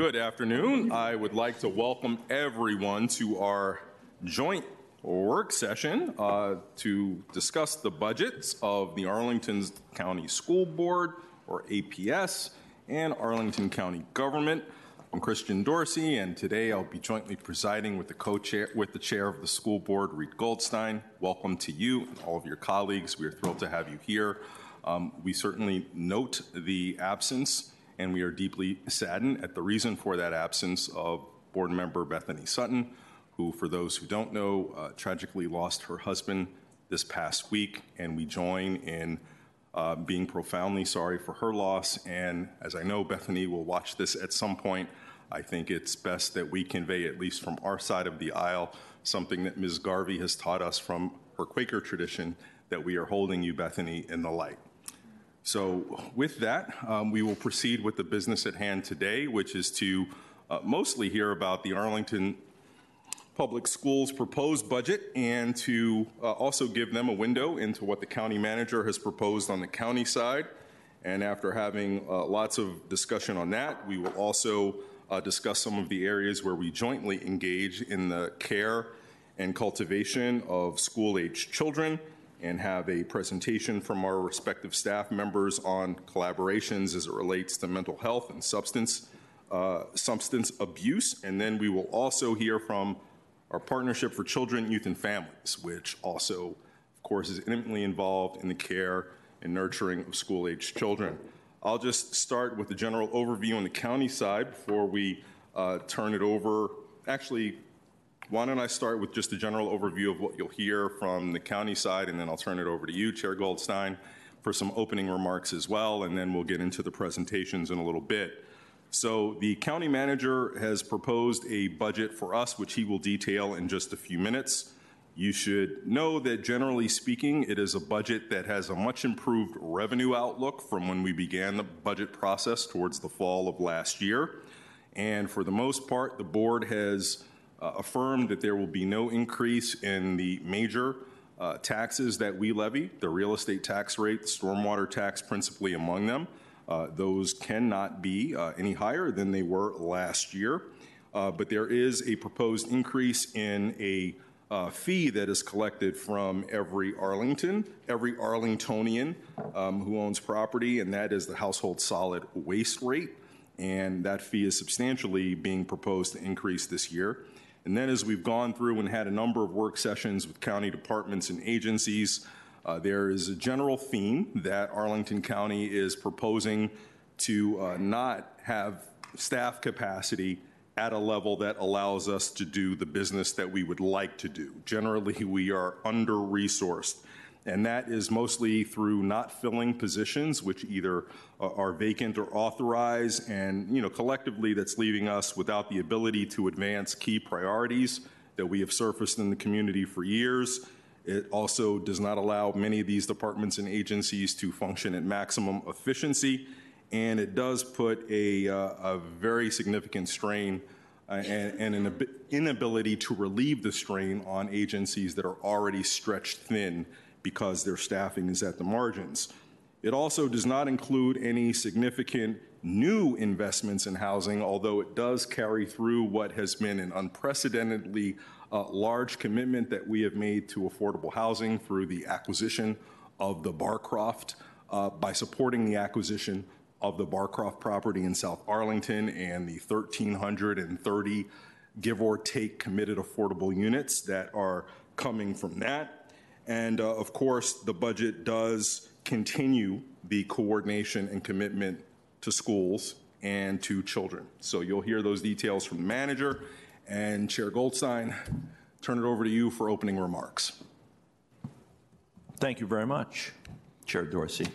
Good afternoon. I would like to welcome everyone to our joint work session uh, to discuss the budgets of the Arlington County School Board, or APS, and Arlington County government. I'm Christian Dorsey, and today I'll be jointly presiding with the co-chair, with the chair of the school board, Reid Goldstein. Welcome to you and all of your colleagues. We are thrilled to have you here. Um, we certainly note the absence and we are deeply saddened at the reason for that absence of board member Bethany Sutton, who, for those who don't know, uh, tragically lost her husband this past week, and we join in uh, being profoundly sorry for her loss. And as I know Bethany will watch this at some point, I think it's best that we convey, at least from our side of the aisle, something that Ms. Garvey has taught us from her Quaker tradition that we are holding you, Bethany, in the light. So, with that, um, we will proceed with the business at hand today, which is to uh, mostly hear about the Arlington Public Schools proposed budget and to uh, also give them a window into what the county manager has proposed on the county side. And after having uh, lots of discussion on that, we will also discuss some of the areas where we jointly engage in the care and cultivation of school age children and have a presentation from our respective staff members on collaborations as it relates to mental health and substance uh, substance abuse. And then we will also hear from our Partnership for Children, Youth, and Families, which also, of course, is intimately involved in the care and nurturing of school-aged children. I'll just start with the general overview on the county side before we uh, turn it over. Actually, why don't I start with just a general overview of what you'll hear from the county side, and then I'll turn it over to you, Chair Goldstein, for some opening remarks as well, and then we'll get into the presentations in a little bit. So the county manager has proposed a budget for us, which he will detail in just a few minutes. You should know that generally speaking, it is a budget that has a much improved revenue outlook from when we began the budget process towards the fall of last year. And for the most part, the board has uh, affirmed that there will be no increase in the major uh, taxes that we levy, the real estate tax rate, the stormwater tax principally among them. Uh, those cannot be uh, any higher than they were last year. Uh, but there is a proposed increase in a uh, fee that is collected from every Arlington, every Arlingtonian um, who owns property, and that is the household solid waste rate. And that fee is substantially being proposed to increase this year. And then as we've gone through and had a number of work sessions with county departments and agencies, uh, there is a general theme that Arlington County is proposing to uh, not have staff capacity at a level that allows us to do the business that we would like to do. Generally, we are under resourced and that is mostly through not filling positions which either are vacant or authorized, and you know collectively that's leaving us without the ability to advance key priorities that we have surfaced in the community for years. It also does not allow many of these departments and agencies to function at maximum efficiency, and it does put a, uh, a very significant strain uh, and, and, an inability to relieve the strain on agencies that are already stretched thin because their staffing is at the margins. It also does not include any significant new investments in housing, although it does carry through what has been an unprecedentedly uh, large commitment that we have made to affordable housing through the acquisition of the Barcroft, uh, by supporting the acquisition of the Barcroft property in South Arlington and the 1,330 give or take committed affordable units that are coming from that. And uh, of course, the budget does continue the coordination and commitment to schools and to children. So you'll hear those details from the manager. And Chair Goldstein, turn it over to you for opening remarks. Thank you very much, Chair Dorsey.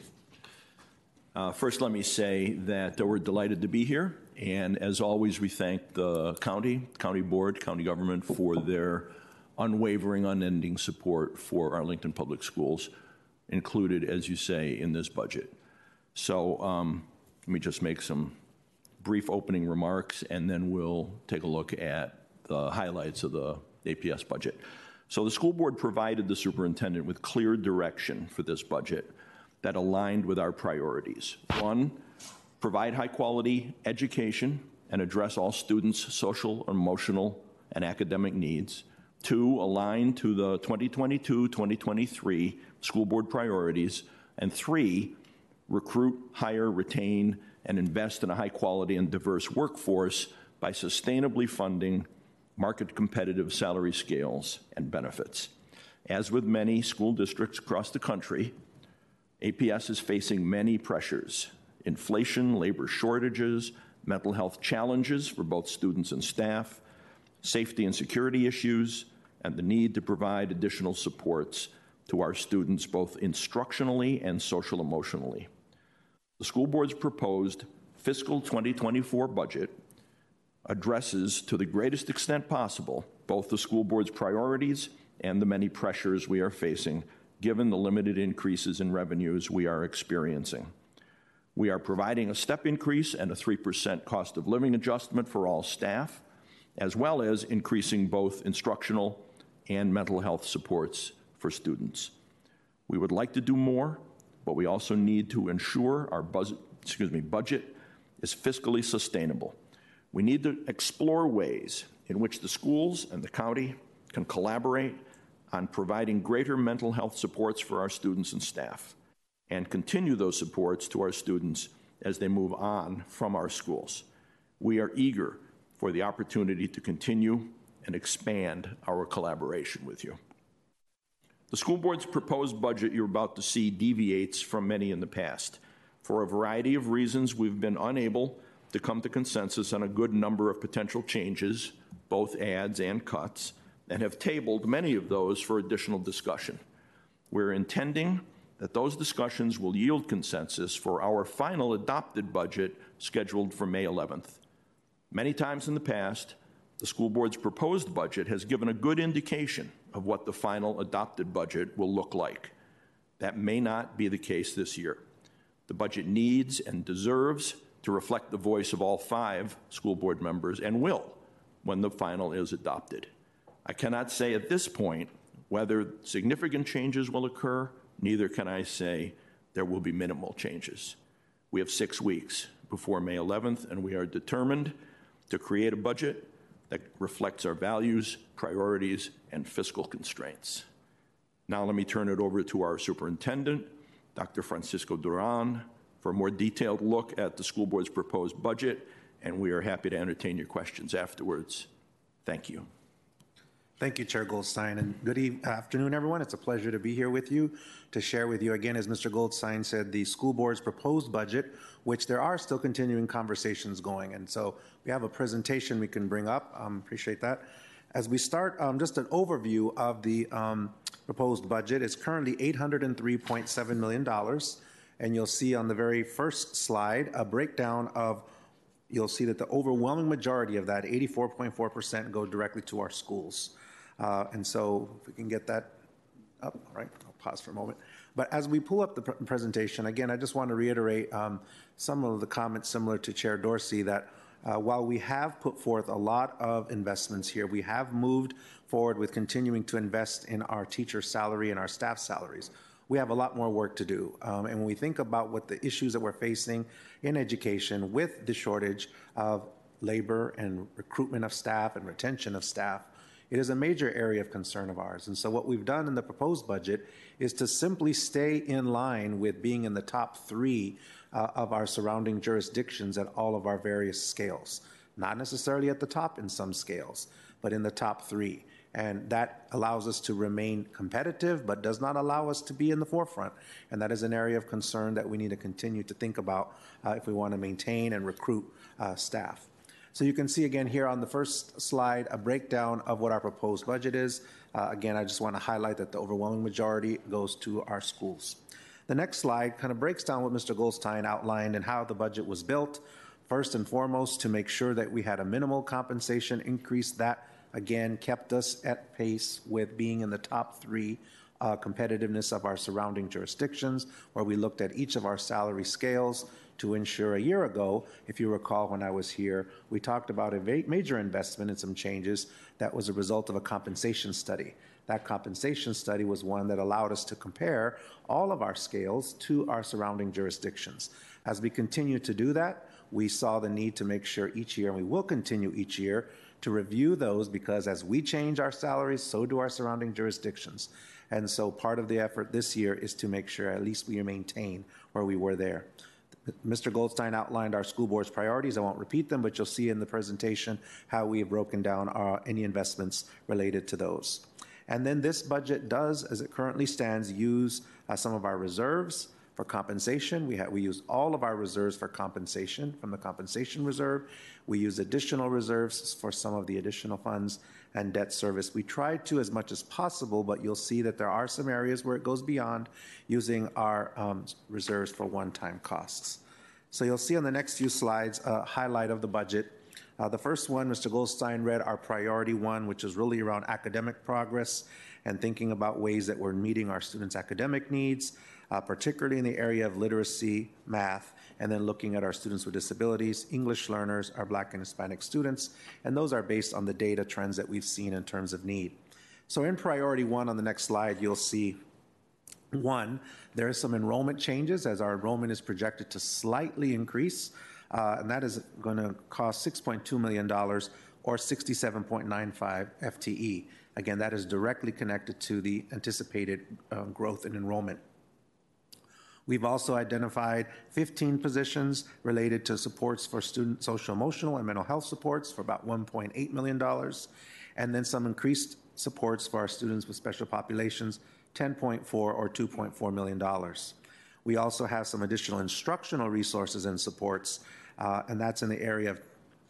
Uh, first, let me say that uh, we're delighted to be here. And as always, we thank the county, county board, county government for their unwavering, unending support for Arlington Public Schools included, as you say, in this budget. So um, let me just make some brief opening remarks, and then we'll take a look at the highlights of the APS budget. So the school board provided the superintendent with clear direction for this budget that aligned with our priorities. One, provide high quality education and address all students' social, emotional, and academic needs. Two, align to the 2022 2023 school board priorities. And three, recruit, hire, retain, and invest in a high quality and diverse workforce by sustainably funding market competitive salary scales and benefits. As with many school districts across the country, APS is facing many pressures inflation, labor shortages, mental health challenges for both students and staff, safety and security issues, and the need to provide additional supports to our students both instructionally and social emotionally. The school board's proposed fiscal 2024 budget addresses to the greatest extent possible both the school board's priorities and the many pressures we are facing given the limited increases in revenues we are experiencing. We are providing a step increase and a 3% cost of living adjustment for all staff, as well as increasing both instructional and mental health supports for students. We would like to do more, but we also need to ensure our buzz, excuse me, budget is fiscally sustainable. We need to explore ways in which the schools and the county can collaborate on providing greater mental health supports for our students and staff and continue those supports to our students as they move on from our schools. We are eager for the opportunity to continue and expand our collaboration with you. The school board's proposed budget you're about to see deviates from many in the past. For a variety of reasons, we've been unable to come to consensus on a good number of potential changes, both adds and cuts, and have tabled many of those for additional discussion. We're intending that those discussions will yield consensus for our final adopted budget scheduled for May 11th. Many times in the past, the school board's proposed budget has given a good indication of what the final adopted budget will look like. That may not be the case this year. The budget needs and deserves to reflect the voice of all five school board members and will when the final is adopted. I cannot say at this point whether significant changes will occur, neither can I say there will be minimal changes. We have six weeks before May 11th, and we are determined to create a budget that reflects our values, priorities, and fiscal constraints. Now, let me turn it over to our superintendent, Dr. Francisco Duran, for a more detailed look at the school board's proposed budget, and we are happy to entertain your questions afterwards. Thank you. Thank you, Chair Goldstein, and good e afternoon, everyone. It's a pleasure to be here with you to share with you again, as Mr. Goldstein said, the school board's proposed budget, which there are still continuing conversations going. And so we have a presentation we can bring up. Um, appreciate that. As we start, um, just an overview of the um, proposed budget. It's currently $803.7 million. And you'll see on the very first slide a breakdown of you'll see that the overwhelming majority of that, 84.4%, go directly to our schools. Uh, and so if we can get that up, all right, I'll pause for a moment. But as we pull up the pr- presentation, again, I just want to reiterate um, some of the comments similar to Chair Dorsey that uh, while we have put forth a lot of investments here, we have moved forward with continuing to invest in our teacher salary and our staff salaries. We have a lot more work to do. Um, and when we think about what the issues that we're facing in education with the shortage of labor and recruitment of staff and retention of staff, it is a major area of concern of ours. And so, what we've done in the proposed budget is to simply stay in line with being in the top three uh, of our surrounding jurisdictions at all of our various scales. Not necessarily at the top in some scales, but in the top three. And that allows us to remain competitive, but does not allow us to be in the forefront. And that is an area of concern that we need to continue to think about uh, if we want to maintain and recruit uh, staff. So you can see again here on the first slide a breakdown of what our proposed budget is. Uh, again, I just want to highlight that the overwhelming majority goes to our schools. The next slide kind of breaks down what Mr. Goldstein outlined and how the budget was built. First and foremost, to make sure that we had a minimal compensation increase that again kept us at pace with being in the top three uh, competitiveness of our surrounding jurisdictions, where we looked at each of our salary scales to ensure a year ago, if you recall when I was here, we talked about a major investment and some changes that was a result of a compensation study. That compensation study was one that allowed us to compare all of our scales to our surrounding jurisdictions. As we continue to do that, we saw the need to make sure each year, and we will continue each year, to review those because as we change our salaries, so do our surrounding jurisdictions. And so part of the effort this year is to make sure at least we maintain where we were there. Mr. Goldstein outlined our school board's priorities. I won't repeat them, but you'll see in the presentation how we have broken down our, any investments related to those. And then this budget does, as it currently stands, use uh, some of our reserves for compensation. We, ha- we use all of our reserves for compensation from the compensation reserve. We use additional reserves for some of the additional funds and debt service. We try to as much as possible, but you'll see that there are some areas where it goes beyond using our um, reserves for one-time costs. So you'll see on the next few slides a highlight of the budget. Uh, the first one, Mr. Goldstein read our priority one, which is really around academic progress and thinking about ways that we're meeting our students' academic needs, uh, particularly in the area of literacy, math, and then looking at our students with disabilities, English learners, our Black and Hispanic students, and those are based on the data trends that we've seen in terms of need. So in priority one on the next slide, you'll see one, there are some enrollment changes as our enrollment is projected to slightly increase, uh, and that is going to cost $6.2 million or 67.95 FTE. Again, that is directly connected to the anticipated uh, growth in enrollment. We've also identified 15 positions related to supports for student social emotional and mental health supports for about $1.8 million, and then some increased supports for our students with special populations, 10.4 or $2.4 million. We also have some additional instructional resources and supports, uh, and that's in the area of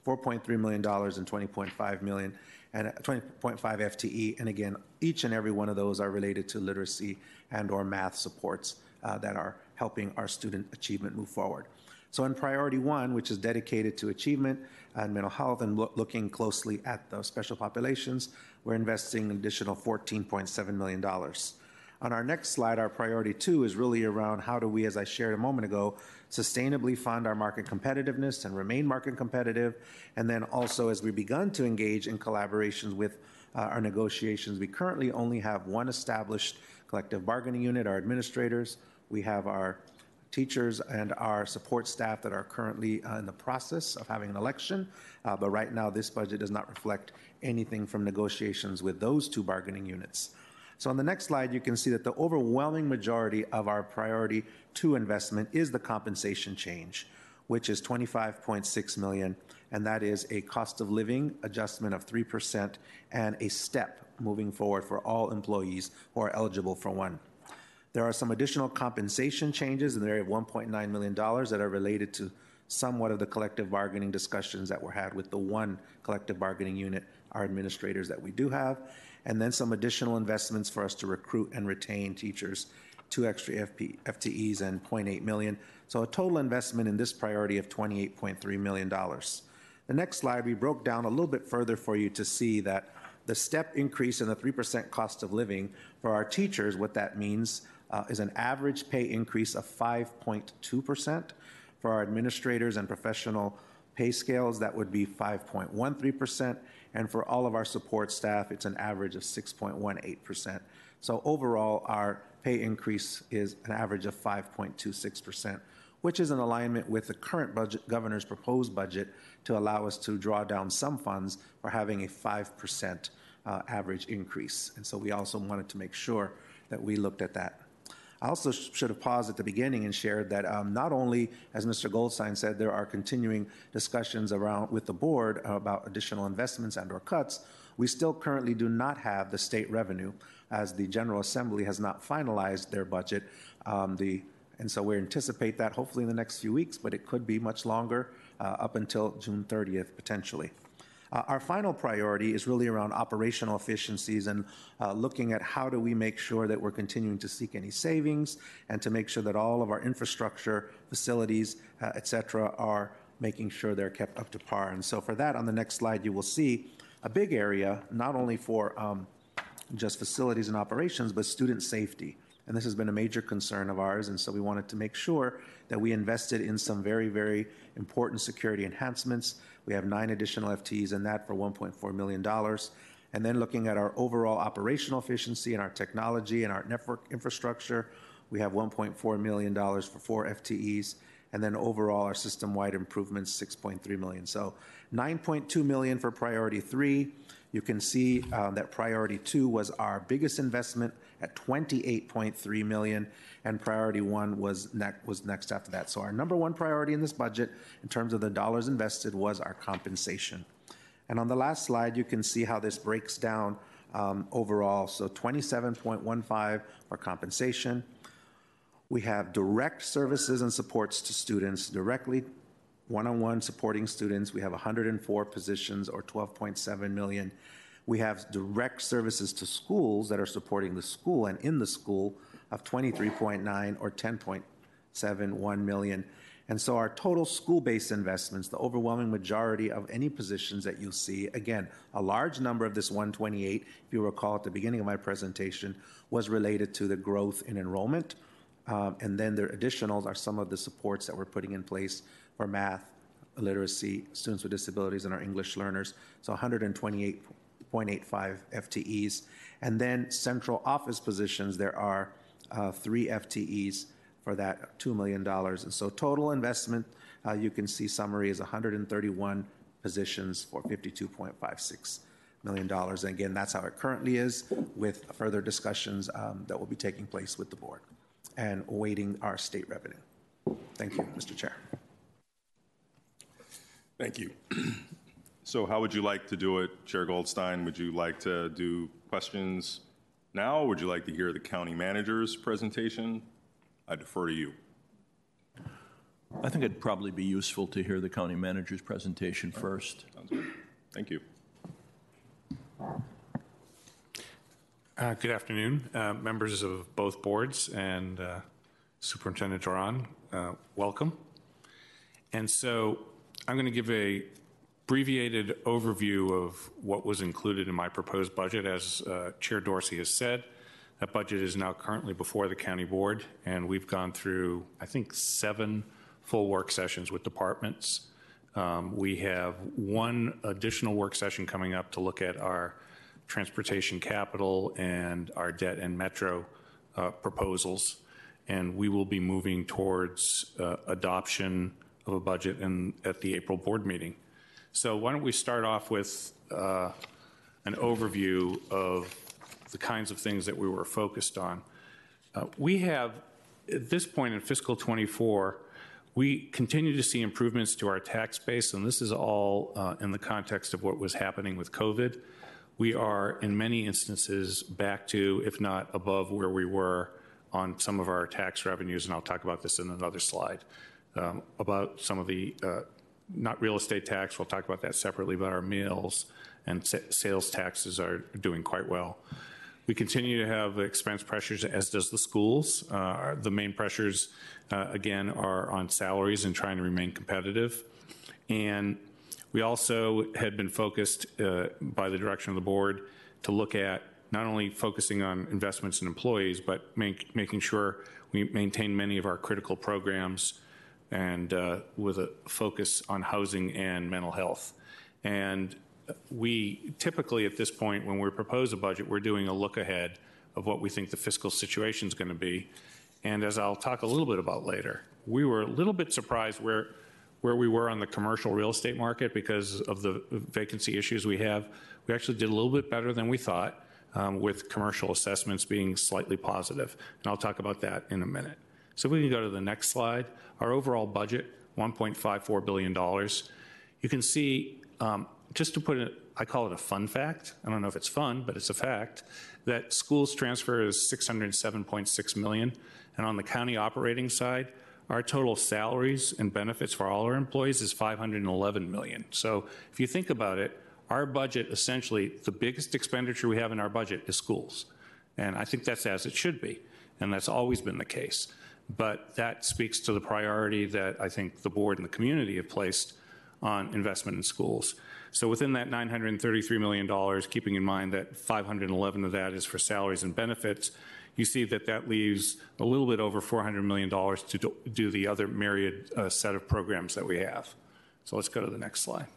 $4.3 million and 20.5 million and 20.5 FTE. And again, each and every one of those are related to literacy and or math supports uh, that are helping our student achievement move forward. So in priority one, which is dedicated to achievement and mental health and lo- looking closely at the special populations, we're investing an additional $14.7 million. On our next slide, our priority two is really around how do we, as I shared a moment ago, sustainably fund our market competitiveness and remain market competitive. And then also, as we've begun to engage in collaborations with uh, our negotiations, we currently only have one established collective bargaining unit, our administrators. We have our teachers and our support staff that are currently uh, in the process of having an election. Uh, but right now, this budget does not reflect anything from negotiations with those two bargaining units. So on the next slide, you can see that the overwhelming majority of our priority two investment is the compensation change, which is 25.6 million, and that is a cost of living adjustment of 3% and a step moving forward for all employees who are eligible for one. There are some additional compensation changes in the area of $1.9 million that are related to somewhat of the collective bargaining discussions that were had with the one collective bargaining unit, our administrators that we do have, and then some additional investments for us to recruit and retain teachers, two extra FP, FTEs and 0.8 million. So a total investment in this priority of $28.3 million. The next slide, we broke down a little bit further for you to see that the step increase in the 3% cost of living for our teachers, what that means uh, is an average pay increase of 5.2%. For our administrators and professional pay scales, that would be 5.13%. And for all of our support staff, it's an average of 6.18%. So overall, our pay increase is an average of 5.26%, which is in alignment with the current budget, governor's proposed budget to allow us to draw down some funds for having a 5% uh, average increase. And so we also wanted to make sure that we looked at that. I also should have paused at the beginning and shared that um, not only, as Mr. Goldstein said, there are continuing discussions around with the board about additional investments and or cuts, we still currently do not have the state revenue as the General Assembly has not finalized their budget. Um, the, and so we anticipate that hopefully in the next few weeks, but it could be much longer, uh, up until June 30th potentially. Uh, our final priority is really around operational efficiencies and uh, looking at how do we make sure that we're continuing to seek any savings and to make sure that all of our infrastructure, facilities, uh, et cetera, are making sure they're kept up to par. And so for that, on the next slide, you will see a big area, not only for um, just facilities and operations, but student safety. And this has been a major concern of ours, and so we wanted to make sure that we invested in some very, very important security enhancements. We have nine additional FTEs in that for $1.4 million. And then looking at our overall operational efficiency and our technology and our network infrastructure, we have $1.4 million for four FTEs. And then overall, our system-wide improvements, 6.3 million. So 9.2 million for priority three. You can see uh, that priority two was our biggest investment at 28.3 million, and priority one was next was next after that. So our number one priority in this budget, in terms of the dollars invested, was our compensation. And on the last slide, you can see how this breaks down um, overall. So 27.15 for compensation. We have direct services and supports to students directly one-on-one supporting students. We have 104 positions or 12.7 million. We have direct services to schools that are supporting the school and in the school of 23.9 or 10.71 million. And so our total school-based investments, the overwhelming majority of any positions that you see, again, a large number of this 128, if you recall at the beginning of my presentation, was related to the growth in enrollment. Um, and then the additionals are some of the supports that we're putting in place for math, literacy, students with disabilities, and our English learners. So 128.85 FTEs. And then central office positions, there are uh, three FTEs for that $2 million. And so total investment, uh, you can see summary is 131 positions for $52.56 million. And again, that's how it currently is with further discussions um, that will be taking place with the board and awaiting our state revenue. Thank you, Mr. Chair. Thank you. So how would you like to do it, Chair Goldstein? Would you like to do questions now? Would you like to hear the county manager's presentation? I defer to you. I think it'd probably be useful to hear the county manager's presentation first. Sounds good. Thank you. Uh, Good afternoon, uh, members of both boards and uh, Superintendent Duran. uh, Welcome. And so I'm going to give a abbreviated overview of what was included in my proposed budget. As uh, Chair Dorsey has said, that budget is now currently before the county board, and we've gone through, I think, seven full work sessions with departments. Um, We have one additional work session coming up to look at our transportation capital and our debt and metro uh, proposals. And we will be moving towards uh, adoption of a budget in, at the April board meeting. So why don't we start off with uh, an overview of the kinds of things that we were focused on. Uh, We have, at this point in fiscal '24, we continue to see improvements to our tax base, and this is all uh, in the context of what was happening with COVID. We are, in many instances, back to, if not above, where we were on some of our tax revenues, and I'll talk about this in another slide, about some of the, uh, not real estate tax, we'll talk about that separately, but our meals and sa- sales taxes are doing quite well. We continue to have expense pressures, as does the schools. Uh, The main pressures, uh, again, are on salaries and trying to remain competitive. And we also had been focused uh, by the direction of the board to look at not only focusing on investments in employees, but make- making sure we maintain many of our critical programs and uh, with a focus on housing and mental health. And we typically, at this point, when we propose a budget, we're doing a look ahead of what we think the fiscal situation is going to be. And as I'll talk a little bit about later, we were a little bit surprised where, where we were on the commercial real estate market because of the vacancy issues we have. We actually did a little bit better than we thought, um, with commercial assessments being slightly positive. And I'll talk about that in a minute. So if we can go to the next slide, our overall budget, $1.54 billion. You can see, um, just to put it, I call it a fun fact. I don't know if it's fun, but it's a fact that schools transfer is 607.6 million, and on the county operating side, our total salaries and benefits for all our employees is 511 million. So if you think about it, our budget essentially the biggest expenditure we have in our budget is schools, and I think that's as it should be, and that's always been the case. But that speaks to the priority that I think the board and the community have placed on investment in schools. So within that $933 million, keeping in mind that 511 of that is for salaries and benefits, you see that that leaves a little bit over $400 million to do- the other myriad uh, set of programs that we have. So let's go to the next slide.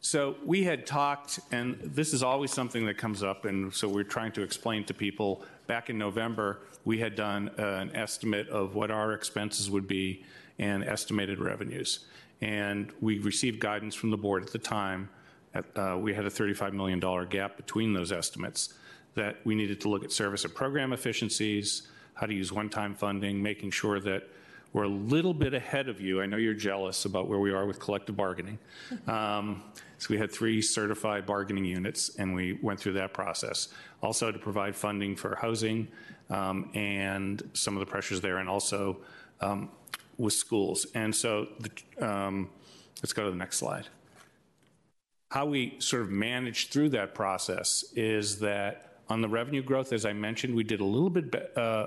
So we had talked, and this is always something that comes up, and so we're trying to explain to people. Back in November, we had done uh, an estimate of what our expenses would be and estimated revenues. And we received guidance from the board at the time. At, uh, we had a $35 million gap between those estimates that we needed to look at service and program efficiencies, how to use one-time funding, making sure that we're a little bit ahead of you. I know you're jealous about where we are with collective bargaining. Um, so we had three certified bargaining units, and we went through that process. Also to provide funding for housing um, and some of the pressures there, and also um, with schools. And so, the, um, let's go to the next slide. How we sort of managed through that process is that on the revenue growth, as I mentioned, we did a little bit. Uh,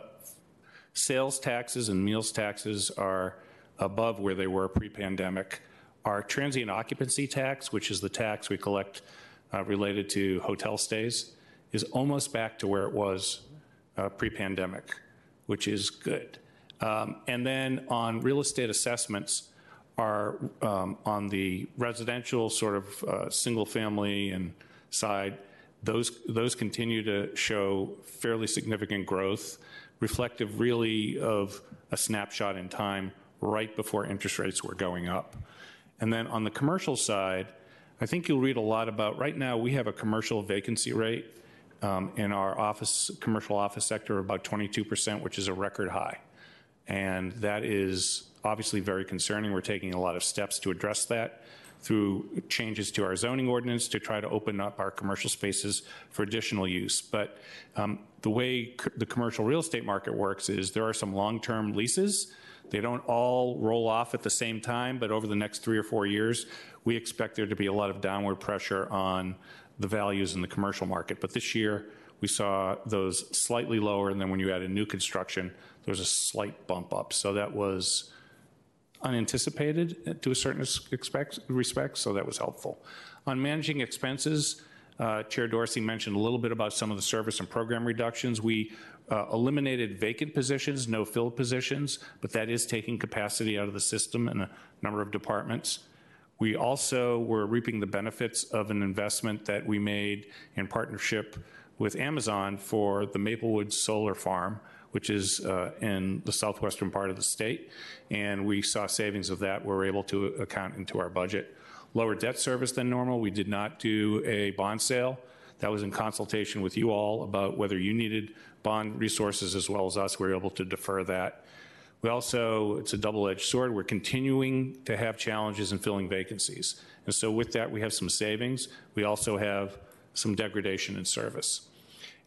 sales taxes and meals taxes are above where they were pre-pandemic. Our transient occupancy tax, which is the tax we collect uh, related to hotel stays, is almost back to where it was uh, pre-pandemic, which is good. Um, and then on real estate assessments, are um, on the residential sort of uh, single family and side, those those continue to show fairly significant growth, reflective really of a snapshot in time right before interest rates were going up. And then on the commercial side, I think you'll read a lot about right now we have a commercial vacancy rate um, in our office commercial office sector about 22%, which is a record high. And that is obviously very concerning. We're taking a lot of steps to address that through changes to our zoning ordinance to try to open up our commercial spaces for additional use. But um, the way c- the commercial real estate market works is there are some long-term leases. They don't all roll off at the same time, but over the next three or four years, we expect there to be a lot of downward pressure on the values in the commercial market. But this year, we saw those slightly lower, and then when you add in new construction, there was a slight bump up. So that was unanticipated to a certain respect, so that was helpful. On managing expenses, uh, Chair Dorsey mentioned a little bit about some of the service and program reductions. We uh, eliminated vacant positions, no filled positions, but that is taking capacity out of the system in a number of departments. We also were reaping the benefits of an investment that we made in partnership with Amazon for the Maplewood Solar Farm, which is uh, in the southwestern part of the state. And we saw savings of that. We were able to account into our budget. Lower debt service than normal. We did not do a bond sale. That was in consultation with you all about whether you needed bond resources as well as us. We were able to defer that. We also, it's a double edged sword. We're continuing to have challenges in filling vacancies. And so, with that, we have some savings. We also have some degradation in service.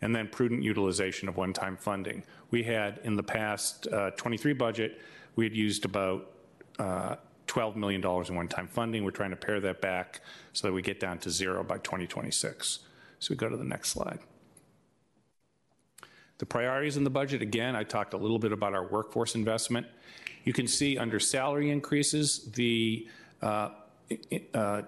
And then prudent utilization of one time funding. We had in the past uh, 23 budget, we had used about uh, $12 million in one time funding. We're trying to pare that back so that we get down to zero by 2026. So we go to the next slide. The priorities in the budget, again, I talked a little bit about our workforce investment. You can see under salary increases, the uh, uh,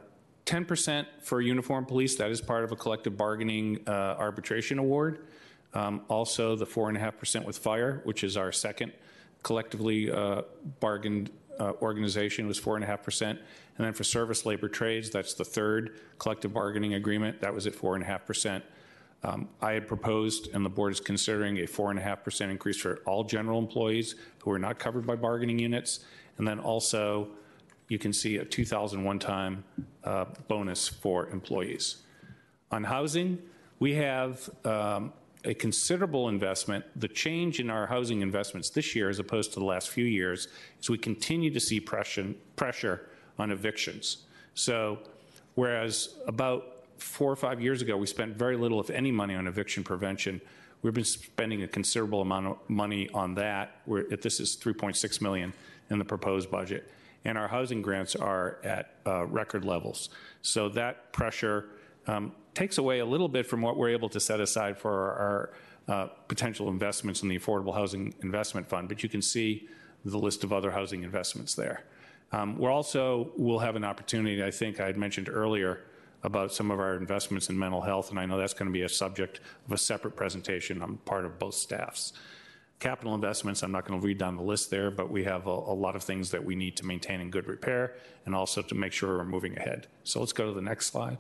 10% for uniform police, that is part of a collective bargaining uh, arbitration award. Um, also, the 4.5% with fire, which is our second collectively uh, bargained uh, organization, was 4.5%. And then for service labor trades, that's the third collective bargaining agreement, that was at 4.5%. Um, I had proposed, and the board is considering a 4.5% increase for all general employees who are not covered by bargaining units. And then also, you can see a 2,000 one time uh, bonus for employees. On housing, we have um, a considerable investment. The change in our housing investments this year, as opposed to the last few years, is we continue to see pressure, pressure on evictions. So, whereas about four or five years ago, we spent very little, if any, money on eviction prevention. We've been spending a considerable amount of money on that. We're, this is 3.6 million in the proposed budget, and our housing grants are at uh, record levels. So that pressure um, takes away a little bit from what we're able to set aside for our, uh, potential investments in the Affordable Housing Investment Fund. But you can see the list of other housing investments there. Um, we're also will have an opportunity. I think I had mentioned earlier about some of our investments in mental health, and I know that's going to be a subject of a separate presentation on part of both staffs. Capital investments, I'm not going to read down the list there, but we have a, a lot of things that we need to maintain in good repair and also to make sure we're moving ahead. So let's go to the next slide.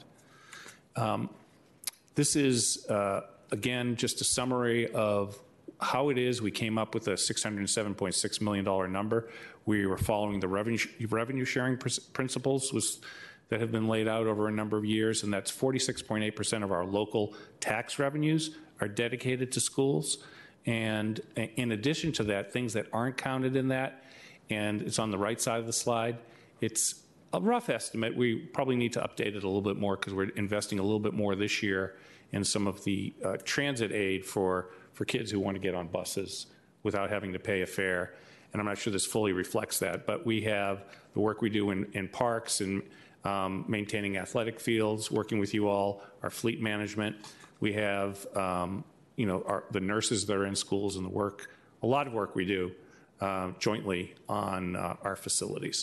This is, uh, again, just a summary of how it is we came up with a $607.6 million number. We were following the revenue, revenue sharing pr- principles was, that have been laid out over a number of years, and that's 46.8% of our local tax revenues are dedicated to schools. And in addition to that, things that aren't counted in that, and it's on the right side of the slide, it's a rough estimate. We probably need to update it a little bit more because we're investing a little bit more this year in some of the uh, transit aid for, for kids who want to get on buses without having to pay a fare. And I'm not sure this fully reflects that, but we have the work we do in, in parks and um, maintaining athletic fields, working with you all, our fleet management. We have, um, you know, our, the nurses that are in schools and the work, a lot of work we do uh, jointly on uh, our facilities.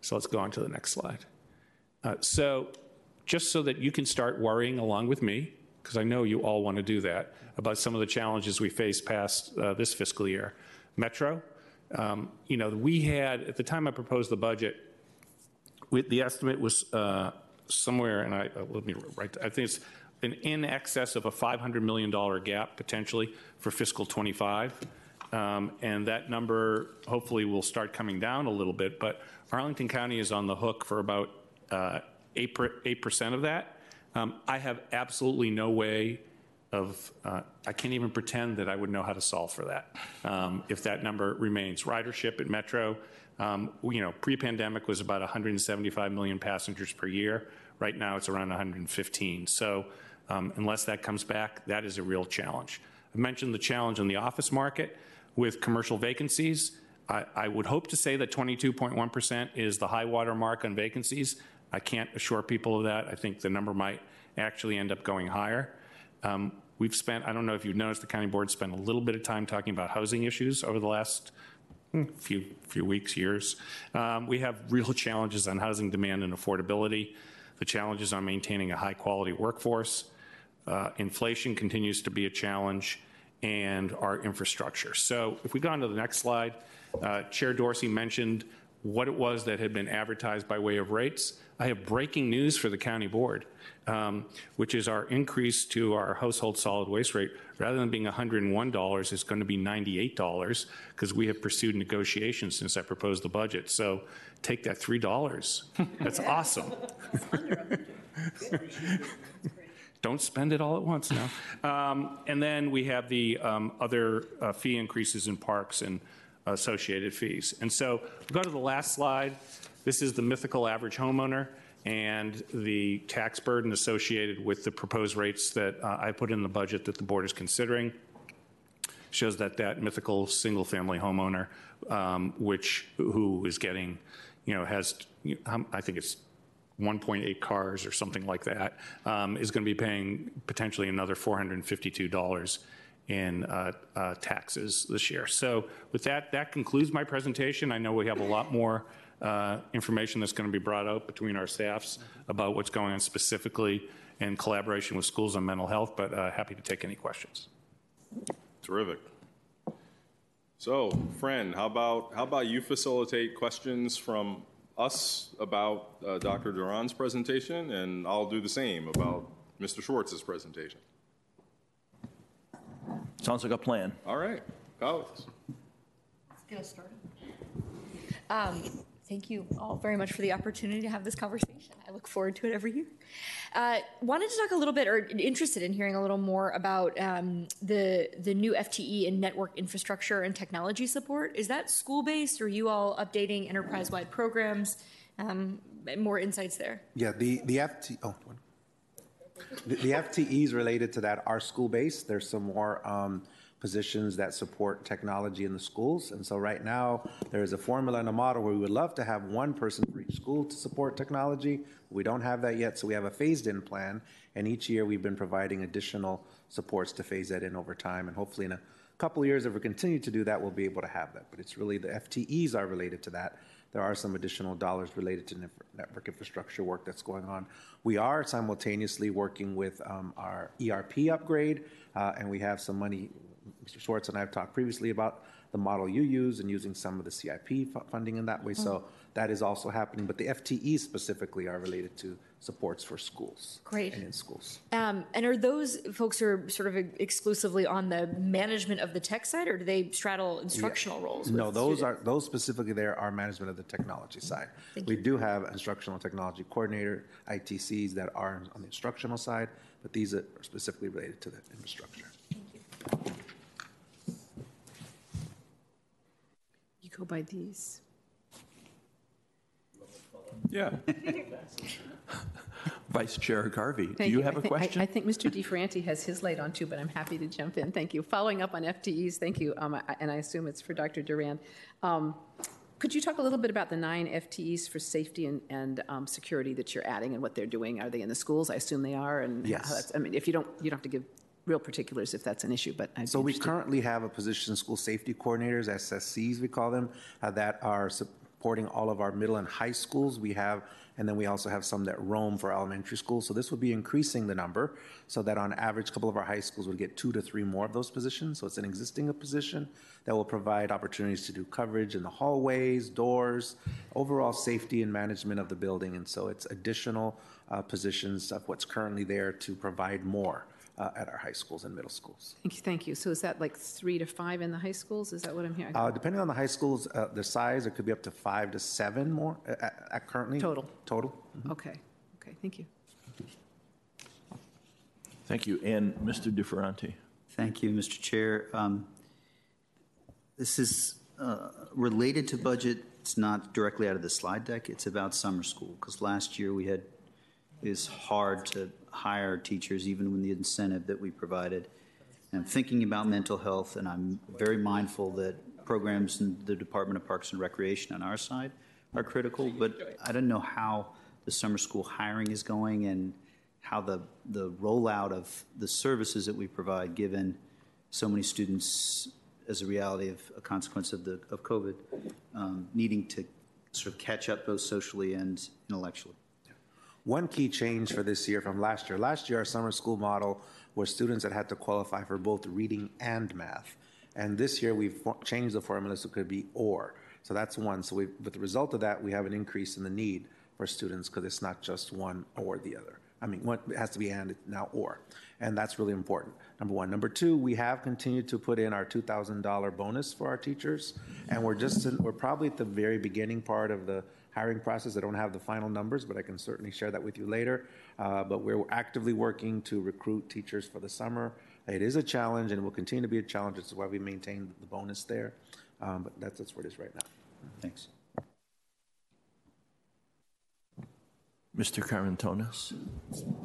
So let's go on to the next slide. Uh, so just so that you can start worrying along with me, because I know you all want to do that, about some of the challenges we face past uh, this fiscal year. Metro, um, you know, we had, at the time I proposed the budget, we, the estimate was uh, somewhere, and I, uh, let me write, I think it's in excess of a $500 million gap potentially for fiscal 25. Um, and that number hopefully will start coming down a little bit, but Arlington County is on the hook for about uh, 8 percent of that. Um, I have absolutely no way of, uh, I can't even pretend that I would know how to solve for that um, if that number remains. Ridership at Metro, you know, pre-pandemic was about 175 million passengers per year. Right now it's around 115. So um, unless that comes back, that is a real challenge. I mentioned the challenge in the office market with commercial vacancies. I, I would hope to say that 22.1% is the high water mark on vacancies. I can't assure people of that. I think the number might actually end up going higher. Um, we've spent, I don't know if you've noticed, the county board spent a little bit of time talking about housing issues over the last hmm, few few weeks, years. Um, we have real challenges on housing demand and affordability. The challenges on maintaining a high quality workforce. Uh, inflation continues to be a challenge, and our infrastructure. So, if we go on to the next slide, uh, Chair Dorsey mentioned what it was that had been advertised by way of rates. I have breaking news for the county board, um, which is our increase to our household solid waste rate, rather than being $101, is going to be $98 because we have pursued negotiations since I proposed the budget. So take that $3. That's awesome. Don't spend it all at once now. Um, and then we have the um, other uh, fee increases in parks and associated fees. And so we'll go to the last slide. This is the mythical average homeowner and the tax burden associated with the proposed rates that uh, I put in the budget that the board is considering. Shows that that mythical single family homeowner, um, which who is getting, you know, has, I think it's 1.8 cars or something like that, um, is going to be paying potentially another $452 in uh, uh, taxes this year. So with that, that concludes my presentation. I know we have a lot more uh, information that's going to be brought out between our staffs about what's going on specifically in collaboration with schools on mental health, but uh, happy to take any questions. Terrific. So, friend, how about how about you facilitate questions from us about uh, Dr. Duran's presentation, and I'll do the same about Mr. Schwartz's presentation. Sounds like a plan. All right, Alex. Let's get us started. Um, thank you all very much for the opportunity to have this conversation. I look forward to it every year. Uh, wanted to talk a little bit, or interested in hearing a little more about um, the the new FTE and network infrastructure and technology support. Is that school based, or you all updating enterprise wide programs? Um, more insights there. Yeah, the the FTE. Oh, the, the FTEs related to that are school-based. There's some more um, positions that support technology in the schools. And so right now, there is a formula and a model where we would love to have one person for each school to support technology. We don't have that yet, so we have a phased-in plan. And each year, we've been providing additional supports to phase that in over time. And hopefully, in a couple of years, if we continue to do that, we'll be able to have that. But it's really the FTEs are related to that there are some additional dollars related to network infrastructure work that's going on. We are simultaneously working with um, our ERP upgrade, uh, and we have some money Mr. Schwartz and I have talked previously about the model you use and using some of the CIP fu- funding in that way. So that is also happening. But the FTEs specifically are related to supports for schools. Great. And in schools. Um, and are those folks who are sort of exclusively on the management of the tech side, or do they straddle instructional roles? No, those students? are, those specifically there are management of the technology side. We do have instructional technology coordinator, ITCs that are on the instructional side, but these are specifically related to the infrastructure. You go by these. Yeah. Vice Chair Garvey, do Thank you have a think- I- question? I think Mr. DeFerranti has his light on too, but I'm happy to jump in. Thank you. Following up on FTEs, thank you, um, I- and I assume it's for Dr. Duran. Um, Could you talk a little bit about the nine FTEs for safety and, and um, security that you're adding and what they're doing? Are they in the schools? I assume they are, and how Yes. that's- I mean, if you don't, you don't have to give real particulars if that's an issue, but I'd So we currently have a position, school safety coordinators, SSCs we call them, uh, that are supporting all of our middle and high schools. We have, and then we also have some that roam for elementary schools. So this would be increasing the number so that on average, a couple of our high schools would get two to three more of those positions. So it's an existing position that will provide opportunities to do coverage in the hallways, doors, overall safety and management of the building. And so it's additional uh, positions of what's currently there to provide more uh, at our high schools and middle schools. Thank you, thank you. So is that like three to five in the high schools? Is that what I'm hearing? Uh, depending on the high schools, uh, the size, it could be up to five to seven more uh, at, at currently. Total. Total. Okay, okay, thank you. Thank you. And Mr. DeFerranti? Thank you, Mr. Chair. Um, This is uh, related to budget. It's not directly out of the slide deck. It's about summer school, because last year we had, it was hard to hire teachers, even with the incentive that we provided. And I'm thinking about mental health, and I'm very mindful that programs in the Department of Parks and Recreation on our side are critical, but I don't know how the summer school hiring is going and how the, the rollout of the services that we provide, given so many students as a reality of a consequence of the, of COVID, um, needing to sort of catch up both socially and intellectually. One key change for this year from last year. Last year, our summer school model was students that had to qualify for both reading and math. And this year, we've changed the formula so it could be or. So that's one. So we, with the result of that, we have an increase in the need for students because it's not just one or the other. I mean, one, has to be and now or. And that's really important. Number one. Number two, we have continued to put in our $2,000 bonus for our teachers. And we're just, in, we're probably at the very beginning part of the hiring process. I don't have the final numbers, but I can certainly share that with you later. Uh, but we're actively working to recruit teachers for the summer. It is a challenge and will continue to be a challenge. That's why we maintain the bonus there. Um, but that's, that's where it is right now. Thanks. Mr. Karantonis?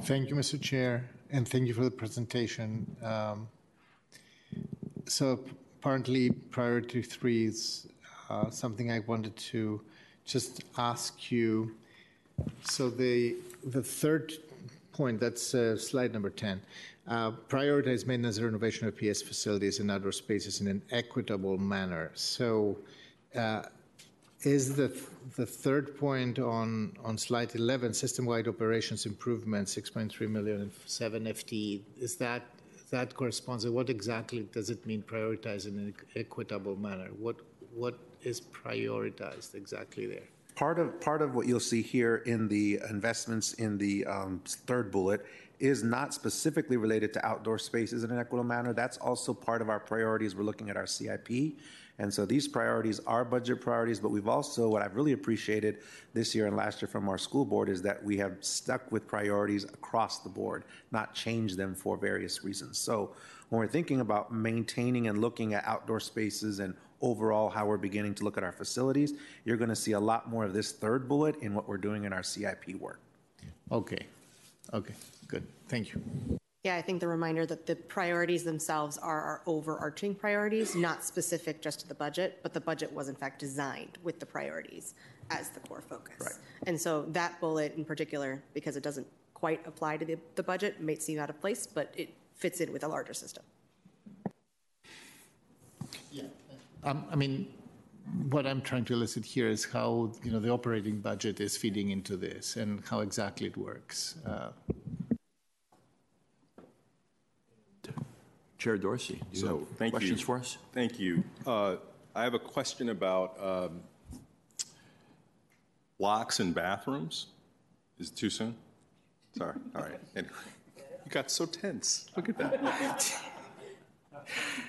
Thank you, Mr. Chair, and thank you for the presentation. Um, So apparently, priority three is uh, something I wanted to just ask you. So the, the third point, that's uh, slide number 10, uh, prioritize maintenance and renovation of PS facilities and outdoor spaces in an equitable manner. So uh, is the, the third point on, on slide 11, system-wide operations improvement, 6.3 million and 7 FTE, is that, that corresponds, to what exactly does it mean prioritize in an equitable manner? What, what is prioritized exactly there? Part of, part of what you'll see here in the investments in the um, third bullet is not specifically related to outdoor spaces in an equitable manner. That's also part of our priorities. We're looking at our CIP. And so these priorities are budget priorities, but we've also, what I've really appreciated this year and last year from our school board is that we have stuck with priorities across the board, not changed them for various reasons. So when we're thinking about maintaining and looking at outdoor spaces and overall how we're beginning to look at our facilities, you're going to see a lot more of this third bullet in what we're doing in our CIP work. Okay, okay, good, thank you. Yeah, I think the reminder that the priorities themselves are our overarching priorities, not specific just to the budget, but the budget was in fact designed with the priorities as the core focus. Right. And so that bullet in particular, because it doesn't quite apply to the, the budget, may seem out of place, but it fits in with a larger system. Um, I mean, what I'm trying to elicit here is how, you know, the operating budget is feeding into this and how exactly it works. Uh, Chair Dorsey, do you So, have thank you. questions for us? Thank you. Uh, I have a question about um, locks in bathrooms. Is it too soon? Sorry, all right. Anyway, You got so tense. Look at that.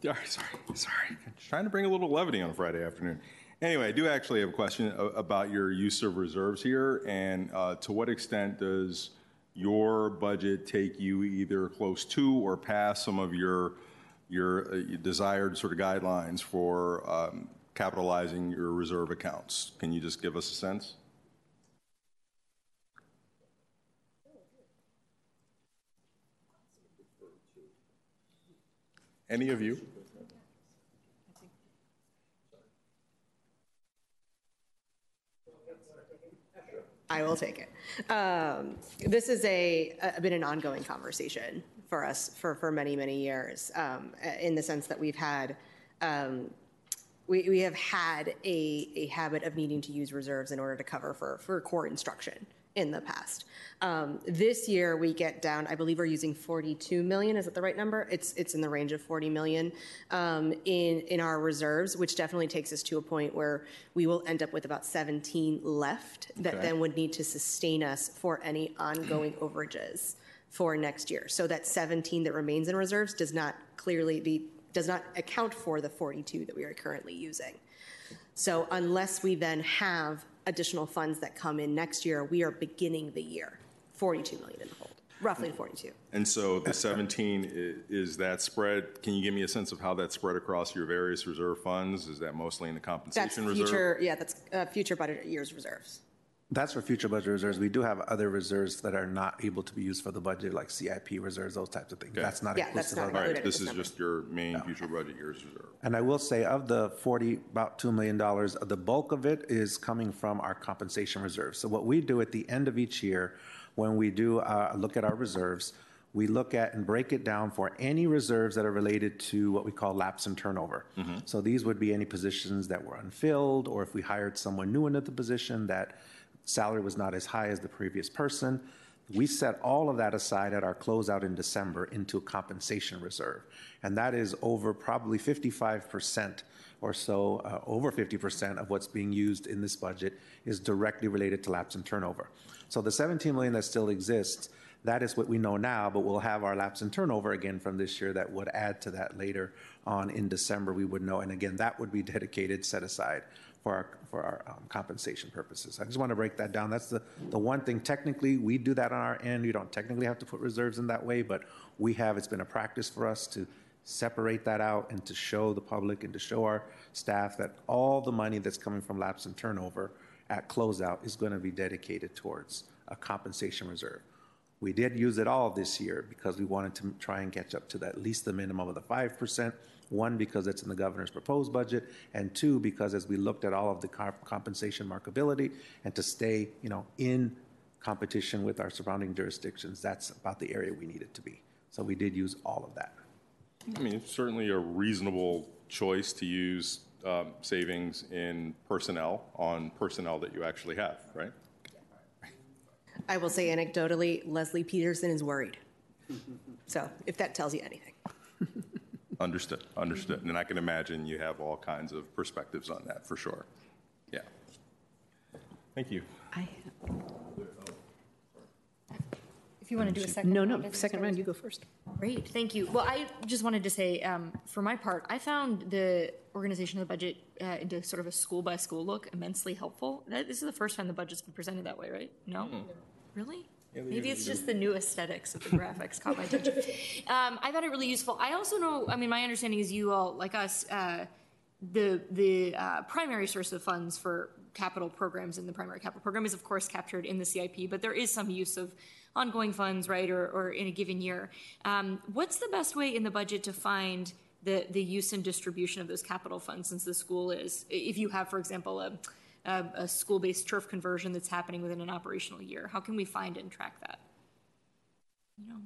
Sorry, sorry. Trying to bring a little levity on a Friday afternoon. Anyway, I do actually have a question about your use of reserves here, and uh, to what extent does your budget take you either close to or past some of your, your uh, desired sort of guidelines for um, capitalizing your reserve accounts? Can you just give us a sense? Any of you? I will take it. Um, This is a, a- been an ongoing conversation for us for, for many, many years, um, in the sense that we've had, um, we, we have had a, a habit of needing to use reserves in order to cover for, for core instruction in the past. Um, This year, we get down, I believe we're using 42 million, is that the right number? It's, it's in the range of 40 million um, in, in our reserves, which definitely takes us to a point where we will end up with about 17 left that Okay. then would need to sustain us for any ongoing overages for next year. So that 17 that remains in reserves does not clearly be, does not account for the 42 that we are currently using. So unless we then have additional funds that come in next year, we are beginning the year 42 million in the hole, roughly 42. And so the 17, i- is that spread, can you give me a sense of how that's spread across your various reserve funds? Is that mostly in the That's compensation reserve? future, yeah, that's uh, future budget years reserves. That's for future budget reserves. We do have other reserves that are not able to be used for the budget, like CIP reserves, those types of things. Okay. That's not Yeah, that's not of All our. right, this this is just your main future budget years reserve. And I will say, of the 40, about $2 million, the bulk of it is coming from our compensation reserves. So what we do at the end of each year, when we do uh, look at our reserves, we look at and break it down for any reserves that are related to what we call lapse and turnover. So these would be any positions that were unfilled, or if we hired someone new into the position that salary was not as high as the previous person. We set all of that aside at our closeout in December into a compensation reserve. And that is over probably 55% or so, uh, over 50% of what's being used in this budget is directly related to lapse and turnover. So the 17 million that still exists, that is what we know now, but we'll have our lapse and turnover again from this year that would add to that later on in December, we would know. And again, that would be dedicated, set aside for our, for our um, compensation purposes. I just want to break that down. That's the, the one thing, technically, we do that on our end. You don't technically have to put reserves in that way, but we have, it's been a practice for us to separate that out and to show the public and to show our staff that all the money that's coming from lapse and turnover at closeout is going to be dedicated towards a compensation reserve. We did use it all this year because we wanted to try and catch up to at least the minimum of the 5%. One, because it's in the governor's proposed budget, and two, because as we looked at all of the comp- compensation markability and to stay, you know, in competition with our surrounding jurisdictions, that's about the area we needed to be. So we did use all of that. I mean, it's certainly a reasonable choice to use um, savings in personnel on personnel that you actually have, right? I will say anecdotally, Leslie Peterson is worried. So if that tells you anything. Understood, understood. And I can imagine you have all kinds of perspectives on that, for sure. Yeah. Thank you. I, If you want to do a second. no, round no, of second round, you go first. Great, thank you. Well, I just wanted to say, um, for my part, I found the organization of the budget uh, into sort of a school by school look immensely helpful. That, this is the first time the budget's been presented that way, right? No? Really? Maybe it's just the new aesthetics of the graphics caught my attention. Um, I found it really useful. I also know, I mean, my understanding is you all, like us, uh, the the uh, primary source of funds for capital programs in the primary capital program is of course captured in the CIP, but there is some use of ongoing funds, right, or, or in a given year. Um, what's the best way in the budget to find the the use and distribution of those capital funds since the school is, if you have, for example, a a, a school-based turf conversion that's happening within an operational year, how can we find and track that? You know.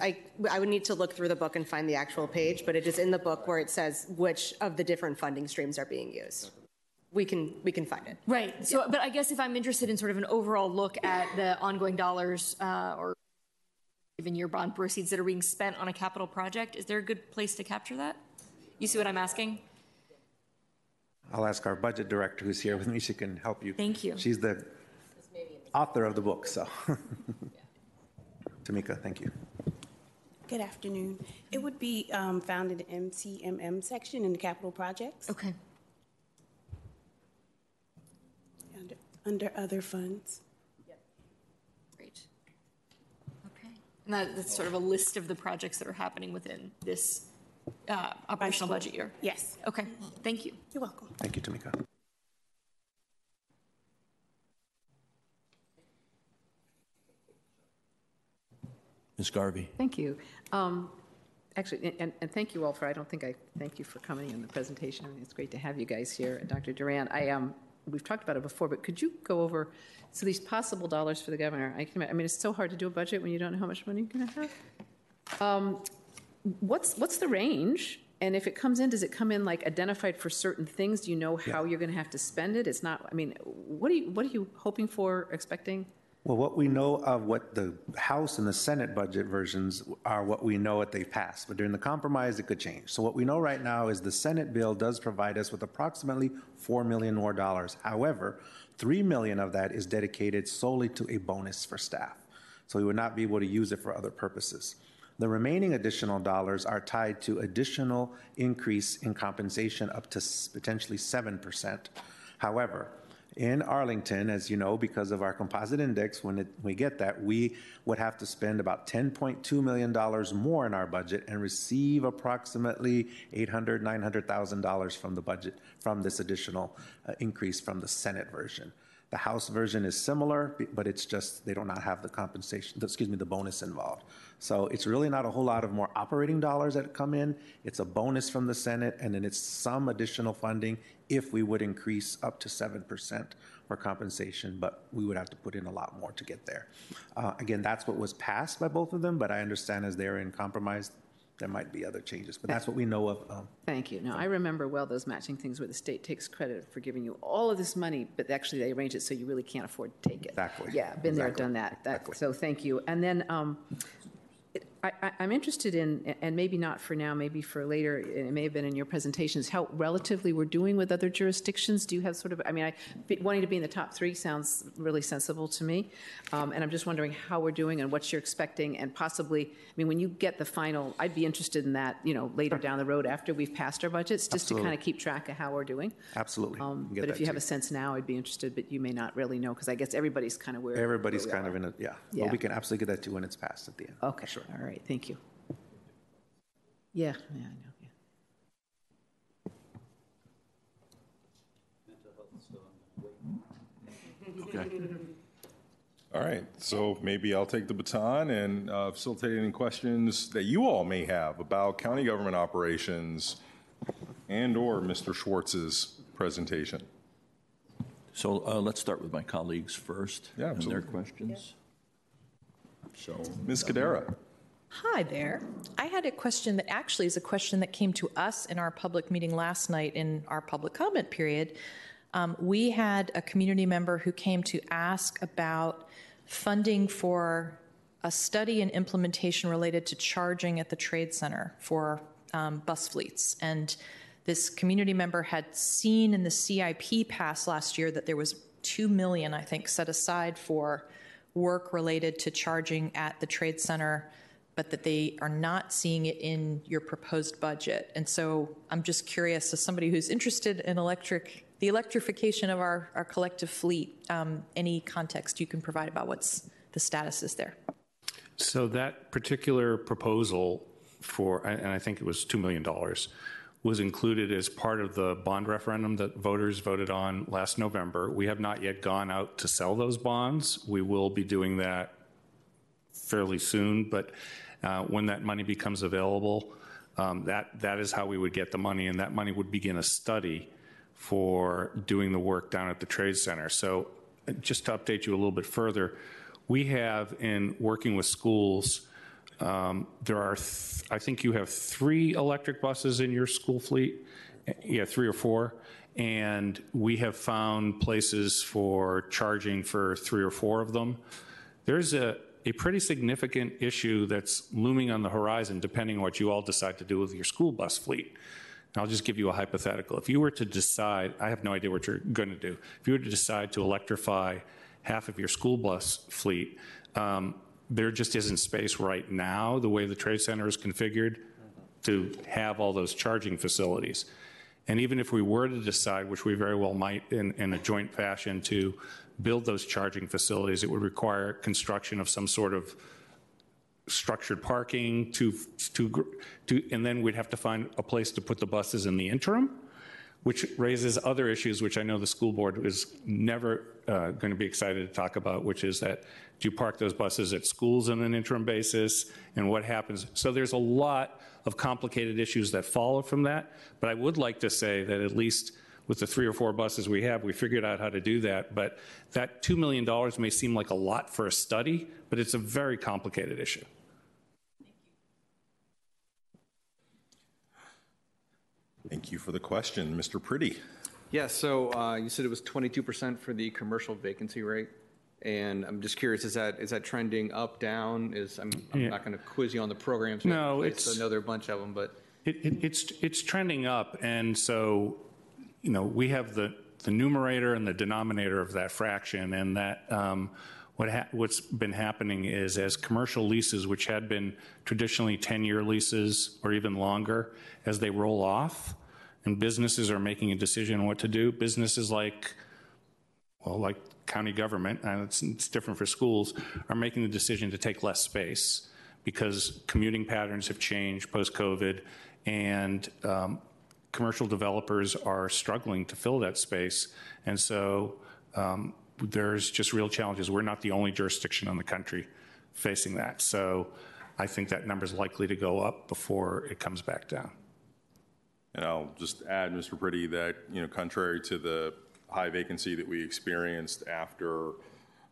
I, I would need to look through the book and find the actual page, but it is in the book where it says which of the different funding streams are being used. We can, we can find it. Right. So, but I guess if I'm interested in sort of an overall look at the ongoing dollars uh, or even your bond proceeds that are being spent on a capital project, is there a good place to capture that? You see what I'm asking? I'll ask our budget director who's here with me. She can help you. Thank you. She's the author of the book, so. Tamika, thank you. Good afternoon. It would be um, found in the MCMM section in the capital projects, Okay. under- under other funds. Great. Okay. And that, that's sort of a list of the projects that are happening within this uh, operational budget year? Yes, Okay, thank you. you're welcome. Thank you, Tamika. Ms. Garvey. Thank you. Um, Actually, and, and thank you all for, I don't think I, thank you for coming in the presentation. I mean, it's great to have you guys here. And Dr. Duran, I, um, we've talked about it before, but could you go over, so these possible dollars for the governor, I can, I mean, it's so hard to do a budget when you don't know how much money you're going to have. Um, What's, what's the range? And if it comes in, does it come in like identified for certain things? Do you know how you're going to have to spend it? It's not, I mean, what are you, what are you hoping for, expecting? Well, what we know of what the House and the Senate budget versions are what we know what they've passed, but during the compromise, it could change. So what we know right now is the Senate bill does provide us with approximately 4 million more dollars. However, 3 million of that is dedicated solely to a bonus for staff. So we would not be able to use it for other purposes. The remaining additional dollars are tied to additional increase in compensation up to potentially 7%. However, in Arlington, as you know, because of our composite index, when it, we get that, we would have to spend about $10.2 million more in our budget and receive approximately $800,000, $900,000 from the budget, from this additional uh, increase from the Senate version. The House version is similar, but it's just, they do not have the compensation, excuse me, the bonus involved. So it's really not a whole lot of more operating dollars that come in. It's a bonus from the Senate, and then it's some additional funding if we would increase up to 7% for compensation, but we would have to put in a lot more to get there. Uh, Again, that's what was passed by both of them, but I understand as they're in compromise, there might be other changes, but that's what we know of. um, Thank you. Now, I remember well those matching things where the state takes credit for giving you all of this money, but actually they arrange it so you really can't afford to take it. Exactly. Yeah, been there, Exactly. done that. That- Exactly. So thank you. And then um, I, I- I'm interested in, and maybe not for now, maybe for later, it may have been in your presentations, how relatively we're doing with other jurisdictions. Do you have sort of, I mean, I, wanting to be in the top three sounds really sensible to me. Um, And I'm just wondering how we're doing and what you're expecting and possibly, I mean, when you get the final, I'd be interested in that, you know, later down the road after we've passed our budgets, just to kind of keep track of how we're doing. Absolutely. Um, But if you have a sense now, I'd be interested, but you may not really know, because I guess everybody's kind of where. Everybody's where kind of in a, yeah. Yeah. Well, we can absolutely get that to when it's passed at the end. Okay, Sure. all right, thank you. Yeah, yeah, I know, yeah. Okay. All right, so maybe I'll take the baton and uh, facilitate any questions that you all may have about county government operations and/or Mr. Schwartz's presentation. So uh, let's start with my colleagues first. Yeah, And their absolutely. questions. So, Ms. Kadera? Hi there. I had a question that actually is a question that came to us in our public meeting last night in our public comment period. Um, we had a community member who came to ask about funding for a study and implementation related to charging at the trade center for um, bus fleets. And this community member had seen in the CIP pass last year that there was 2 million, I think, set aside for work related to charging at the trade center, but that they are not seeing it in your proposed budget. And so I'm just curious, as somebody who's interested in electric, the electrification of our, our collective fleet, um, any context you can provide about what's the status is there? So that particular proposal for, and I think it was $2 million, was included as part of the bond referendum that voters voted on last November. We have not yet gone out to sell those bonds. We will be doing that fairly soon, but when that money becomes available, um, that, that is how we would get the money, and that money would begin a study for doing the work down at the Trade Center. So uh, just to update you a little bit further, we have in working with schools, um, there are, I think you have three electric buses in your school fleet, yeah, three or four. And we have found places for charging for three or four of them. There's a, a pretty significant issue that's looming on the horizon, depending on what you all decide to do with your school bus fleet. And I'll just give you a hypothetical. If you were to decide, I have no idea what you're going to do, if you were to decide to electrify half of your school bus fleet, um, there just isn't space right now, the way the Trade Center is configured, to have all those charging facilities. And even if we were to decide, which we very well might in, in a joint fashion, to build those charging facilities, it would require construction of some sort of structured parking to, to, to, and then we'd have to find a place to put the buses in the interim, which raises other issues, which I know the school board is never uh, going to be excited to talk about, which is that do you park those buses at schools on an interim basis, and what happens? So there's a lot of complicated issues that follow from that, but I would like to say that at least with the three or four buses we have, we figured out how to do that. But that $2 million may seem like a lot for a study, but it's a very complicated issue. Thank you for the question. Mr. Priddy? Yeah, so uh, you said it was 22% for the commercial vacancy rate. And I'm just curious, is that is that trending up, down? Is I'm, I'm Yeah. not going to quiz you on the programs. No, I it's- know there bunch of them, but It, it, it's it's trending up, and so you know we have the the numerator and the denominator of that fraction, and that um, what ha- what's been happening is as commercial leases, which had been traditionally 10 year leases or even longer, as they roll off, and businesses are making a decision on what to do. Businesses like well, like county government, and it's, it's different for schools, are making the decision to take less space because commuting patterns have changed post-COVID, and um, commercial developers are struggling to fill that space. And so um, there's just real challenges. We're not the only jurisdiction in the country facing that. So I think that number is likely to go up before it comes back down. And I'll just add, Mr. Priddy, that, you know, contrary to the high vacancy that we experienced after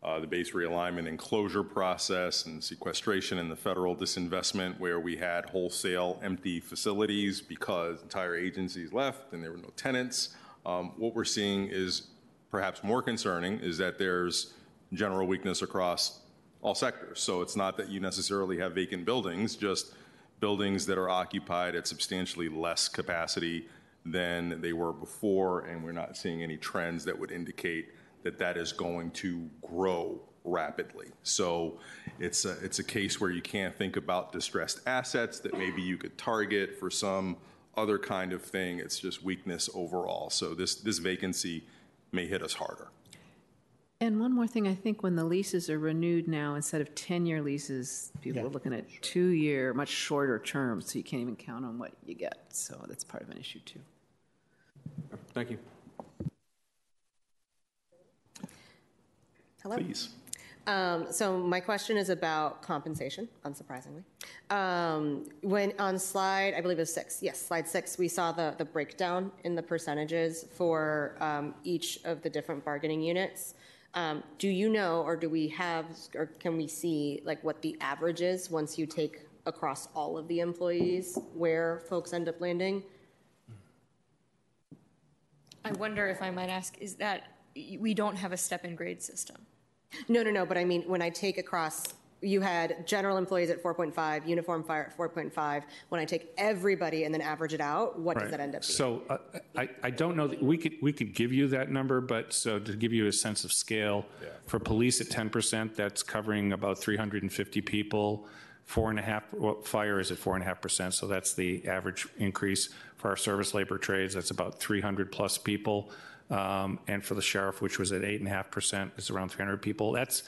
the base realignment and closure process and sequestration and the federal disinvestment, where we had wholesale empty facilities because entire agencies left and there were no tenants, um, what we're seeing is perhaps more concerning is that there's general weakness across all sectors. So it's not that you necessarily have vacant buildings, just buildings that are occupied at substantially less capacity than they were before, and we're not seeing any trends that would indicate that that is going to grow rapidly. So it's a, it's a case where you can't think about distressed assets that maybe you could target for some other kind of thing. It's just weakness overall. So this, this vacancy may hit us harder. And one more thing, I think when the leases are renewed now, instead of 10-year leases, people are looking at two-year, much shorter terms, so you can't even count on what you get. So that's part of an issue, too. thank you. Hello. Please. Um, so my question is about compensation, unsurprisingly. Um, when on slide, I believe it was six, yes, slide six, we saw the, the breakdown in the percentages for um, each of the different bargaining units. Um, do you know, or do we have, or can we see, like what the average is once you take across all of the employees, where folks end up landing? I wonder if I might ask, is that, we don't have a step and grade system? No, no, no, but I mean, when I take across, you had general employees at 4.5, uniform fire at 4.5. When I take everybody and then average it out, what does Right. that end up being? So uh, I, I don't know, that we could, we could give you that number, but so to give you a sense of scale, for police at 10%, that's covering about 350 people. Four and a half, well, fire is at four and a half percent, so that's the average increase. For our service labor trades, that's about 300 plus people. Um, And for the sheriff, which was at eight and a half percent, it's around 300 people. That's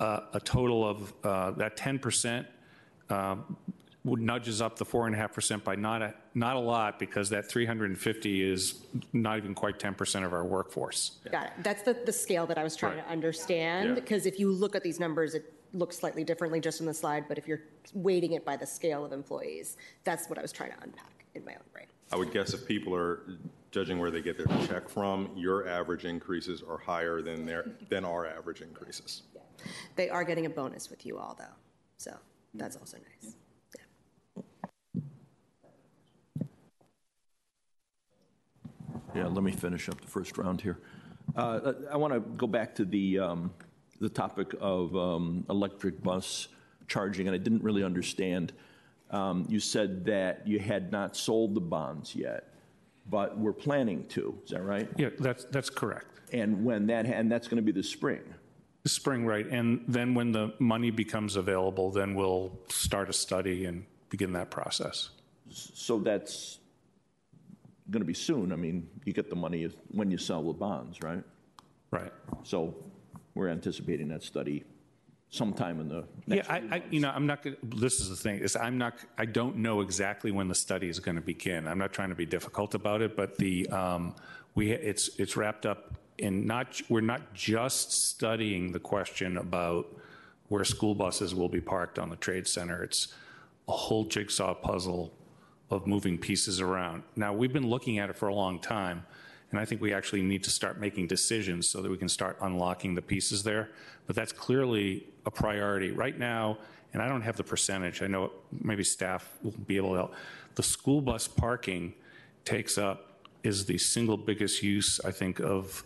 uh, a total of, uh, that 10% um, would nudges up the four and a half percent by not a, not a lot because that 350 is not even quite 10% of our workforce. Got it. That's the, the scale that I was trying Right. to understand, Yeah. because if you look at these numbers, it looks slightly differently just in the slide, but if you're weighting it by the scale of employees, that's what I was trying to unpack in my own brain. I would guess if people are judging where they get their check from, your average increases are higher than their, than our average increases. They are getting a bonus with you all, though, so that's also nice. Yeah, let me finish up the first round here. Uh, I want to go back to the, um, the topic of um, electric bus charging, and I didn't really understand. Um, You said that you had not sold the bonds yet, but we're planning to, is that right? Yeah, that's, that's correct. And when that, and that's going to be the spring? Spring, right. And then when the money becomes available, then we'll start a study and begin that process. So that's going to be soon. I mean, you get the money when you sell the bonds, right? Right. So we're anticipating that study sometime in the Yeah. I, I, you know, I'm not, gonna- this is the thing, is I'm not, I don't know exactly when the study is going to begin. I'm not trying to be difficult about it, but the, um, we, it's, it's wrapped up in not, we're not just studying the question about where school buses will be parked on the trade center. It's a whole jigsaw puzzle of moving pieces around. Now, we've been looking at it for a long time, and I think we actually need to start making decisions so that we can start unlocking the pieces there. But that's clearly a priority. Right now, and I don't have the percentage, I know maybe staff will be able to help. The school bus parking takes up, is the single biggest use, I think, of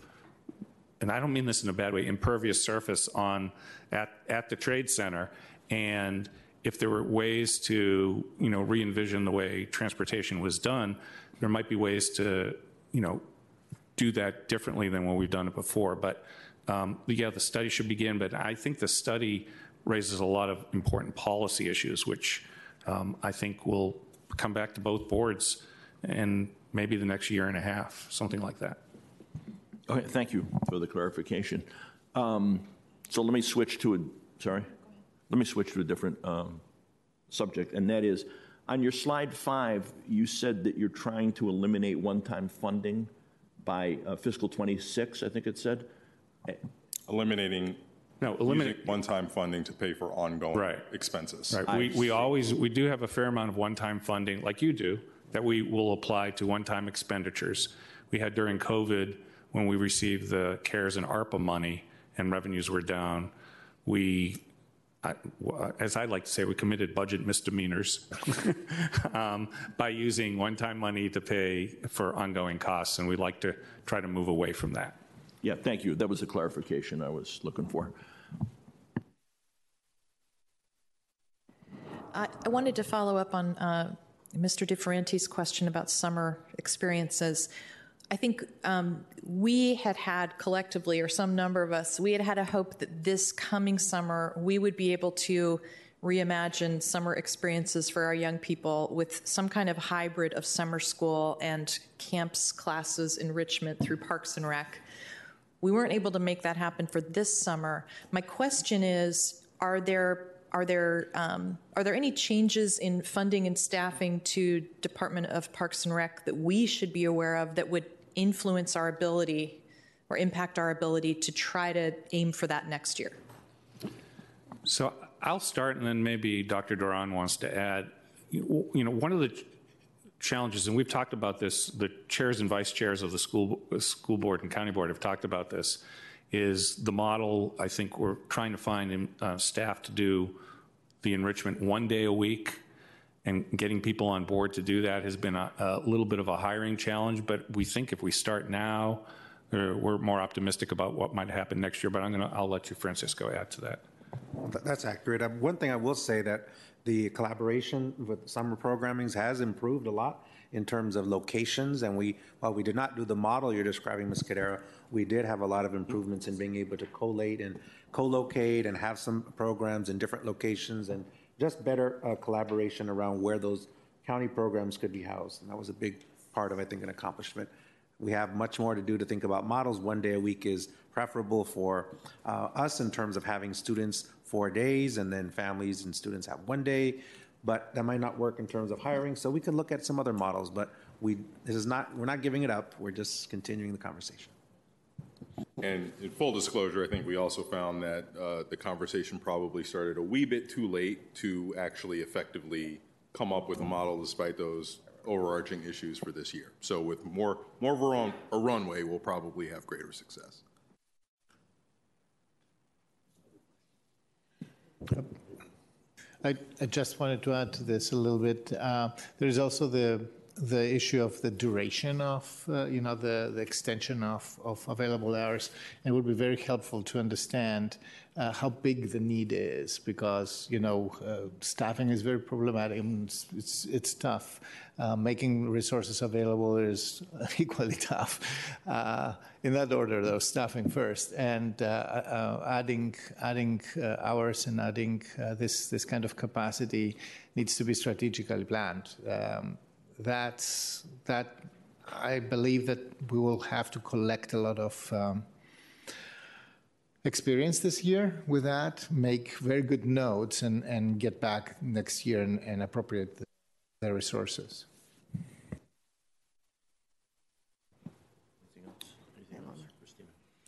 and I don't mean this in a bad way, impervious surface on, at, at the trade center. And if there were ways to, you know, re-envision the way transportation was done, there might be ways to, you know, do that differently than when we've done it before. But um, yeah, the study should begin, but I think the study raises a lot of important policy issues, which um, I think will come back to both boards and maybe the next year and a half, something like that. Okay, thank you for the clarification. Um, So let me switch to a, sorry? Let me switch to a different um, subject, and that is, on your slide five, you said that you're trying to eliminate one-time funding by uh, fiscal '26, I think it said? Eliminating. No, eliminate- One-time funding to pay for ongoing Right. expenses. Right, we, we always, we do have a fair amount of one-time funding, like you do, that we will apply to one-time expenditures. We had during COVID, when we received the CARES and ARPA money and revenues were down, we, I- w- as I like to say, we committed budget misdemeanors um, by using one-time money to pay for ongoing costs, and we'd like to try to move away from that. Yeah, thank you. That was the clarification I was looking for. I I wanted to follow up on uh, Mr. DeFerranti's question about summer experiences. I think um, we had had collectively, or some number of us, we had had a hope that this coming summer we would be able to reimagine summer experiences for our young people with some kind of hybrid of summer school and camps, classes, enrichment through Parks and Rec. We weren't able to make that happen for this summer. My question is, are there are there um, are there any changes in funding and staffing to Department of Parks and Rec that we should be aware of that would influence our ability or impact our ability to try to aim for that next year? So I'll start, and then maybe Dr. Duran wants to add. You know, one of the challenges, and we've talked about this, the chairs and vice chairs of the school, school board and county board have talked about this, is the model, I think we're trying to find uh, staff to do the enrichment one day a week, and getting people on board to do that has been a, a little bit of a hiring challenge, but we think if we start now, we're more optimistic about what might happen next year, but I'm gonna, I'll let you, Francisco, add to that. Th- That's accurate. Uh, One thing I will say that the collaboration with summer programmings has improved a lot in terms of locations, and we, while we did not do the model you're describing, Ms. Kadera, we did have a lot of improvements in being able to collate and co-locate and have some programs in different locations and just better uh, collaboration around where those county programs could be housed. And that was a big part of, I think, an accomplishment. We have much more to do to think about models. One day a week is preferable for uh, us in terms of having students four days and then families and students have one day. But that might not work in terms of hiring. So we could look at some other models. But we, this is not, we're not giving it up. We're just continuing the conversation. And in full disclosure, I think we also found that uh, the conversation probably started a wee bit too late to actually effectively come up with a model despite those overarching issues for this year. So with more, more of a run- a runway, we'll probably have greater success. I, I just wanted to add to this a little bit. Uh, there is also the the issue of the duration of, uh, you know, the, the extension of, of available hours. It would be very helpful to understand uh, how big the need is because, you know, uh, staffing is very problematic and it's, it's, it's tough. Uh, making resources available is equally tough. Uh, in that order, though, staffing first and uh, adding, adding hours and adding this, this kind of capacity needs to be strategically planned. Um, that's that I believe that we will have to collect a lot of um, experience this year with that, make very good notes, and, and get back next year and, and appropriate the, the resources.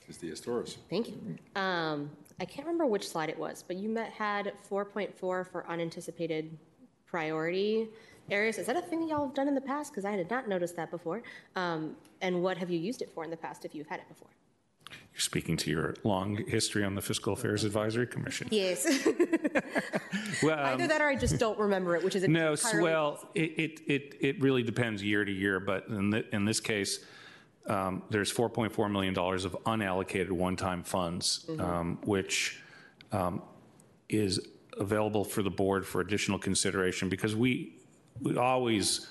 Ms. Diaz-Torres. Thank you. Um, I can't remember which slide it was, but you met, had 4.4 for unanticipated priority areas. Is that a thing that y'all have done in the past? Because I did not notice that before. Um, and what have you used it for in the past if you've had it before? You're speaking to your long history on the Fiscal Affairs Advisory Commission. Yes. well, um, Either that or I just don't remember it, which is no. Well, it, it, it, it really depends year to year, but in, the, in this case, um, there's $4.4 million of unallocated one-time funds, mm-hmm. um, which um, is available for the board for additional consideration because we we always,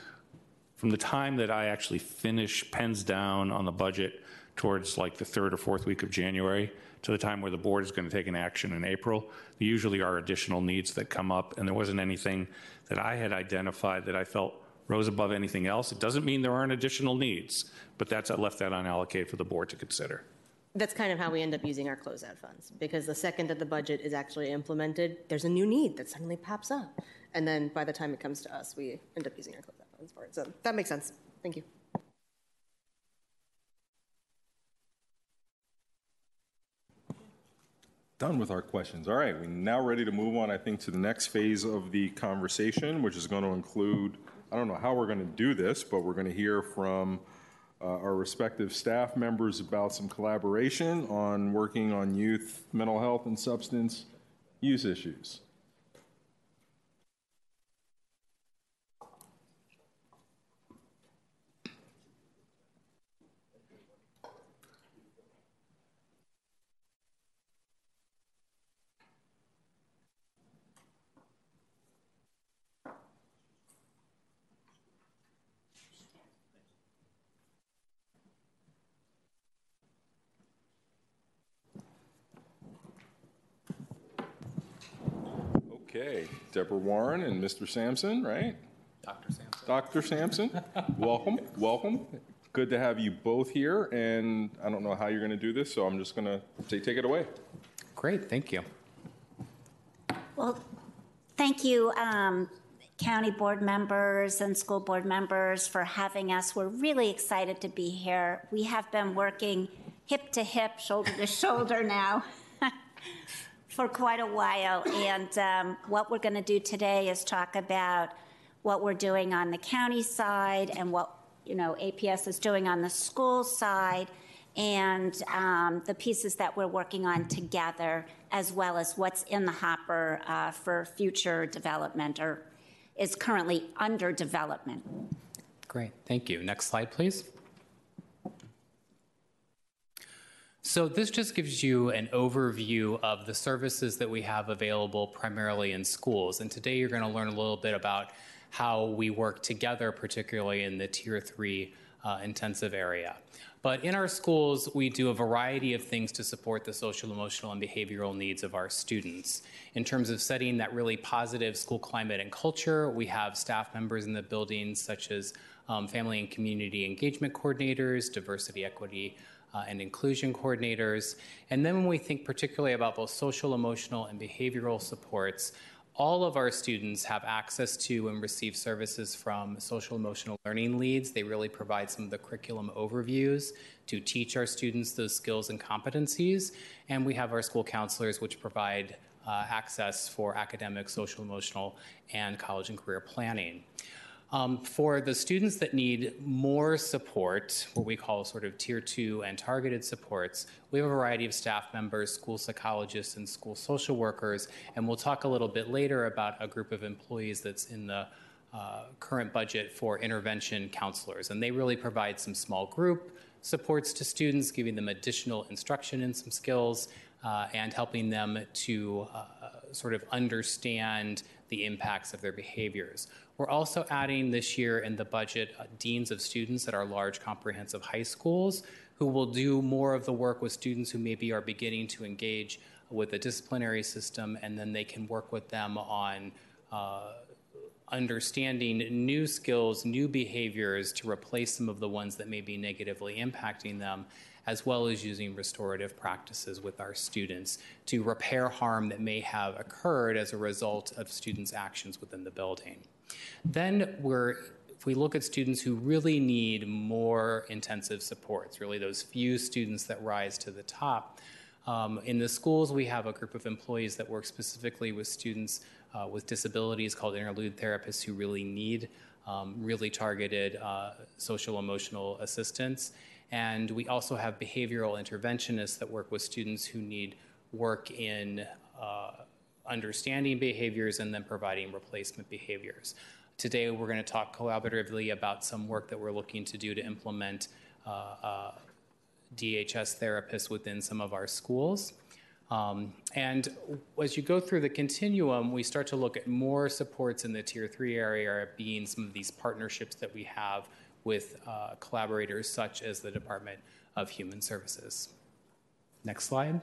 from the time that I actually finish pens down on the budget towards like the third or fourth week of January to the time where the board is going to take an action in April, there usually are additional needs that come up, and there wasn't anything that I had identified that I felt rose above anything else. It doesn't mean there aren't additional needs, but that's I left that unallocated for the board to consider. That's kind of how we end up using our closeout funds because the second that the budget is actually implemented, there's a new need that suddenly pops up. And then by the time it comes to us, we end up using our closeout funds for it. So that makes sense. Thank you. Done with our questions. All right, we're now ready to move on, I think, to the next phase of the conversation, which is going to include, I don't know how we're going to do this, but we're going to hear from uh, our respective staff members about some collaboration on working on youth mental health and substance use issues. Okay, Deborah Warren and Mr. Sampson, right? Dr. Sampson. Dr. Sampson, welcome, welcome. Good to have you both here, and I don't know how you're going to do this, so I'm just going to say take it away. Great, thank you. Well, thank you, um, county board members and school board members for having us. We're really excited to be here. We have been working hip to hip, shoulder to shoulder now for quite a while. And um, what we're going to do today is talk about what we're doing on the county side and what you know APS is doing on the school side, and um, the pieces that we're working on together, as well as what's in the hopper uh, for future development or is currently under development. Great, thank you. Next slide, please. So this just gives you an overview of the services that we have available primarily in schools. And today you're going to learn a little bit about how we work together, particularly in the tier three uh, intensive area. But in our schools, we do a variety of things to support the social, emotional, and behavioral needs of our students. In terms of setting that really positive school climate and culture, we have staff members in the buildings such as um, family and community engagement coordinators, diversity, equity, and inclusion coordinators. And then when we think particularly about both social, emotional, and behavioral supports, all of our students have access to and receive services from social emotional learning leads. They really provide some of the curriculum overviews to teach our students those skills and competencies. And we have our school counselors, which provide uh, access for academic, social, emotional, and college and career planning. Um, for the students that need more support, what we call sort of tier two and targeted supports, we have a variety of staff members, school psychologists, and school social workers, and we'll talk a little bit later about a group of employees that's in the uh, current budget for intervention counselors. And they really provide some small group supports to students, giving them additional instruction and some skills, uh, and helping them to uh, sort of understand the impacts of their behaviors. We're also adding this year in the budget uh, deans of students at our large comprehensive high schools who will do more of the work with students who maybe are beginning to engage with the disciplinary system, and then they can work with them on uh, understanding new skills, new behaviors to replace some of the ones that may be negatively impacting them, as well as using restorative practices with our students to repair harm that may have occurred as a result of students' actions within the building. Then we're if we look at students who really need more intensive supports, really those few students that rise to the top, um, in the schools, we have a group of employees that work specifically with students uh, with disabilities called interlude therapists who really need um, really targeted uh, social emotional assistance. And we also have behavioral interventionists that work with students who need work in uh, understanding behaviors and then providing replacement behaviors. Today, we're going to talk collaboratively about some work that we're looking to do to implement uh, uh, DHS therapists within some of our schools. Um, and as you go through the continuum, we start to look at more supports in the tier three area, being some of these partnerships that we have with uh, collaborators such as the Department of Human Services. Next slide.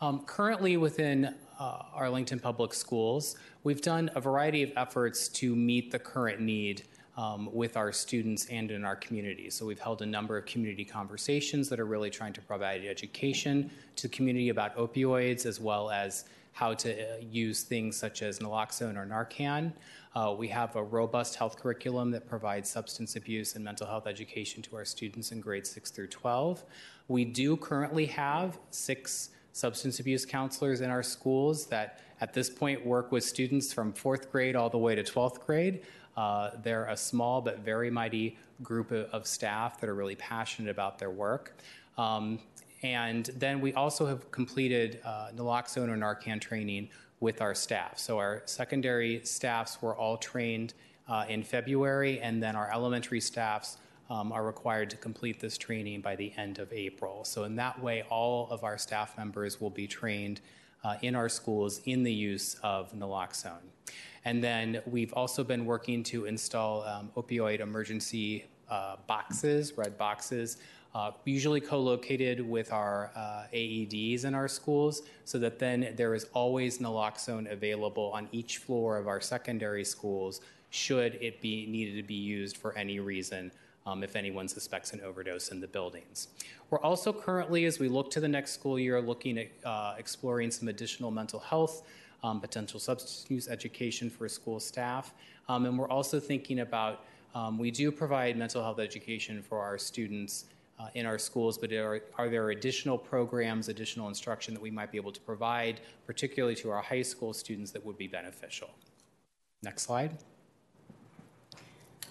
Um, currently, within uh, Arlington Public Schools, we've done a variety of efforts to meet the current need um, with our students and in our community. So we've held a number of community conversations that are really trying to provide education to the community about opioids as well as how to uh, use things such as naloxone or Narcan. Uh, we have a robust health curriculum that provides substance abuse and mental health education to our students in grades 6 through 12. We do currently have six substance abuse counselors in our schools that at this point work with students from fourth grade all the way to 12th grade. Uh, they're a small but very mighty group of, of, staff that are really passionate about their work. Um, and then we also have completed uh, naloxone or Narcan training with our staff. So our secondary staffs were all trained uh, in February, and then our elementary staffs um, are required to complete this training by the end of April. So in that way, all of our staff members will be trained uh, in our schools in the use of naloxone. And then we've also been working to install um, opioid emergency uh, boxes, red boxes, uh, usually co-located with our uh, AEDs in our schools, so that then there is always naloxone available on each floor of our secondary schools should it be needed to be used for any reason um, if anyone suspects an overdose in the buildings. We're also currently, as we look to the next school year, looking at uh, exploring some additional mental health um, potential substance use education for school staff. Um, and we're also thinking about, um, we do provide mental health education for our students uh, in our schools, but are, are, there additional programs, additional instruction that we might be able to provide, particularly to our high school students, that would be beneficial? Next slide.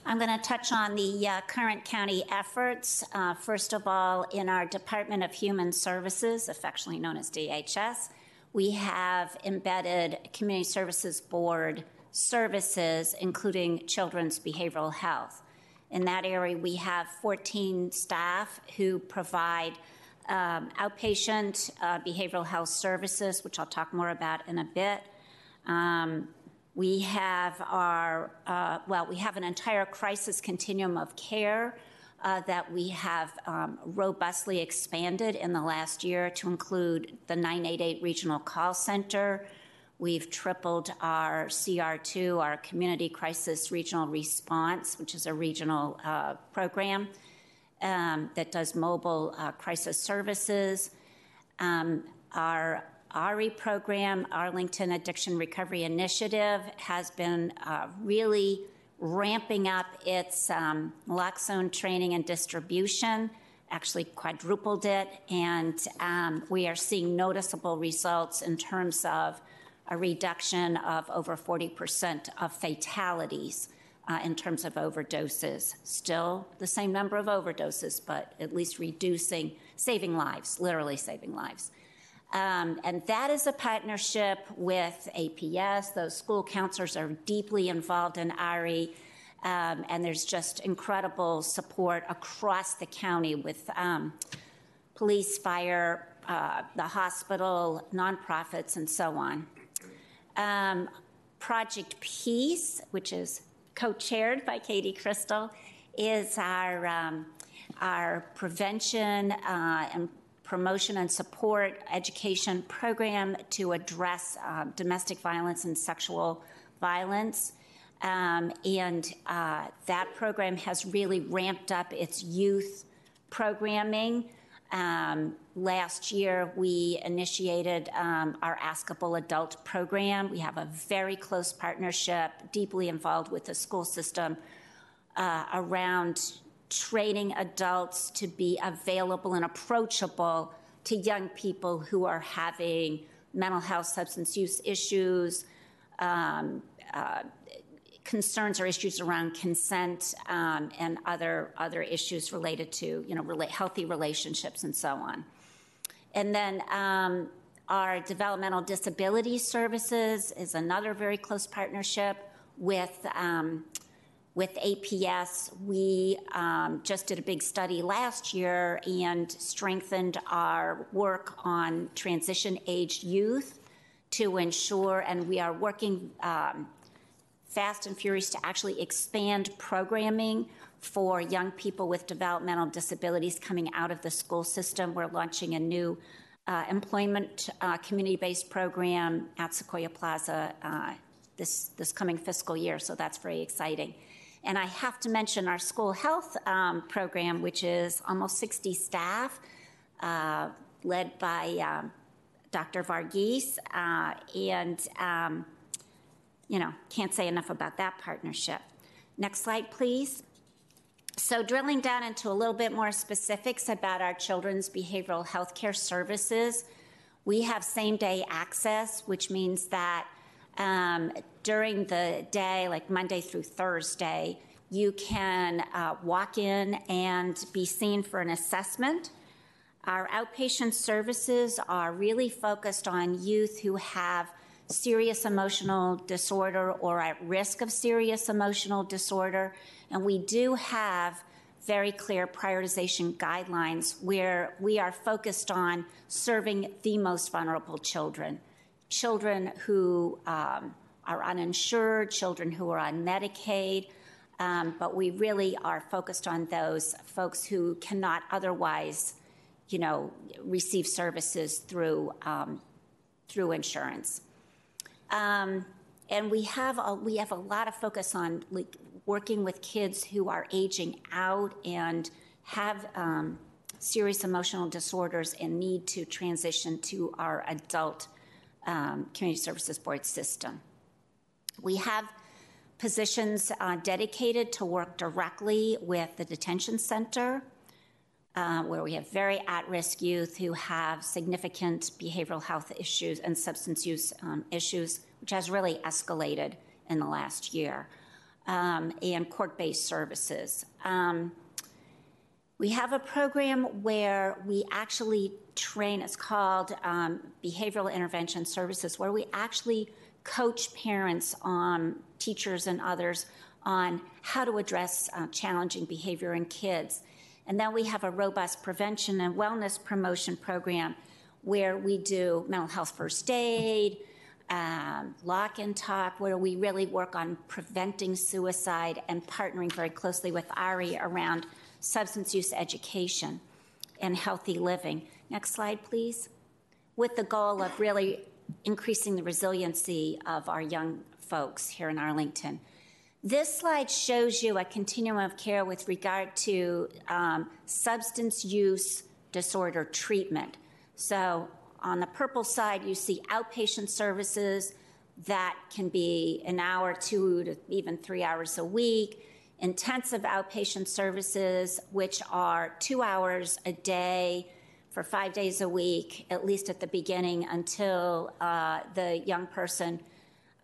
I'm going to touch on the uh, current county efforts. Uh, first of all, in our Department of Human Services, affectionately known as DHS, we have embedded Community Services Board services, including children's behavioral health. In that area, we have 14 staff who provide um, outpatient uh, behavioral health services, which I'll talk more about in a bit. Um, we have our, uh, well, we have an entire crisis continuum of care uh, that we have um, robustly expanded in the last year to include the 988 Regional Call Center. We've tripled our CR2, our Community Crisis Regional Response, which is a regional uh, program um, that does mobile uh, crisis services. Um, our ARI program, Arlington Addiction Recovery Initiative, has been uh, really ramping up its um, naloxone training and distribution, actually quadrupled it, and um, we are seeing noticeable results in terms of a reduction of over 40% of fatalities uh, in terms of overdoses. Still the same number of overdoses, but at least reducing, saving lives, literally saving lives. Um, and that is a partnership with APS. Those school counselors are deeply involved in ARI. Um, and there's just incredible support across the county with um, police, fire, uh, the hospital, nonprofits, and so on. Um, Project Peace, which is co-chaired by Katie Cristol, is our um, our prevention uh, and promotion and support education program to address uh, domestic violence and sexual violence. Um, and uh, that program has really ramped up its youth programming. Um, last year, we initiated um, our Askable Adult program. We have a very close partnership, deeply involved with the school system uh, around training adults to be available and approachable to young people who are having mental health, substance use issues, um, uh, concerns or issues around consent um, and other other issues related to you know rela- healthy relationships and so on. And then um, our developmental disability services is another very close partnership with. With APS, we um, just did a big study last year and strengthened our work on transition aged youth to ensure, and we are working um, fast and furious to actually expand programming for young people with developmental disabilities coming out of the school system. We're launching a new uh, employment uh, community based program at Sequoia Plaza uh, this, this coming fiscal year, so that's very exciting. And I have to mention our school health um, program, which is almost 60 staff, uh, led by um, Dr. Varghese. Uh, and, um, you know, can't say enough about that partnership. Next slide, please. So, drilling down into a little bit more specifics about our children's behavioral health care services, we have same day access, which means that um, during the day, like Monday through Thursday, you can uh, walk in and be seen for an assessment. Our outpatient services are really focused on youth who have serious emotional disorder or at risk of serious emotional disorder. And we do have very clear prioritization guidelines where we are focused on serving the most vulnerable children children who um, are uninsured, children who are on Medicaid, um, but we really are focused on those folks who cannot otherwise, you know, receive services through um, through insurance. Um, and we have a, we have a lot of focus on like, working with kids who are aging out and have um, serious emotional disorders and need to transition to our adult um, Community Services Board system. We have positions uh, dedicated to work directly with the detention center, uh, where we have very at risk youth who have significant behavioral health issues and substance use um, issues, which has really escalated in the last year, um, and court based services. Um, we have a program where we actually train, it's called um, Behavioral Intervention Services, where we actually coach parents on teachers and others on how to address uh, challenging behavior in kids. And then we have a robust prevention and wellness promotion program where we do mental health first aid, um, lock and talk, where we really work on preventing suicide and partnering very closely with ARI around substance use education and healthy living. Next slide, please. With the goal of really increasing the resiliency of our young folks here in Arlington. This slide shows you a continuum of care with regard to um, substance use disorder treatment. So, on the purple side, you see outpatient services that can be an hour, two to even three hours a week intensive outpatient services, which are two hours a day for five days a week, at least at the beginning, until uh, the young person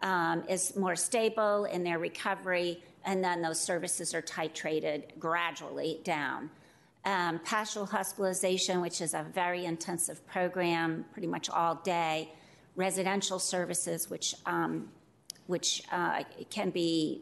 um, is more stable in their recovery, and then those services are titrated gradually down. um, partial hospitalization, which is a very intensive program, pretty much all day, residential services, which, um, which uh, can be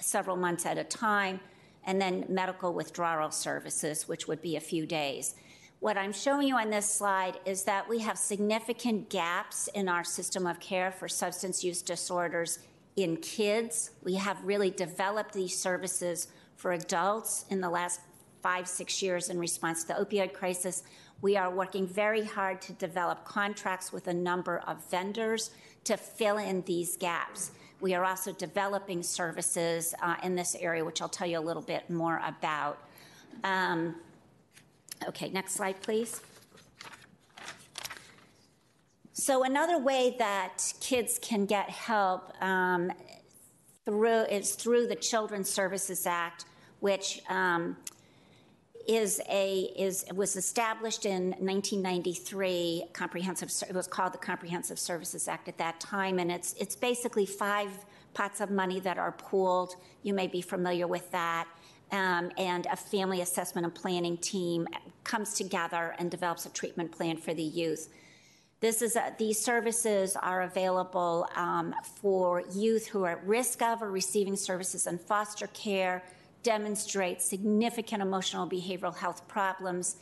several months at a time, and then medical withdrawal services, which would be a few days. What I'm showing you on this slide is that we have significant gaps in our system of care for substance use disorders in kids. We have really developed these services for adults in the last five, six years in response to the opioid crisis. We are working very hard to develop contracts with a number of vendors to fill in these gaps. We are also developing services uh, in this area, which I'll tell you a little bit more about. Um, okay, next slide, please. So another way that kids can get help um, through is through the Children's Services Act, which um, is a is was established in 1993. Comprehensive it was called the Comprehensive Services Act at that time, and it's it's basically five pots of money that are pooled. You may be familiar with that. Um, and a family assessment and planning team comes together and develops a treatment plan for the youth. This is a, these services are available um, for youth who are at risk of or receiving services in foster care, demonstrate significant emotional behavioral health problems,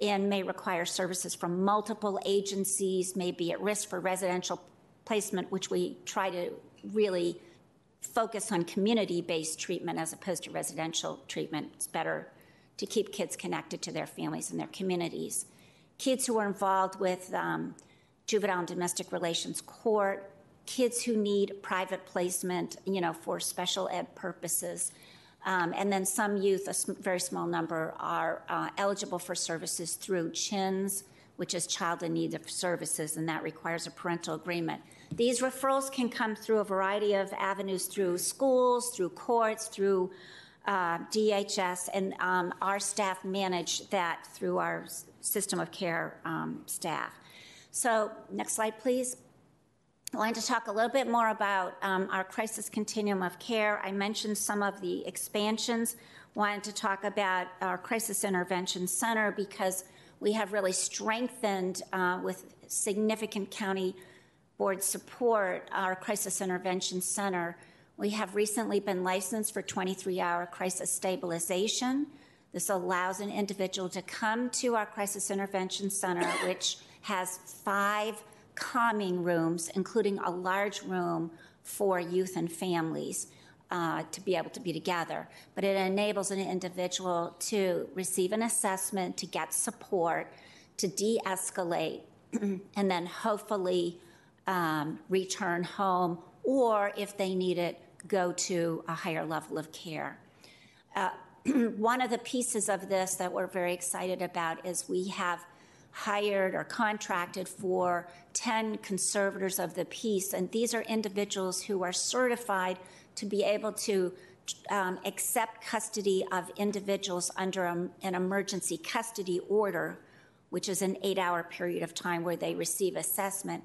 and may require services from multiple agencies, may be at risk for residential placement, which we try to really focus on community-based treatment as opposed to residential treatment. It's better to keep kids connected to their families and their communities. Kids who are involved with um, juvenile and domestic relations court, kids who need private placement, you know, for special ed purposes. Um, and then some youth, a very small number, are uh, eligible for services through CHINS, which is Child in Need of Services, and that requires a parental agreement. These referrals can come through a variety of avenues through schools, through courts, through uh, DHS, and um, our staff manage that through our system of care um, staff. So, next slide, please. I wanted to talk a little bit more about um, our crisis continuum of care. I mentioned some of the expansions. Wanted to talk about our crisis intervention center because we have really strengthened uh, with significant county board support our crisis intervention center. We have recently been licensed for 23 hour crisis stabilization. This allows an individual to come to our crisis intervention center, which has five calming rooms, including a large room for youth and families. Uh, to be able to be together. But it enables an individual to receive an assessment, to get support, to de escalate, and then hopefully um, return home, or if they need it, go to a higher level of care. Uh, one of the pieces of this that we're very excited about is we have hired or contracted for 10 conservators of the peace, and these are individuals who are certified to be able to um, accept custody of individuals under a, an emergency custody order, which is an eight hour period of time where they receive assessment,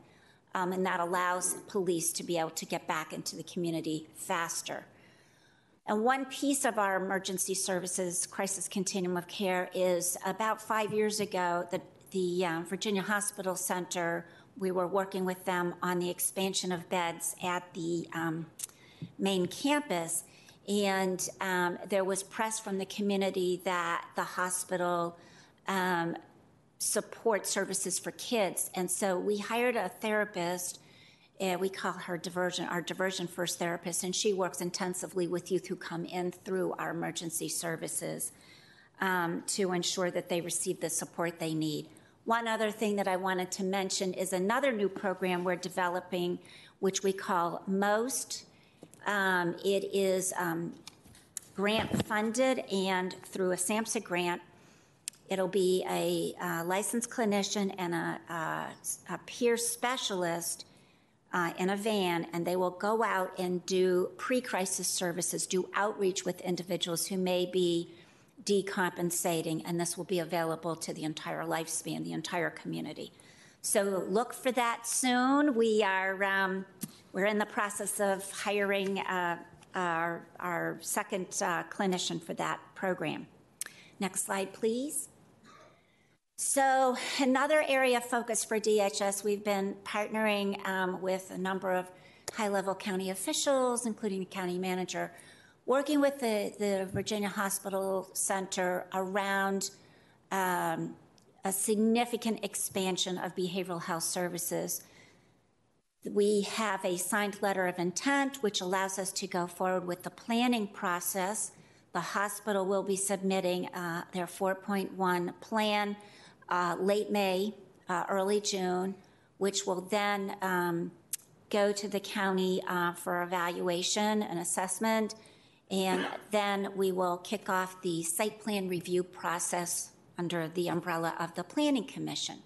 um, and that allows police to be able to get back into the community faster. And one piece of our emergency services crisis continuum of care is about five years ago, the the uh, Virginia Hospital Center, we were working with them on the expansion of beds at the um, main campus. And um, there was press from the community that the hospital um, support services for kids. And so we hired a therapist. Uh, we call her diversion, our diversion first therapist, and she works intensively with youth who come in through our emergency services um, to ensure that they receive the support they need. One other thing that I wanted to mention is another new program we're developing, which we call MOST. Um, it is um, grant funded and through a SAMHSA grant. It'll be a licensed clinician and a, a, a peer specialist uh, in a van, and they will go out and do pre crisis services, do outreach with individuals who may be decompensating, and this will be available to the entire lifespan, the entire community. So look for that soon. We are um, we're in the process of hiring uh, our, our second uh, clinician for that program. Next slide, please. So, another area of focus for DHS, we've been partnering um, with a number of high level county officials, including the county manager, working with the, the Virginia Hospital Center around um, a significant expansion of behavioral health services. We have a signed letter of intent, which allows us to go forward with the planning process. The hospital will be submitting uh, their 4.1 plan uh, late May, uh, early June, which will then um, go to the county uh, for evaluation and assessment. And then we will kick off the site plan review process under the umbrella of the Planning Commission.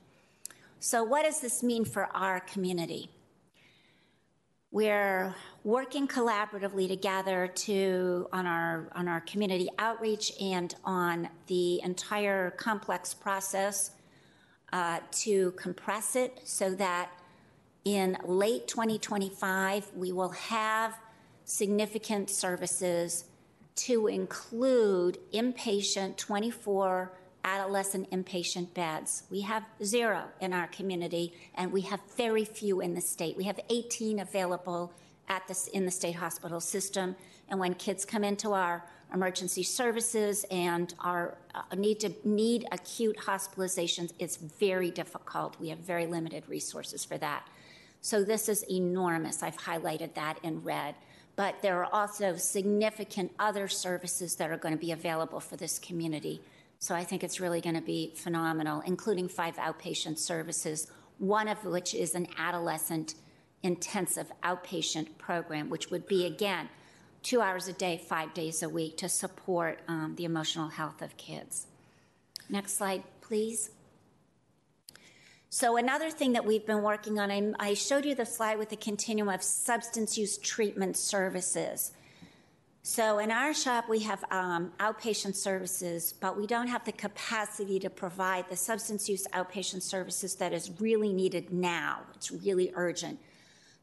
So, what does this mean for our community? We're working collaboratively together to on our on our community outreach and on the entire complex process uh, to compress it so that in late 2025 we will have significant services to include inpatient 24 adolescent inpatient beds. We have zero in our community, and we have very few in the state. We have 18 available at this in the state hospital system. And when kids come into our emergency services and our uh, need to need acute hospitalizations, it's very difficult. We have very limited resources for that. So this is enormous. I've highlighted that in red. But there are also significant other services that are going to be available for this community. So I think it's really going to be phenomenal, including five outpatient services, one of which is an adolescent intensive outpatient program, which would be, again, two hours a day, five days a week to support um, the emotional health of kids. Next slide, please. So, another thing that we've been working on, I, I showed you the slide with the continuum of substance use treatment services. So in our shop, we have um, outpatient services, but we don't have the capacity to provide the substance use outpatient services that is really needed now. It's really urgent.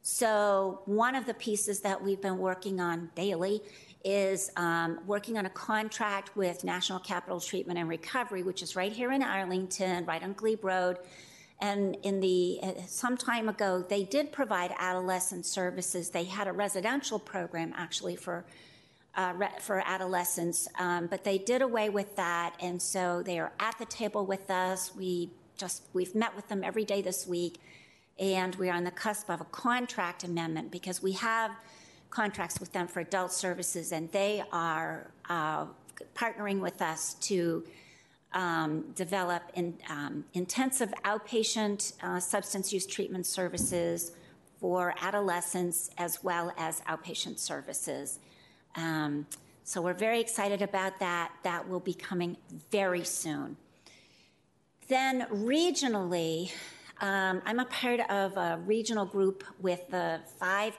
So one of the pieces that we've been working on daily is um, working on a contract with National Capital Treatment and Recovery, which is right here in Arlington, right on Glebe Road. And in the uh, some time ago, they did provide adolescent services. They had a residential program actually for uh, for adolescents, um, but they did away with that, and so they are at the table with us. We just we've met with them every day this week, and we are on the cusp of a contract amendment because we have contracts with them for adult services, and they are uh, partnering with us to. Um, develop in, um, intensive outpatient uh, substance use treatment services for adolescents as well as outpatient services. Um, so we're very excited about that. That will be coming very soon. Then regionally, um, I'm a part of a regional group with the five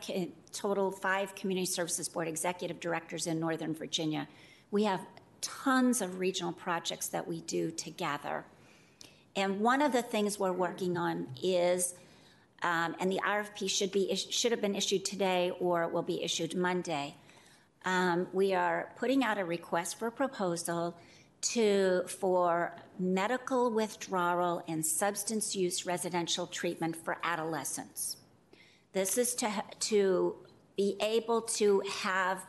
total five community services board executive directors in Northern Virginia. We have tons of regional projects that we do together. And one of the things we're working on is, um, and the RFP should be should have been issued today or will be issued Monday um, we are putting out a request for proposal to for medical withdrawal and substance use residential treatment for adolescents. This is to, to be able to have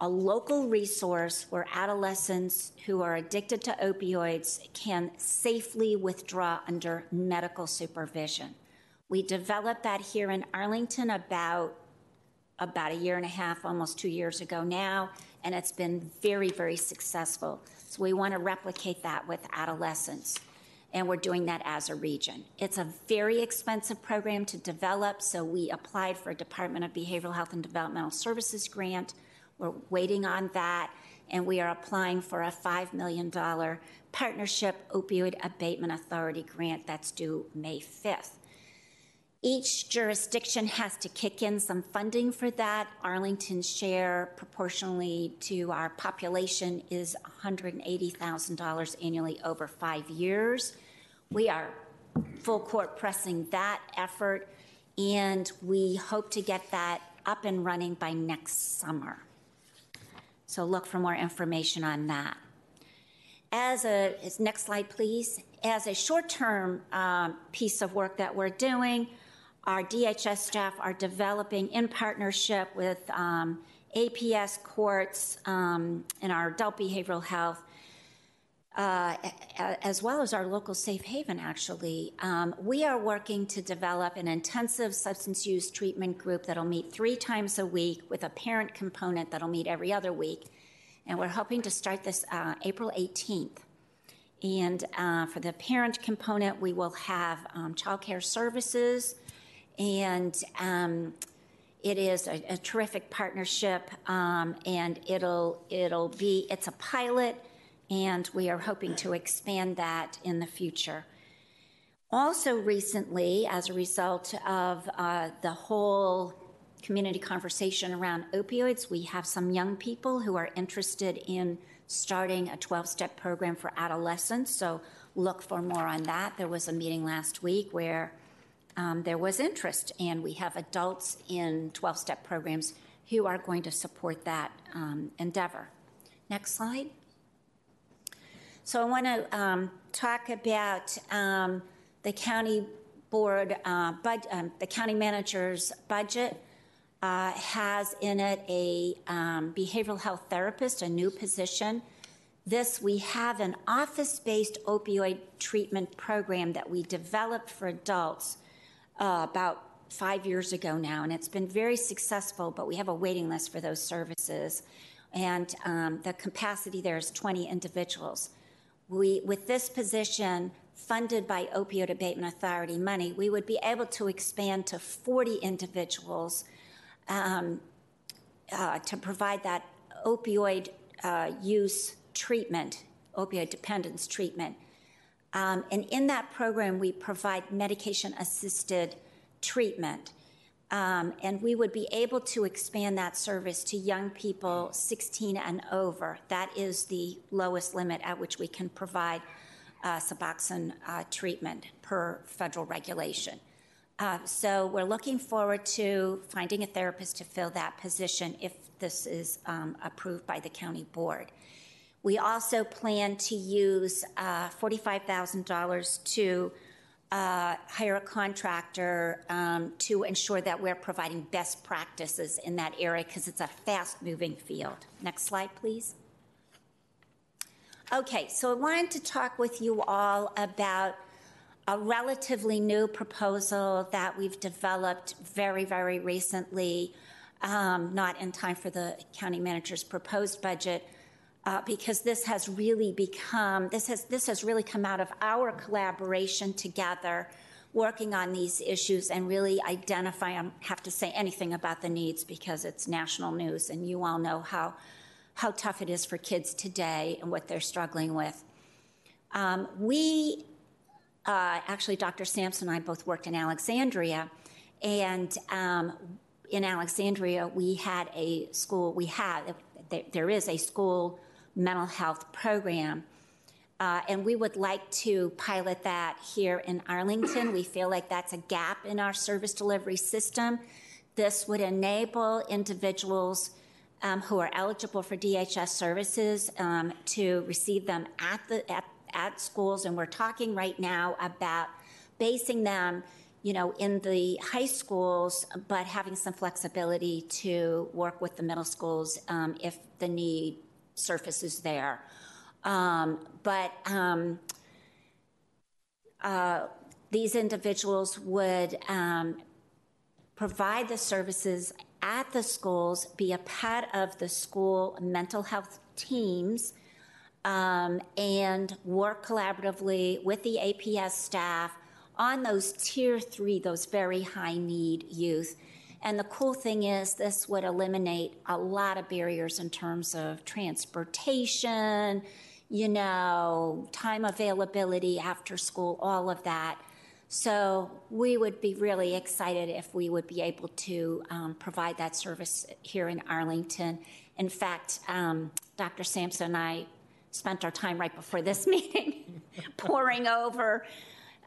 a local resource where adolescents who are addicted to opioids can safely withdraw under medical supervision. We developed that here in Arlington about about a year and a half, almost two years ago now, and it's been very, very successful. So we want to replicate that with adolescents, and we're doing that as a region. It's a very expensive program to develop, so we applied for a Department of Behavioral Health and Developmental Services grant. We're waiting on that, and we are applying for a $5 million Partnership Opioid Abatement Authority grant that's due May 5th. Each jurisdiction has to kick in some funding for that. Arlington's share, proportionally to our population, is $180,000 annually over five years. We are full court pressing that effort, and we hope to get that up and running by next summer. So look for more information on that. as a, next slide, please. As a short-term um, piece of work that we're doing, our DHS staff are developing in partnership with um, APS courts um, and our adult behavioral health, uh, as well as our local safe haven, actually. Um, we are working to develop an intensive substance use treatment group that'll meet three times a week with a parent component that'll meet every other week. And we're hoping to start this uh, April 18th. And uh, for the parent component, we will have um, childcare services, and um, it is a, a terrific partnership. Um, and it'll it'll be it's a pilot, and we are hoping to expand that in the future. Also, recently, as a result of uh, the whole community conversation around opioids, we have some young people who are interested in starting a 12 step program for adolescents. So, look for more on that. There was a meeting last week where um, there was interest, and we have adults in 12 step programs who are going to support that um, endeavor. Next slide. So I want to um, talk about um, the county board, uh, bud, um, the county manager's budget uh, has in it a um, behavioral health therapist, a new position. This, we have an office based opioid treatment program that we developed for adults uh, about five years ago now, and it's been very successful, but we have a waiting list for those services. And um, the capacity there is 20 individuals. We, with this position funded by Opioid Abatement Authority money, we would be able to expand to 40 individuals um, uh, to provide that opioid uh, use treatment, opioid dependence treatment. Um, and in that program, we provide medication assisted treatment. Um, and we would be able to expand that service to young people 16 and over. That is the lowest limit at which we can provide uh, Suboxone uh, treatment per federal regulation. Uh, so we're looking forward to finding a therapist to fill that position if this is um, approved by the county board. We also plan to use uh, $45,000 to uh, hire a contractor um, to ensure that we're providing best practices in that area because it's a fast moving field. Next slide, please. Okay, so I wanted to talk with you all about a relatively new proposal that we've developed very, very recently, um, not in time for the county manager's proposed budget, uh, because this has really become this has this has really come out of our collaboration together, working on these issues and really identify. I don't have to say anything about the needs because it's national news, and you all know how how tough it is for kids today and what they're struggling with. Um, we uh, actually, Dr. Sampson and I both worked in Alexandria, and um, in Alexandria, we had a school. We had there, there is a school mental health program. Uh, and we would like to pilot that here in Arlington. We feel like that's a gap in our service delivery system. This would enable individuals um, who are eligible for DHS services um, to receive them at the at, at schools. And we're talking right now about basing them, you know, in the high schools, but having some flexibility to work with the middle schools um, if the need surfaces there. Um, but um, uh, these individuals would um, provide the services at the schools, be a part of the school mental health teams, um, and work collaboratively with the APS staff on those tier three, those very high need youth. And the cool thing is, this would eliminate a lot of barriers in terms of transportation, you know, time availability after school, all of that. So we would be really excited if we would be able to um, provide that service here in Arlington. In fact, um, Dr. Sampson and I spent our time right before this meeting pouring over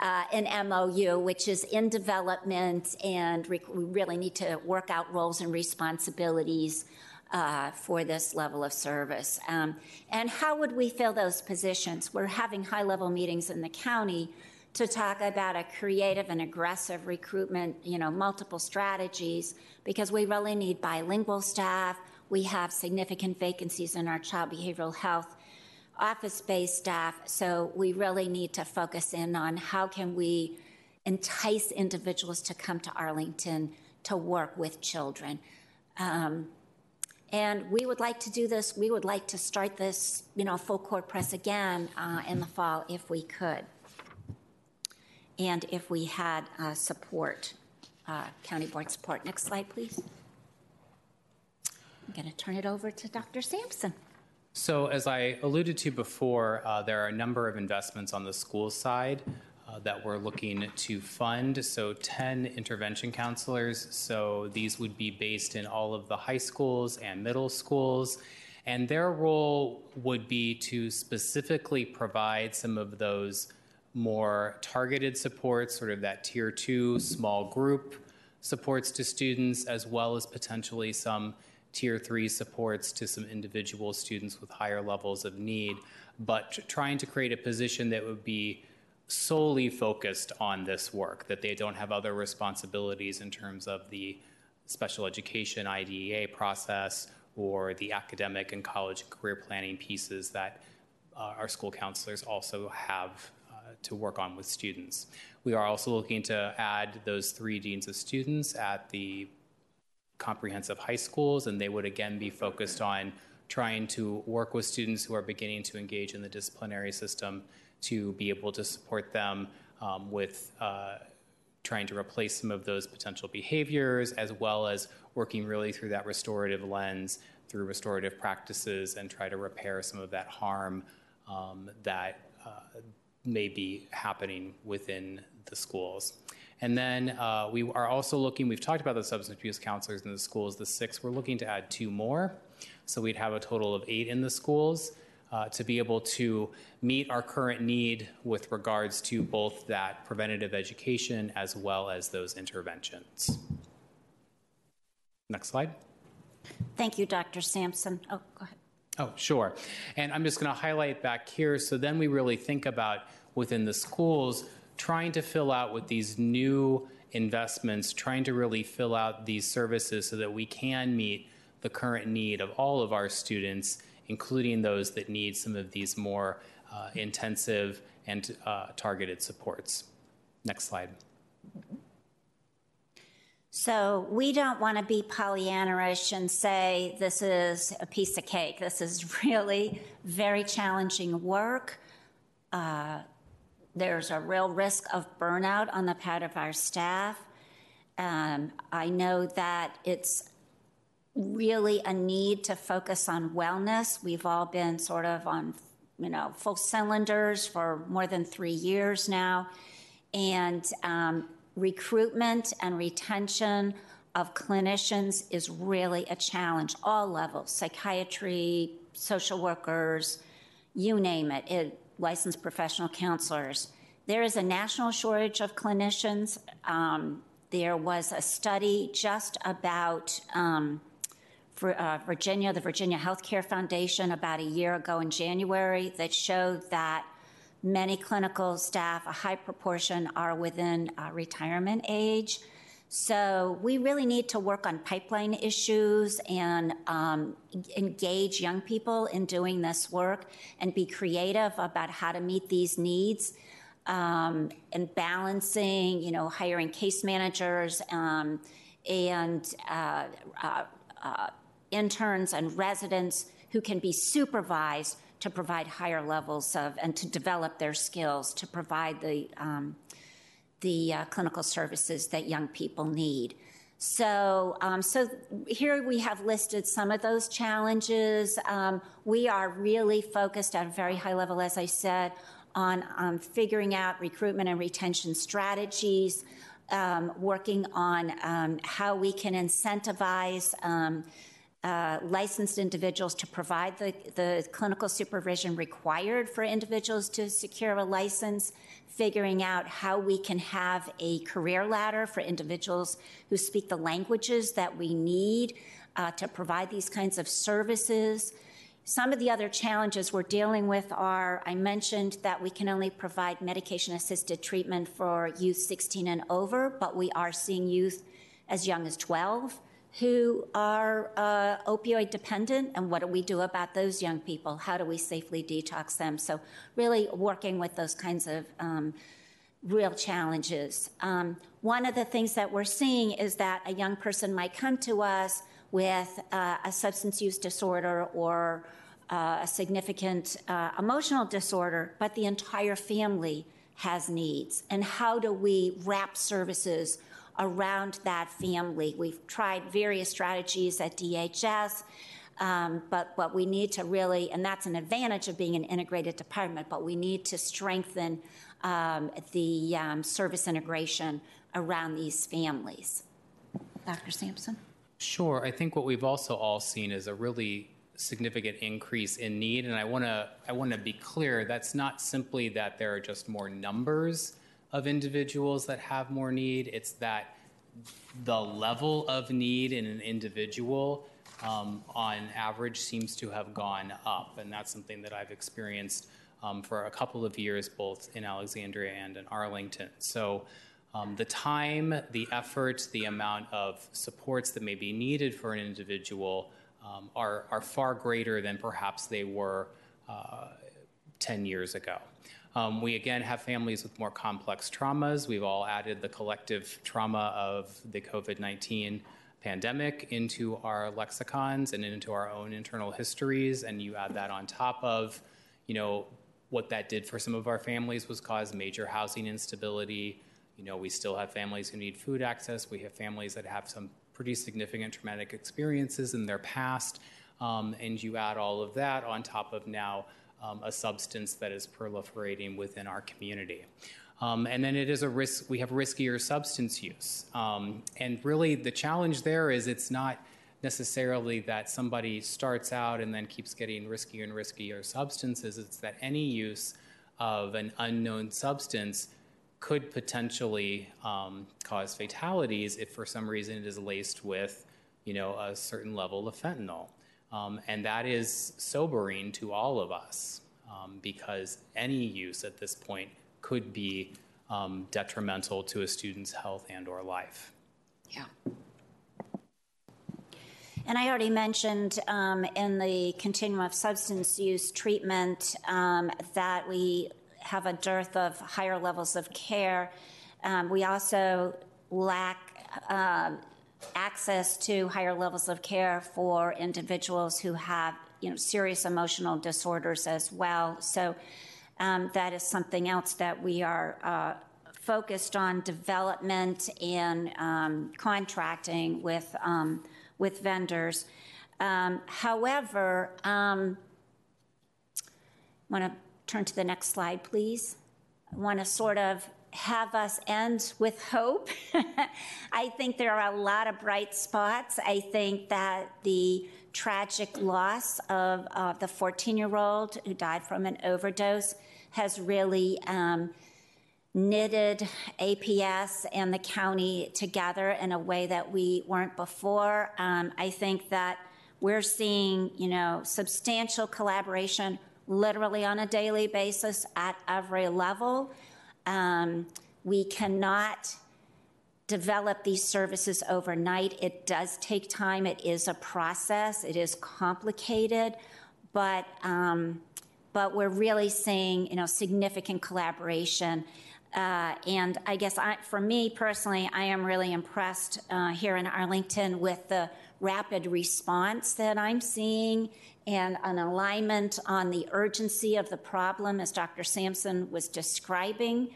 uh, an MOU, which is in development, and we really need to work out roles and responsibilities uh, for this level of service. Um, and how would we fill those positions? We're having high level meetings in the county to talk about a creative and aggressive recruitment, you know, multiple strategies, because we really need bilingual staff. We have significant vacancies in our child behavioral health office-based staff, so we really need to focus in on how can we entice individuals to come to Arlington to work with children. Um, and we would like to do this, we would like to start this, you know, full court press again uh, in the fall if we could and if we had uh, support, uh, county board support. Next slide, please. I'm going to turn it over to Dr. Sampson. So, as I alluded to before, uh, there are a number of investments on the school side uh, that we're looking to fund. So, 10 intervention counselors. So, these would be based in all of the high schools and middle schools. And their role would be to specifically provide some of those more targeted supports, sort of that tier two small group supports to students, as well as potentially some tier three supports to some individual students with higher levels of need, but trying to create a position that would be solely focused on this work, that they don't have other responsibilities in terms of the special education IDEA process or the academic and college and career planning pieces that uh, our school counselors also have to work on with students. We are also looking to add those three deans of students at the comprehensive high schools, and they would again be focused on trying to work with students who are beginning to engage in the disciplinary system to be able to support them um, with uh, trying to replace some of those potential behaviors, as well as working really through that restorative lens through restorative practices and try to repair some of that harm um, that uh, may be happening within the schools. And then uh, we are also looking, we've talked about the substance abuse counselors in the schools, the six, we're looking to add two more. So we'd have a total of eight in the schools uh, to be able to meet our current need with regards to both that preventative education as well as those interventions. Next slide. Thank you, Dr. Sampson. Oh, go ahead. Oh, sure. And I'm just going to highlight back here. So then we really think about within the schools trying to fill out with these new investments, trying to really fill out these services so that we can meet the current need of all of our students, including those that need some of these more uh, intensive and uh, targeted supports. Next slide. So we don't want to be Pollyanna-ish and say this is a piece of cake. This is really very challenging work. Uh, there's a real risk of burnout on the part of our staff. Um, I know that it's really a need to focus on wellness. We've all been sort of on, you know, full cylinders for more than three years now. And um, recruitment and retention of clinicians is really a challenge, all levels psychiatry, social workers, you name it, it licensed professional counselors. There is a national shortage of clinicians. Um, there was a study just about um, for, uh, Virginia, the Virginia Healthcare Foundation, about a year ago in January, that showed that Many clinical staff, a high proportion, are within uh, retirement age. So we really need to work on pipeline issues and um, engage young people in doing this work and be creative about how to meet these needs um, and balancing, you know, hiring case managers um, and uh, uh, uh interns and residents who can be supervised to provide higher levels of and to develop their skills to provide the um, the uh, clinical services that young people need. So, um, so here we have listed some of those challenges. Um, we are really focused at a very high level, as I said, on um, figuring out recruitment and retention strategies, um, working on um, how we can incentivize um, uh, licensed individuals to provide the, the clinical supervision required for individuals to secure a license, figuring out how we can have a career ladder for individuals who speak the languages that we need uh, to provide these kinds of services. Some of the other challenges we're dealing with are I mentioned that we can only provide medication assisted treatment for youth 16 and over, but we are seeing youth as young as 12 who are uh, opioid dependent, and what do we do about those young people? How do we safely detox them? So, really working with those kinds of um, real challenges. Um, one of the things that we're seeing is that a young person might come to us with uh, a substance use disorder or uh, a significant uh, emotional disorder, but the entire family has needs. And how do we wrap services around that family? We've tried various strategies at DHS. Um, but what we need to really, and that's an advantage of being an integrated department, but we need to strengthen um, the um, service integration around these families. Dr. Sampson? Sure. I think what we've also all seen is a really significant increase in need, and I want to I want to be clear. That's not simply that there are just more numbers of individuals that have more need. It's that the level of need in an individual, um, on average, seems to have gone up, and that's something that I've experienced um, for a couple of years, both in Alexandria and in Arlington. So. Um, the time, the effort, the amount of supports that may be needed for an individual um, are, are far greater than perhaps they were uh, 10 years ago. Um, we again have families with more complex traumas. We've all added the collective trauma of the COVID 19 pandemic into our lexicons and into our own internal histories, and you add that on top of, you know, what that did for some of our families was cause major housing instability, you know, we still have families who need food access. We have families that have some pretty significant traumatic experiences in their past. Um, and you add all of that on top of now um, a substance that is proliferating within our community. Um, and then it is a risk, we have riskier substance use. Um, and really, the challenge there is it's not necessarily that somebody starts out and then keeps getting riskier and riskier substances, it's that any use of an unknown substance could potentially um, cause fatalities if for some reason it is laced with, you know, a certain level of fentanyl. Um, and that is sobering to all of us um, because any use at this point could be um, detrimental to a student's health and or life. Yeah. And I already mentioned um, in the continuum of substance use treatment um, that we have a dearth of higher levels of care. Um, we also lack um, access to higher levels of care for individuals who have you know serious emotional disorders as well. So um, that is something else that we are uh, focused on development and um, contracting with um, with vendors. Um, however, um, I want to turn to the next slide, please. I want to sort of have us end with hope. I think there are a lot of bright spots. I think that the tragic loss of uh, the 14 year old who died from an overdose has really um, knitted APS and the county together in a way that we weren't before. Um, I think that we're seeing, you know, substantial collaboration literally on a daily basis at every level. Um, we cannot develop these services overnight. It does take time. It is a process. It is complicated, but um, but we're really seeing you know significant collaboration. Uh, and I guess I, for me personally, I am really impressed uh, here in Arlington with the rapid response that I'm seeing and an alignment on the urgency of the problem, as Dr. Sampson was describing.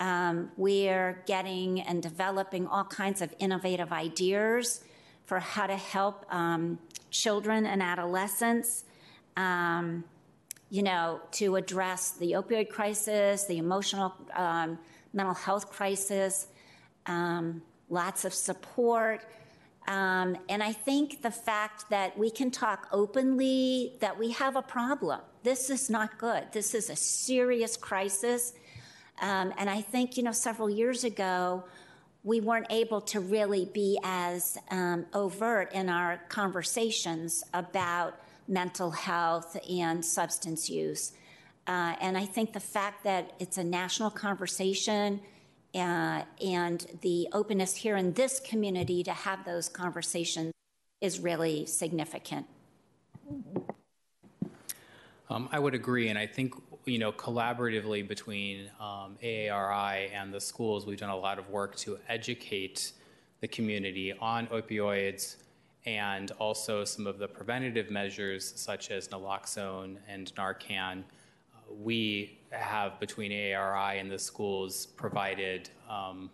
Um, we're getting and developing all kinds of innovative ideas for how to help um, children and adolescents, um, you know, to address the opioid crisis, the emotional um, mental health crisis, um, lots of support um, and I think the fact that we can talk openly that we have a problem. This is not good. This is a serious crisis. Um, and I think, you know, several years ago, we weren't able to really be as um, overt in our conversations about mental health and substance use. Uh, and I think the fact that it's a national conversation uh, and the openness here in this community to have those conversations is really significant. Um, I would agree, and I think you know collaboratively between um, AARI and the schools, we've done a lot of work to educate the community on opioids and also some of the preventative measures such as naloxone and Narcan. Uh, we have between ARI and the schools provided um,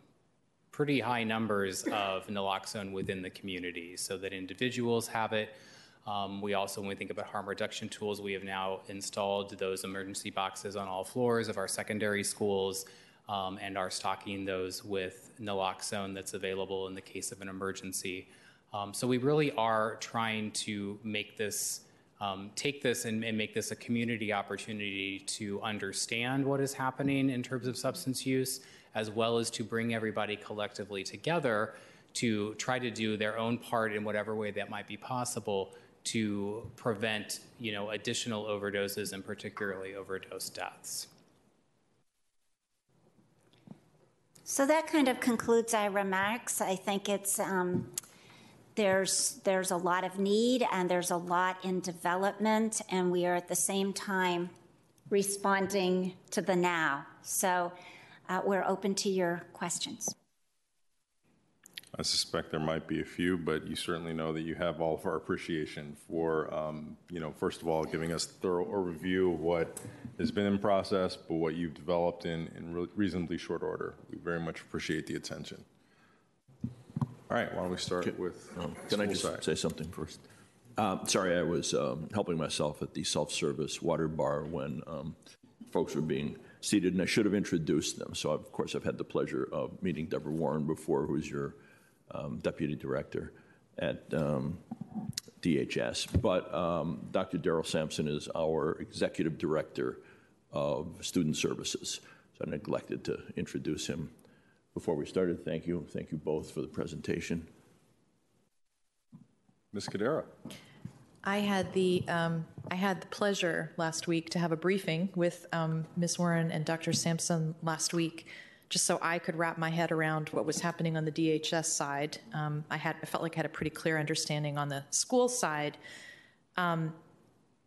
pretty high numbers of naloxone within the community so that individuals have it um, we also, when we think about harm reduction tools, we have now installed those emergency boxes on all floors of our secondary schools um, and are stocking those with naloxone that's available in the case of an emergency. Um, so we really are trying to make this, um, take this and, and make this a community opportunity to understand what is happening in terms of substance use, as well as to bring everybody collectively together to try to do their own part in whatever way that might be possible to prevent, you know, additional overdoses and particularly overdose deaths. So that kind of concludes our remarks. I think it's um, there's there's a lot of need and there's a lot in development, and we are at the same time responding to the now. So uh, we're open to your questions. I suspect there might be a few, but you certainly know that you have all of our appreciation for, um, you know, first of all, giving us a thorough overview of what has been in process, but what you've developed in, in re- reasonably short order. We very much appreciate the attention. All right, why don't we start with um, Can I just side. say something first? Uh, sorry, I was um, helping myself at the self-service water bar when um, folks were being seated, and I should have introduced them. So, of course, I've had the pleasure of meeting Deborah Warren before, who's your um, deputy director at um, DHS. But um, Dr. Daryl Sampson is our executive director of student services. So I neglected to introduce him before we started. Thank you. Thank you both for the presentation. Ms. Kadera. I had the um, I had the pleasure last week to have a briefing with um, Ms. Warren and Dr. Sampson last week just so I could wrap my head around what was happening on the DHS side. Um, I had I felt like I had a pretty clear understanding on the school side. Um,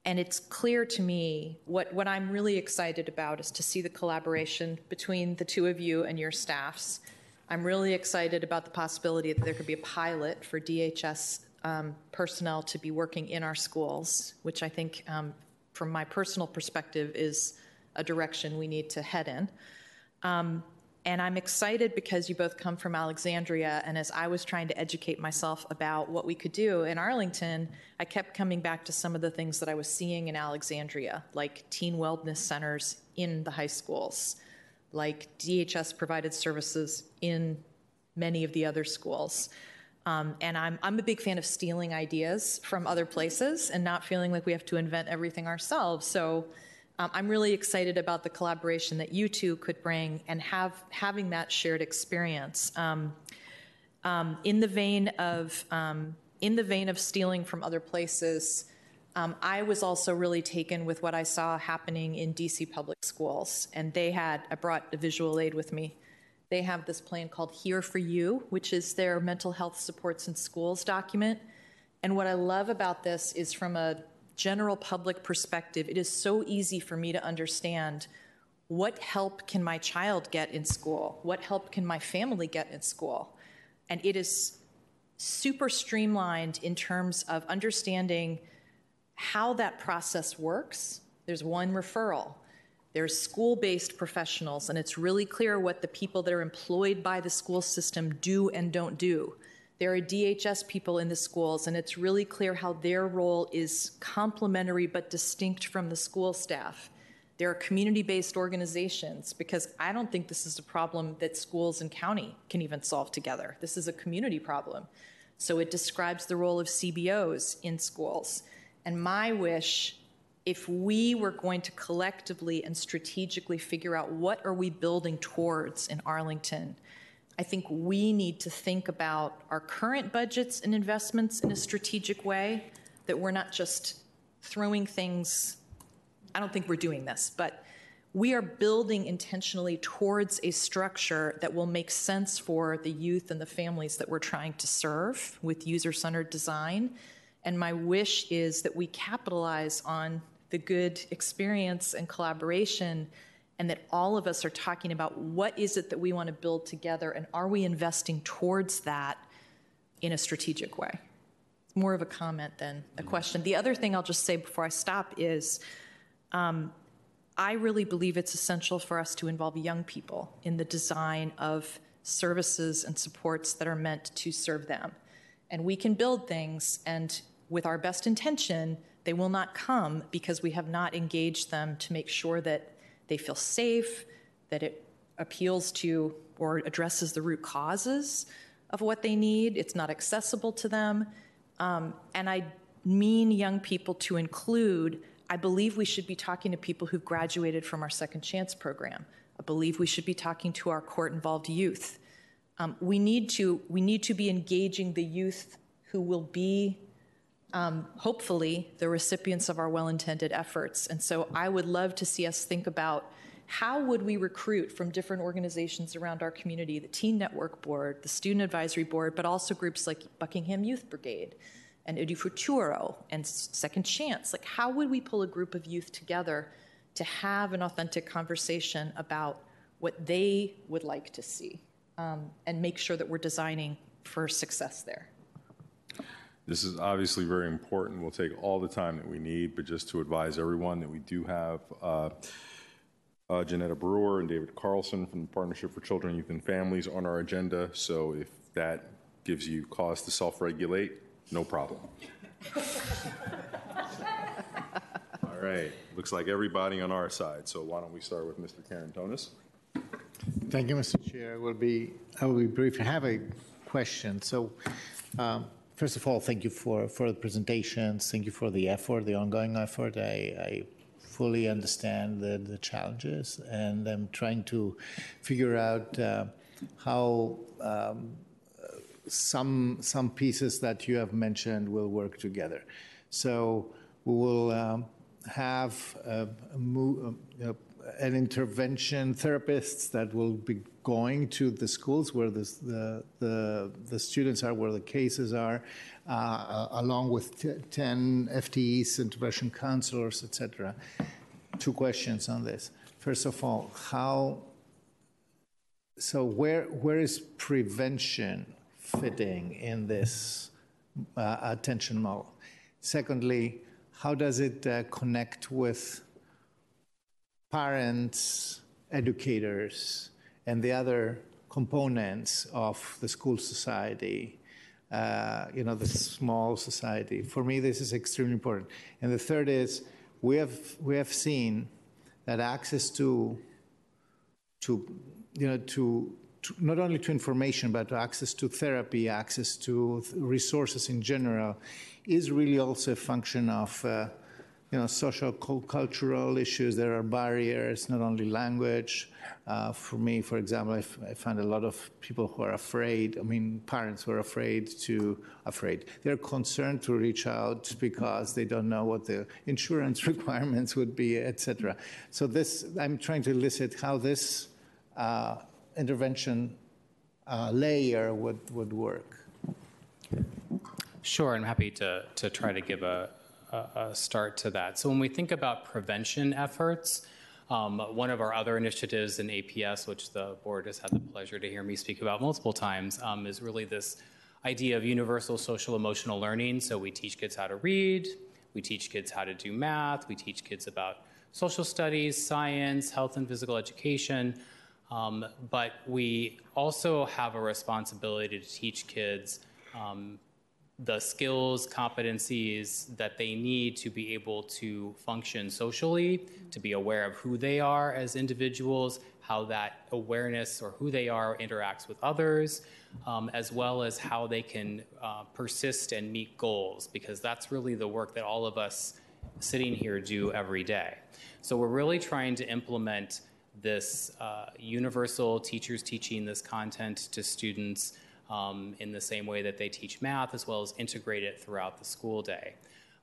and it's clear to me what, what I'm really excited about is to see the collaboration between the two of you and your staffs. I'm really excited about the possibility that there could be a pilot for DHS um, personnel to be working in our schools, which I think, um, from my personal perspective, is a direction we need to head in. Um, and I'm excited because you both come from Alexandria. And as I was trying to educate myself about what we could do in Arlington, I kept coming back to some of the things that I was seeing in Alexandria, like teen wellness centers in the high schools, like DHS provided services in many of the other schools. Um, and I'm, I'm a big fan of stealing ideas from other places and not feeling like we have to invent everything ourselves. So um, I'm really excited about the collaboration that you two could bring and have having that shared experience. Um, um, in the vein of um, in the vein of stealing from other places, um, I was also really taken with what I saw happening in DC public schools, and they had I brought a visual aid with me. They have this plan called Here for You, which is their mental health supports in schools document. And what I love about this is from a general public perspective, it is so easy for me to understand what help can my child get in school? What help can my family get in school? And it is super streamlined in terms of understanding how that process works. There's one referral. There's school based professionals, and it's really clear what the people that are employed by the school system do and don't do. There are DHS people in the schools, and it's really clear how their role is complementary but distinct from the school staff. There are community based organizations because I don't think this is a problem that schools and county can even solve together. This is a community problem. So it describes the role of CBOs in schools. And my wish if we were going to collectively and strategically figure out what are we building towards in Arlington, I think we need to think about our current budgets and investments in a strategic way, that we're not just throwing things. I don't think we're doing this, but we are building intentionally towards a structure that will make sense for the youth and the families that we're trying to serve with user centered design. And my wish is that we capitalize on the good experience and collaboration, and that all of us are talking about what is it that we want to build together, and are we investing towards that in a strategic way? It's more of a comment than a question. The other thing I'll just say before I stop is um, I really believe it's essential for us to involve young people in the design of services and supports that are meant to serve them. And we can build things, and with our best intention, they will not come because we have not engaged them to make sure that they feel safe, that it appeals to or addresses the root causes of what they need, it's not accessible to them. Um, and I mean young people to include I believe we should be talking to people who've graduated from our Second Chance program. I believe we should be talking to our court involved youth. Um, we, need to, we need to be engaging the youth who will be, um, hopefully, the recipients of our well intended efforts. And so I would love to see us think about how would we recruit from different organizations around our community the teen network board the student advisory board but also groups like buckingham youth brigade and Edu Futuro and Second Chance. Like, how would we pull a group of youth together to have an authentic conversation about what they would like to see um, and make sure that we're designing for success there? This is obviously very important. We'll take all the time that we need, but just to advise everyone that we do have uh, uh, Janetta Brewer and David Carlson from the Partnership for Children, Youth, and Families on our agenda. So if that gives you cause to self regulate, no problem. All right, looks like everybody on our side, so why don't we start with Mr. Karantonis? Thank you, Mr. Chair. I will be, I will be brief. I have a question. So, um, first of all, thank you for, for the presentations. Thank you for the effort, the ongoing effort. I, I fully understand the, the challenges, and I'm trying to figure out uh, how um, some some pieces that you have mentioned will work together. So we will um, have a, a, a, an intervention therapists that will be going to the schools where the, the, the, students are, where the cases are, uh, along with 10 FTEs, intervention counselors, etc. Two questions on this. First of all, how, so where, where is prevention fitting in this uh, attention model? Secondly, how does it uh, connect with parents, educators, and the other components of the school society? Uh, you know, the small society. For me, this is extremely important. And the third is we have we have seen that access to to you know to to, not only to information, but to access to therapy, access to resources in general, is really also a function of uh, you know, social, cultural issues. There are barriers, not only language. Uh, for me, for example, I, find a lot of people who are afraid. I mean, parents who are afraid to afraid. They're concerned to reach out because they don't know what the insurance requirements would be, etc. So this, I'm trying to elicit how this uh, intervention uh, layer would, would work? Sure, I'm happy to, to try to give a, a, start to that. So when we think about prevention efforts, um, one of our other initiatives in APS, which the board has had the pleasure to hear me speak about multiple times, um, is really this idea of universal social emotional learning. So we teach kids how to read, we teach kids how to do math, we teach kids about social studies, science, health and physical education. Um, but we also have a responsibility to teach kids um, the skills, competencies that they need to be able to function socially, to be aware of who they are as individuals, how that awareness or who they are interacts with others, um, as well as how they can uh, persist and meet goals, because that's really the work that all of us sitting here do every day. So we're really trying to implement this uh, universal teachers teaching this content to students um, in the same way that they teach math, as well as integrate it throughout the school day.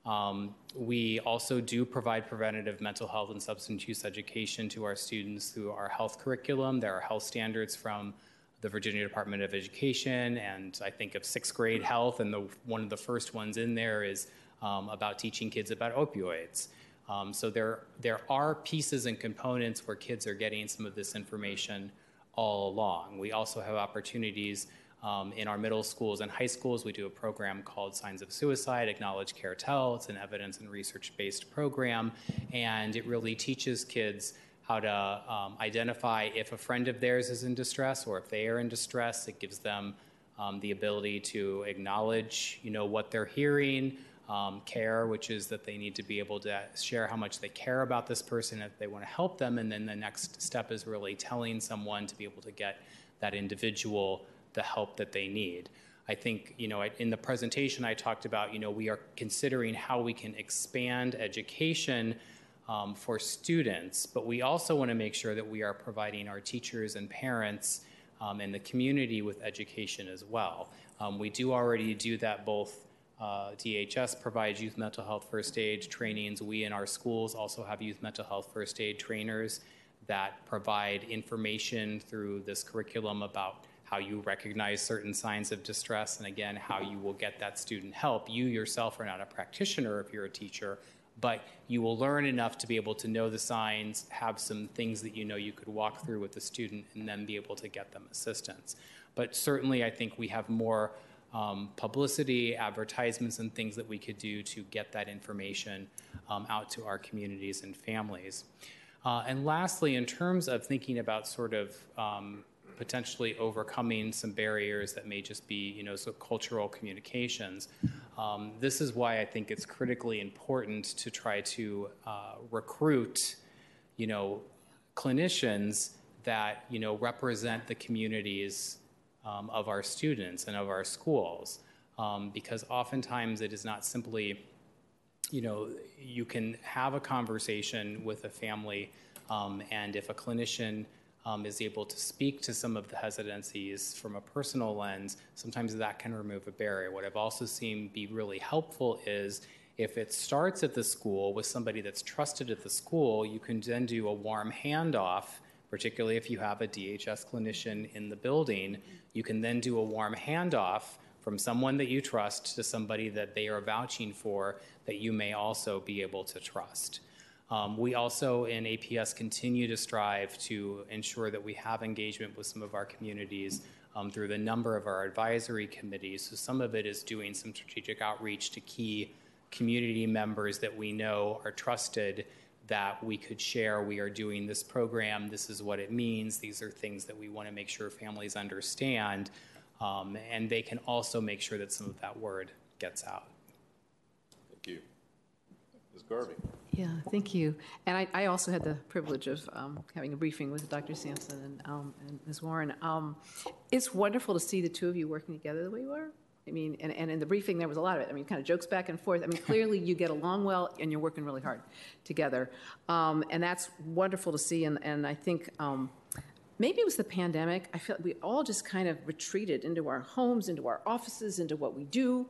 Um, we also do provide preventative mental health and substance use education to our students through our health curriculum. There are health standards from the Virginia Department of Education, and I think of sixth grade health, and the, one of the first ones in there is um, about teaching kids about opioids. Um, so there, there are pieces and components where kids are getting some of this information all along. We also have opportunities um, in our middle schools and high schools. We do a program called Signs of Suicide, Acknowledge, Care, Tell. It's an evidence and research based program, and it really teaches kids how to um, identify if a friend of theirs is in distress or if they are in distress. It gives them um, the ability to acknowledge, you know, what they're hearing, um, care, which is that they need to be able to share how much they care about this person if they want to help them. And then the next step is really telling someone to be able to get that individual the help that they need. I think, you know, in the presentation I talked about, you know, we are considering how we can expand education um, for students, but we also want to make sure that we are providing our teachers and parents um, and the community with education as well. Um, we do already do that both uh, DHS provides youth mental health first aid trainings. We in our schools also have youth mental health first aid trainers that provide information through this curriculum about how you recognize certain signs of distress and again how you will get that student help. You yourself are not a practitioner if you're a teacher, but you will learn enough to be able to know the signs, have some things that you know you could walk through with the student, and then be able to get them assistance. But certainly, I think we have more um, publicity, advertisements, and things that we could do to get that information um, out to our communities and families. Uh, and lastly, in terms of thinking about sort of um, potentially overcoming some barriers that may just be, you know, so cultural communications, um, this is why I think it's critically important to try to uh, recruit, you know, clinicians that you know represent the communities um, of our students and of our schools. Um, because oftentimes it is not simply, you know, you can have a conversation with a family, um, and if a clinician um, is able to speak to some of the hesitancies from a personal lens, sometimes that can remove a barrier. What I've also seen be really helpful is if it starts at the school with somebody that's trusted at the school, you can then do a warm handoff particularly if you have a DHS clinician in the building, you can then do a warm handoff from someone that you trust to somebody that they are vouching for that you may also be able to trust. Um, we also in APS continue to strive to ensure that we have engagement with some of our communities um, through the number of our advisory committees. So some of it is doing some strategic outreach to key community members that we know are trusted that we could share. We are doing this program. This is what it means. These are things that we want to make sure families understand. Um, and they can also make sure that some of that word gets out. Garvey. Yeah, thank you. And I, I also had the privilege of um, having a briefing with Dr. Sampson and, um, and Ms. Warren. Um, it's wonderful to see the two of you working together the way you are. I mean, and, and in the briefing, there was a lot of it. I mean, kind of jokes back and forth. I mean, clearly you get along well and you're working really hard together. Um, and that's wonderful to see. And, and I think um, maybe it was the pandemic. I feel like we all just kind of retreated into our homes, into our offices, into what we do.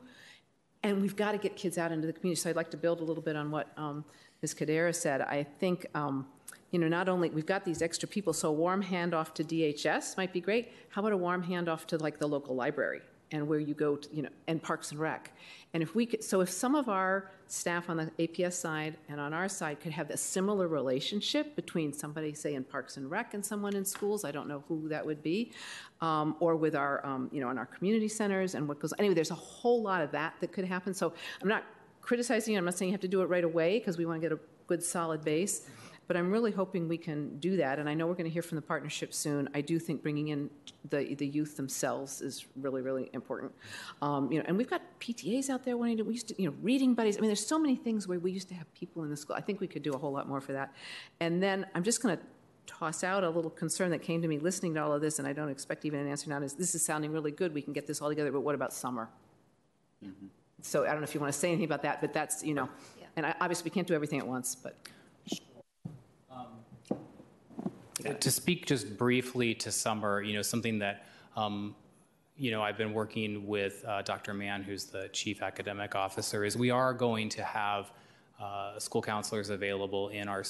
And we've got to get kids out into the community. So I'd like to build a little bit on what um, Ms. Kadera said. I think um, you know, not only we've got these extra people, so a warm handoff to DHS might be great. How about a warm handoff to like the local library? And where you go to, you know, and Parks and Rec. And if we could, so if some of our staff on the APS side and on our side could have a similar relationship between somebody, say, in Parks and Rec and someone in schools, I don't know who that would be, um, or with our, um, you know, in our community centers and what goes, anyway, there's a whole lot of that that could happen. So I'm not criticizing I'm not saying you have to do it right away because we want to get a good solid base. But I'm really hoping we can do that, and I know we're going to hear from the partnership soon. I do think bringing in the, the youth themselves is really, really important. Um, you know, and we've got PTAs out there wanting to, we used to, you know, reading buddies. I mean, there's so many things where we used to have people in the school. I think we could do a whole lot more for that. And then I'm just going to toss out a little concern that came to me listening to all of this, and I don't expect even an answer now, is this is sounding really good. We can get this all together, but what about summer? Mm-hmm. So I don't know if you want to say anything about that, but that's, you know, yeah. and I, obviously we can't do everything at once, but. To speak just briefly to summer, you know, something that, um, you know, I've been working with uh, Dr. Mann, who's the chief academic officer, is we are going to have uh, school counselors available in our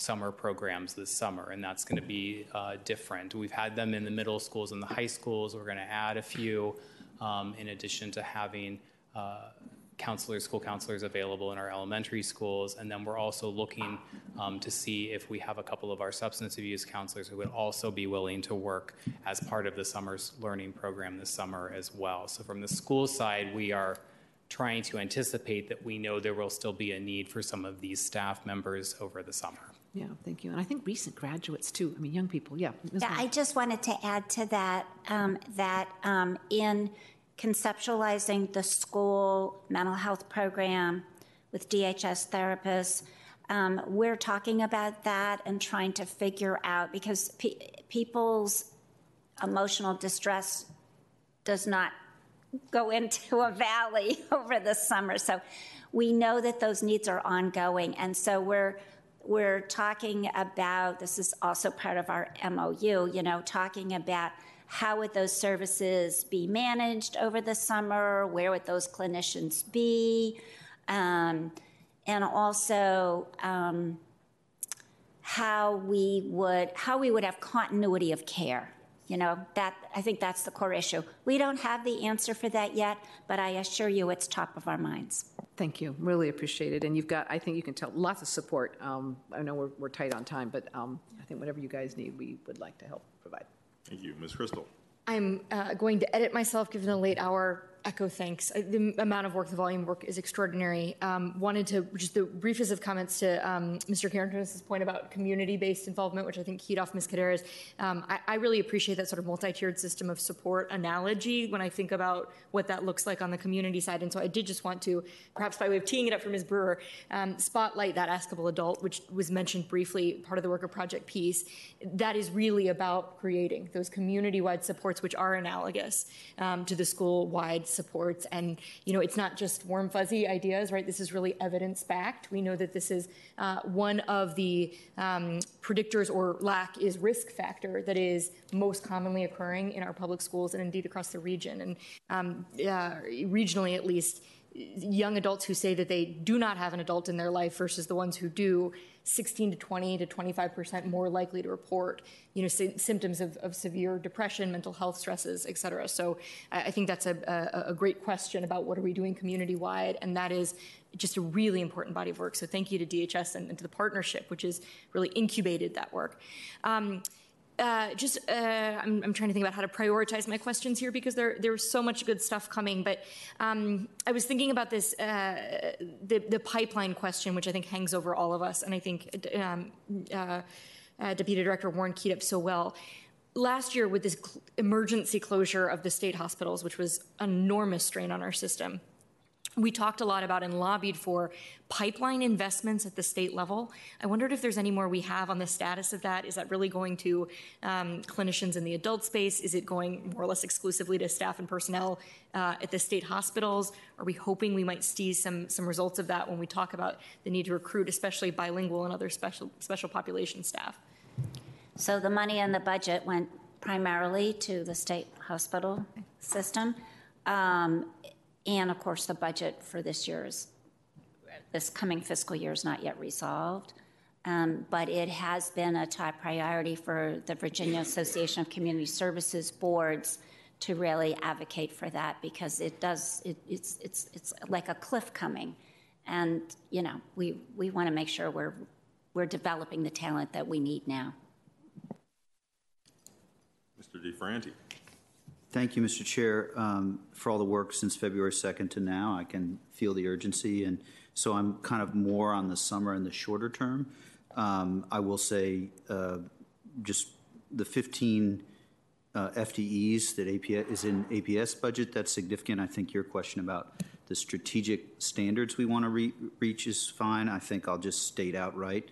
summer programs this summer, and that's going to be uh, different. We've had them in the middle schools and the high schools. We're going to add a few um, in addition to having uh, counselors, school counselors available in our elementary schools. And then we're also looking um, to see if we have a couple of our substance abuse counselors who would also be willing to work as part of the summer's learning program this summer as well. So from the school side, we are trying to anticipate that we know there will still be a need for some of these staff members over the summer. Yeah, thank you. And I think recent graduates too. I mean, young people, yeah. Ms. Yeah, I just wanted to add to that, um, that um, in conceptualizing the school mental health program with DHS therapists, um, we're talking about that and trying to figure out, because pe- people's emotional distress does not go into a valley over the summer. So we know that those needs are ongoing. And so we're we're talking about this is also part of our MOU, you know, talking about how would those services be managed over the summer, where would those clinicians be, um, and also um, how we would how we would have continuity of care. You know, that I think that's the core issue. We don't have the answer for that yet, but I assure you it's top of our minds. Thank you. Really appreciate it. And you've got, I think you can tell, lots of support. Um, I know we're, we're tight on time, but um, I think whatever you guys need, we would like to help provide. Thank you. Ms. Cristol. I'm uh, going to edit myself given the late hour. Echo thanks. Uh, The amount of work, the volume of work is extraordinary. Um, wanted to just the briefest of comments to um, Mr. Karantonis' point about community-based involvement, which I think keyed off Ms. Kaderas. Um, I, I really appreciate that sort of multi-tiered system of support analogy when I think about what that looks like on the community side. And so I did just want to, perhaps by way of teeing it up for Ms. Brewer, um, spotlight that askable adult, which was mentioned briefly, part of the work of Project Peace. That is really about creating those community-wide supports, which are analogous um, to the school-wide supports. And, you know, it's not just warm, fuzzy ideas, right? This is really evidence-backed. We know that this is uh, one of the um, predictors or lack is risk factor that is most commonly occurring in our public schools and indeed across the region. And um, uh, regionally, at least, young adults who say that they do not have an adult in their life versus the ones who do 16 to 20 to 25 percent more likely to report you know sy- symptoms of, of severe depression mental health stresses et cetera. So i, I think that's a, a, a great question about what are we doing community wide and that is just a really important body of work. So thank you to dhs and, and to the partnership which has really incubated that work. Um, uh, just uh, I'm, I'm, trying to think about how to prioritize my questions here because there there's so much good stuff coming. But um, I was thinking about this uh, the the pipeline question, which I think hangs over all of us, and I think um, uh, uh, Deputy Director Warren keyed up so well. Last year, with this cl- emergency closure of the state hospitals, which was enormous strain on our system, we talked a lot about and lobbied for pipeline investments at the state level. I wondered if there's any more we have on the status of that. Is that really going to um, clinicians in the adult space? Is it going more or less exclusively to staff and personnel uh, at the state hospitals? Are we hoping we might see some some results of that when we talk about the need to recruit, especially bilingual and other special special population staff? So the money in the budget went primarily to the state hospital system. Um, and of course, the budget for this year is, this coming fiscal year is not yet resolved. Um, but it has been a top priority for the Virginia Association of Community Services boards to really advocate for that because it does, it, it's, it's, it's like a cliff coming. And, you know, we, we want to make sure we're, we're developing the talent that we need now. Mr. DeFerranti. Thank you, Mr. Chair, um, for all the work since February 2nd to now. I can feel the urgency, and so I'm kind of more on the summer and the shorter term. Um, I will say uh, just the 15 uh, FTEs that APS is in APS budget, that's significant. I think your question about the strategic standards we want to re- reach is fine. I think I'll just state outright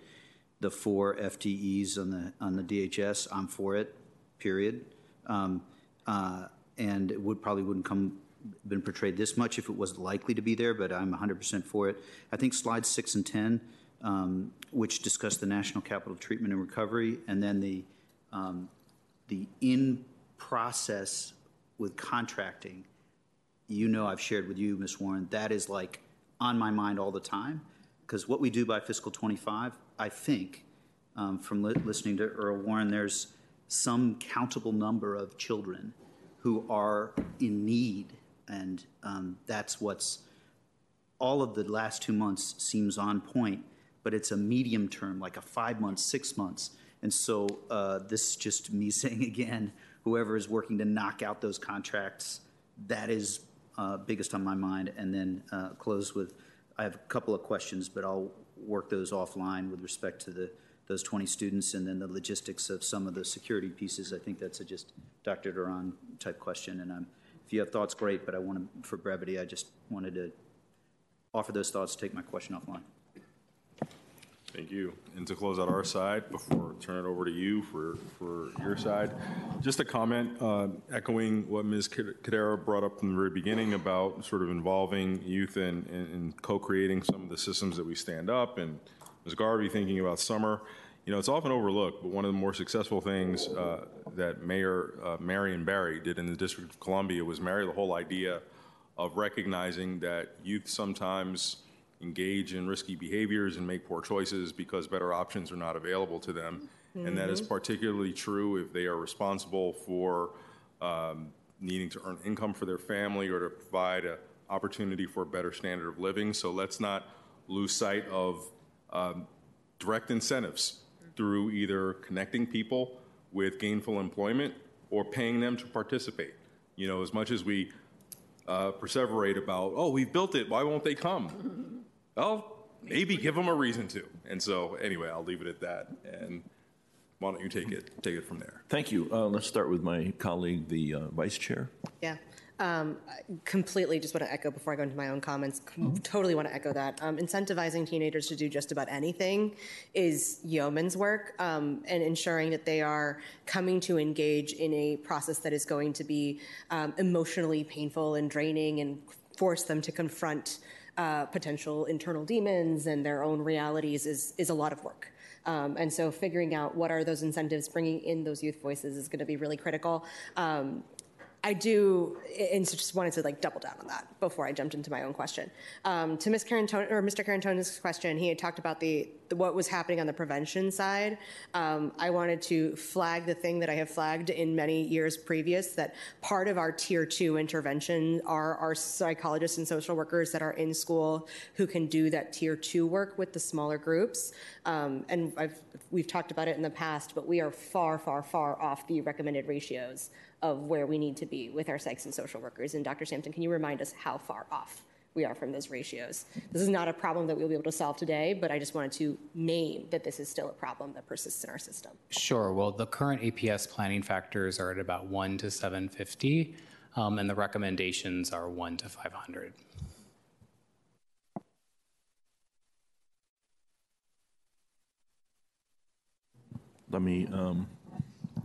the four FTEs on the on the DHS. I'm for it. Period. Um, uh, and it would probably wouldn't come been portrayed this much if it was likely to be there, but I'm 100% for it. I think slides six and 10, um, which discuss the National Capital Treatment and Recovery, and then the um, the in process with contracting, you know I've shared with you, Ms. Warren, that is like on my mind all the time. Because what we do by fiscal 25, I think, um, from li- listening to Earl Warren, there's some countable number of children who are in need. And um, that's what's, all of the last two months seems on point, but it's a medium term, like a five months, six months. And so uh, this is just me saying again, whoever is working to knock out those contracts, that is uh, biggest on my mind. And then uh, close with, I have a couple of questions, but I'll work those offline with respect to the those 20 students and then the logistics of some of the security pieces. I think that's a just Dr. Duran type question. And I'm, if you have thoughts, great, but I want to, for brevity, I just wanted to offer those thoughts, take my question offline. Thank you. And to close out our side, before I turn it over to you for, for your side, just a comment uh, echoing what Ms. Kadera brought up from the very beginning about sort of involving youth and, and, and co-creating some of the systems that we stand up and Ms. Garvey thinking about summer. You know, it's often overlooked, but one of the more successful things uh, that Mayor uh, Marion Barry did in the District of Columbia was marry the whole idea of recognizing that youth sometimes engage in risky behaviors and make poor choices because better options are not available to them. Mm-hmm. And that is particularly true if they are responsible for um, needing to earn income for their family or to provide an opportunity for a better standard of living. So let's not lose sight of um, direct incentives through either connecting people with gainful employment or paying them to participate. You know, as much as we uh, perseverate about, oh, we've built it, why won't they come? well, maybe give them a reason to. And so, anyway, I'll leave it at that. And why don't you take it take it from there? Thank you. Uh, let's start with my colleague, the uh, vice chair. Yeah. Um, completely just want to echo before I go into my own comments. Mm-hmm. Totally want to echo that. Um, incentivizing teenagers to do just about anything is yeoman's work, um, and ensuring that they are coming to engage in a process that is going to be um, emotionally painful and draining and force them to confront uh, potential internal demons and their own realities is, is a lot of work. Um, and so figuring out what are those incentives, bringing in those youth voices is going to be really critical. Um, I do, and so just wanted to like double down on that before I jumped into my own question. Um, to Ms. Carantone, or Mr. Karantonis' question, he had talked about the, the what was happening on the prevention side. Um, I wanted to flag the thing that I have flagged in many years previous that part of our tier two intervention are our psychologists and social workers that are in school who can do that tier two work with the smaller groups. Um, and I've, we've talked about it in the past, but we are far, far, far off the recommended ratios of where we need to be with our psychs and social workers. And Dr. Sampson, can you remind us how far off we are from those ratios? This is not a problem that we'll be able to solve today, but I just wanted to name that this is still a problem that persists in our system. Sure. Well, the current APS planning factors are at about 1 to 750, um, and the recommendations are 1 to 500. Let me um,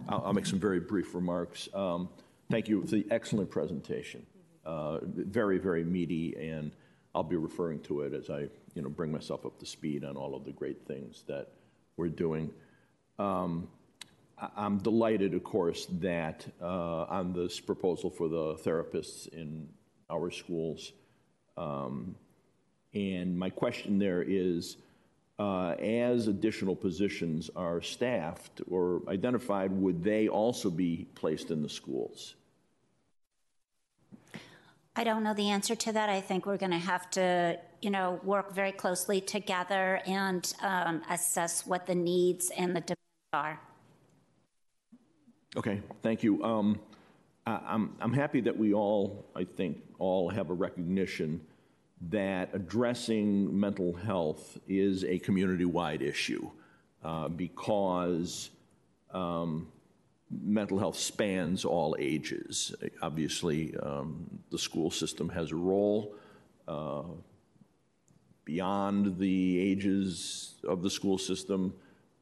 I'll, I'll make some very brief remarks. Um, thank you for the excellent presentation. Uh, very, very meaty, and I'll be referring to it as I, you know, bring myself up to speed on all of the great things that we're doing. Um, I- am delighted, of course, that uh, on this proposal for the therapists in our schools. Um, and my question there is, as additional positions are staffed or identified, would they also be placed in the schools? I don't know the answer to that. I think we're going to have to, you know, work very closely together and um, assess what the needs and the demands are. Okay, thank you. Um, I, I'm, I'm happy that we all, I think, all have a recognition that addressing mental health is a community-wide issue uh, because um, mental health spans all ages. Obviously, um, the school system has a role uh, beyond the ages of the school system.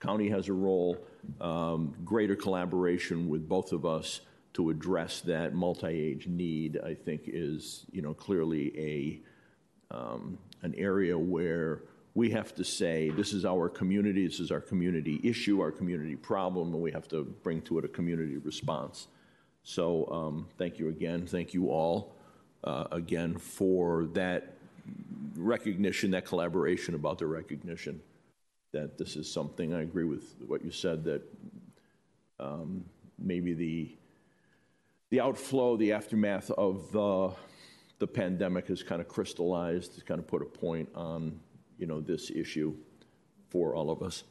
County has a role. Um, greater collaboration with both of us to address that multi-age need, I think, is you know clearly a um, an area where we have to say, this is our community, this is our community issue, our community problem, and we have to bring to it a community response. So um, thank you again. Thank you all uh, again for that recognition, that collaboration about the recognition that this is something, I agree with what you said, that um, maybe the, the outflow, the aftermath of the, the pandemic has kind of crystallized, has kind of put a point on, you know, this issue for all of us.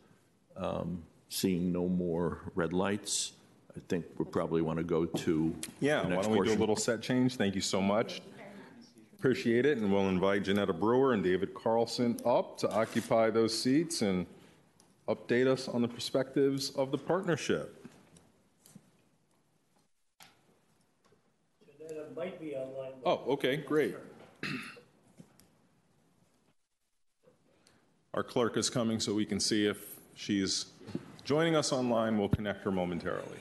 Um, Seeing no more red lights, I think we probably want to go to Yeah, the why don't we do a little set change? Thank you so much. Appreciate it, and we'll invite Janetta Brewer and David Carlson up to occupy those seats and update us on the perspectives of the partnership. Janetta might be online. Oh, okay, great. Our clerk is coming so we can see if she's joining us online. We'll connect her momentarily.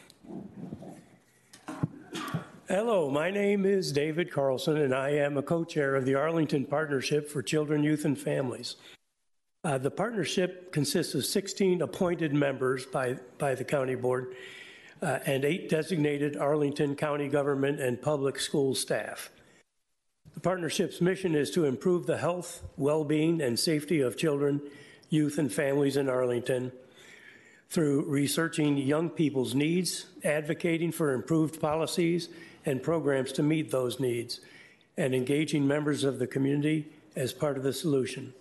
Hello, my name is David Carlson, and I am a co-chair of the Arlington Partnership for Children, Youth, and Families. Uh, the partnership consists of 16 appointed members by, by the county board uh, and eight designated Arlington County government and public school staff. The partnership's mission is to improve the health, well-being, and safety of children, youth, and families in Arlington through researching young people's needs, advocating for improved policies and programs to meet those needs, and engaging members of the community as part of the solution.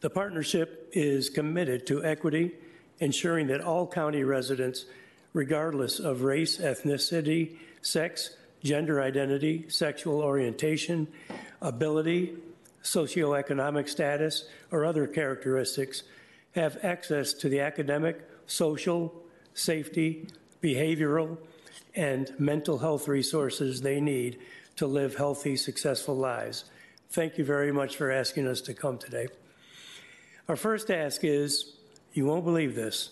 The partnership is committed to equity, ensuring that all county residents, regardless of race, ethnicity, sex, gender identity, sexual orientation, ability, socioeconomic status, or other characteristics, have access to the academic, social, safety, behavioral, and mental health resources they need to live healthy, successful lives. Thank you very much for asking us to come today. Our first ask is you won't believe this.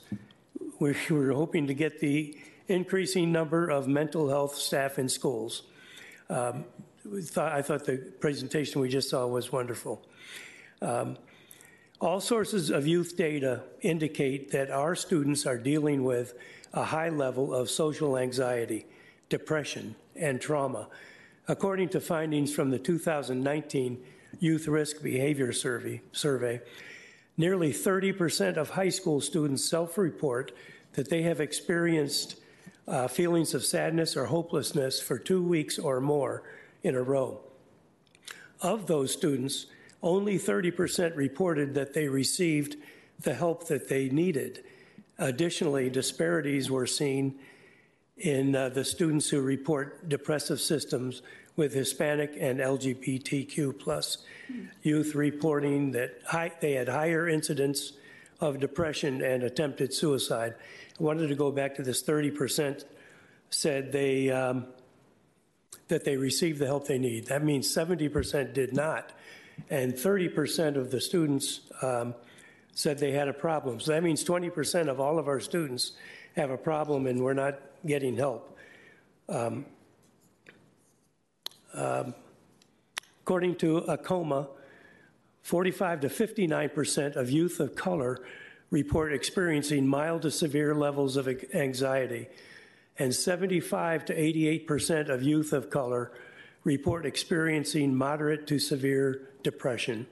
We're, we're hoping to get the increasing number of mental health staff in schools. Um, thought, I thought the presentation we just saw was wonderful. Um, all sources of youth data indicate that our students are dealing with a high level of social anxiety, depression, and trauma, according to findings from the 2019 Youth Risk Behavior Survey. survey nearly 30% of high school students self report that they have experienced uh, feelings of sadness or hopelessness for two weeks or more in a row. Of those students, only 30% reported that they received the help that they needed. Additionally, disparities were seen in uh, the students who report depressive systems with Hispanic and LGBTQ plus youth reporting that high, they had higher incidence of depression and attempted suicide. I wanted to go back to this 30% said they um, that they received the help they need. That means 70% did not, and 30% of the students um, said they had a problem. So that means 20% of all of our students have a problem, and we're not getting help. Um, um, according to ACOMA, 45 to 59% of youth of color report experiencing mild to severe levels of anxiety, and 75 to 88% of youth of color report experiencing moderate to severe depression.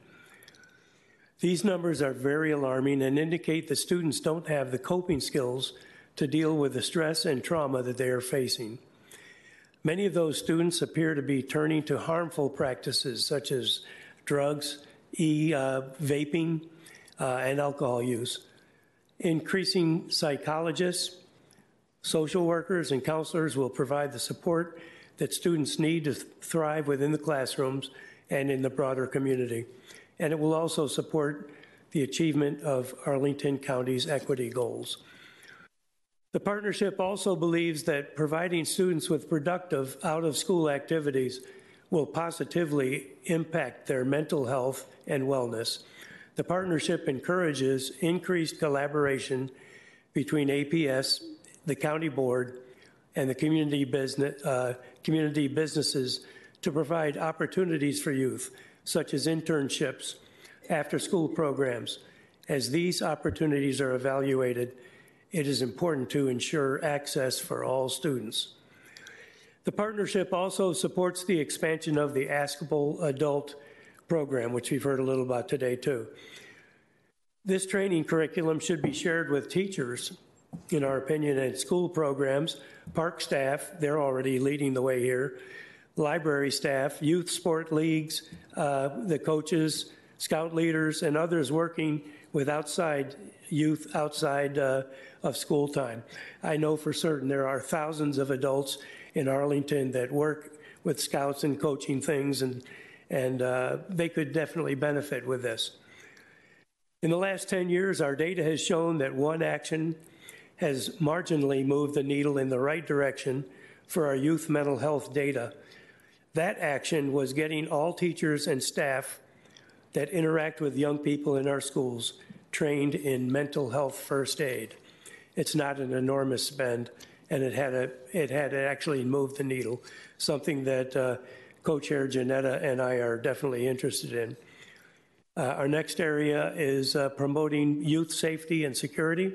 These numbers are very alarming and indicate that students don't have the coping skills to deal with the stress and trauma that they are facing. Many of those students appear to be turning to harmful practices such as drugs, e vaping, uh, and alcohol use. Increasing psychologists, social workers, and counselors will provide the support that students need to thrive within the classrooms and in the broader community. And it will also support the achievement of Arlington County's equity goals. The partnership also believes that providing students with productive out of school activities will positively impact their mental health and wellness. The partnership encourages increased collaboration between APS, the county board, and the community, business, uh, community businesses to provide opportunities for youth, such as internships, after school programs. As these opportunities are evaluated, it is important to ensure access for all students. The partnership also supports the expansion of the Askable Adult program, which we've heard a little about today too. This training curriculum should be shared with teachers, in our opinion, and school programs, park staff, they're already leading the way here, library staff, youth sport leagues, uh, the coaches, scout leaders, and others working with outside youth outside uh, of school time. I know for certain there are thousands of adults in Arlington that work with scouts and coaching things, and, and uh, they could definitely benefit with this. In the last 10 years, our data has shown that one action has marginally moved the needle in the right direction for our youth mental health data. That action was getting all teachers and staff that interact with young people in our schools trained in mental health first aid. It's not an enormous spend, and it had a it had actually moved the needle, something that uh, co-chair Janetta and I are definitely interested in. Uh, our next area is uh, promoting youth safety and security.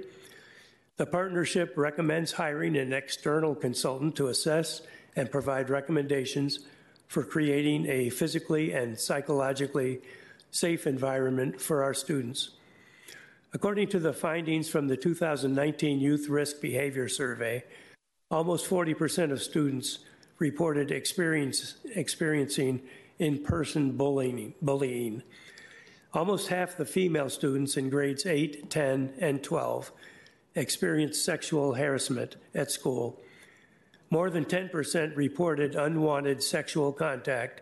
The partnership recommends hiring an external consultant to assess and provide recommendations for creating a physically and psychologically safe environment for our students. According to the findings from the 2019 Youth Risk Behavior Survey, almost 40% of students reported experiencing in person bullying, bullying. Almost half the female students in grades 8, 10, and 12 experienced sexual harassment at school. More than 10% reported unwanted sexual contact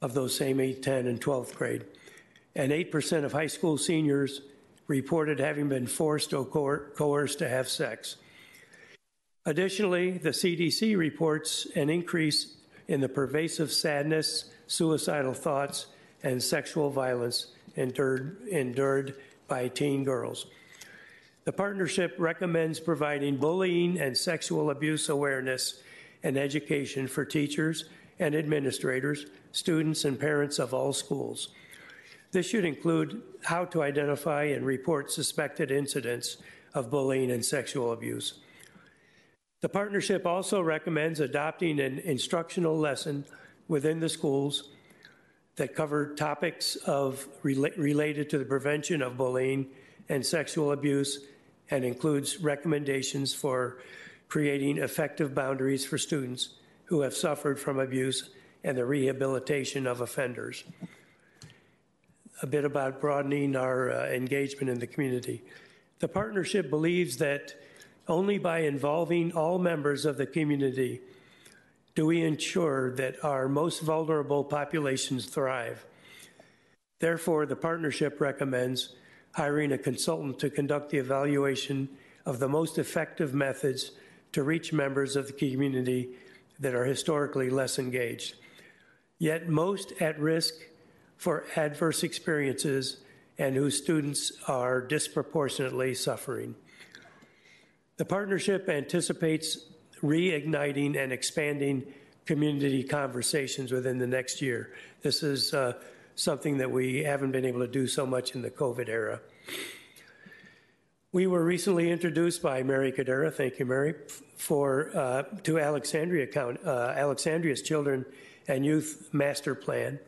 of those same 8, 10, and 12th grade. And 8% of high school seniors reported having been forced or coerced to have sex. Additionally, the CDC reports an increase in the pervasive sadness, suicidal thoughts, and sexual violence endured, endured by teen girls. The partnership recommends providing bullying and sexual abuse awareness and education for teachers and administrators, students, and parents of all schools. This should include how to identify and report suspected incidents of bullying and sexual abuse. The partnership also recommends adopting an instructional lesson within the schools that cover topics of rela- related to the prevention of bullying and sexual abuse and includes recommendations for creating effective boundaries for students who have suffered from abuse and the rehabilitation of offenders a bit about broadening our uh, engagement in the community. The partnership believes that only by involving all members of the community do we ensure that our most vulnerable populations thrive. Therefore, the partnership recommends hiring a consultant to conduct the evaluation of the most effective methods to reach members of the community that are historically less engaged. Yet, most at risk for adverse experiences and whose students are disproportionately suffering. The partnership anticipates reigniting and expanding community conversations within the next year. This is uh, something that we haven't been able to do so much in the COVID era. We were recently introduced by Mary Kadera, thank you, Mary, for uh, to Alexandria uh, Alexandria's Children and Youth Master Plan,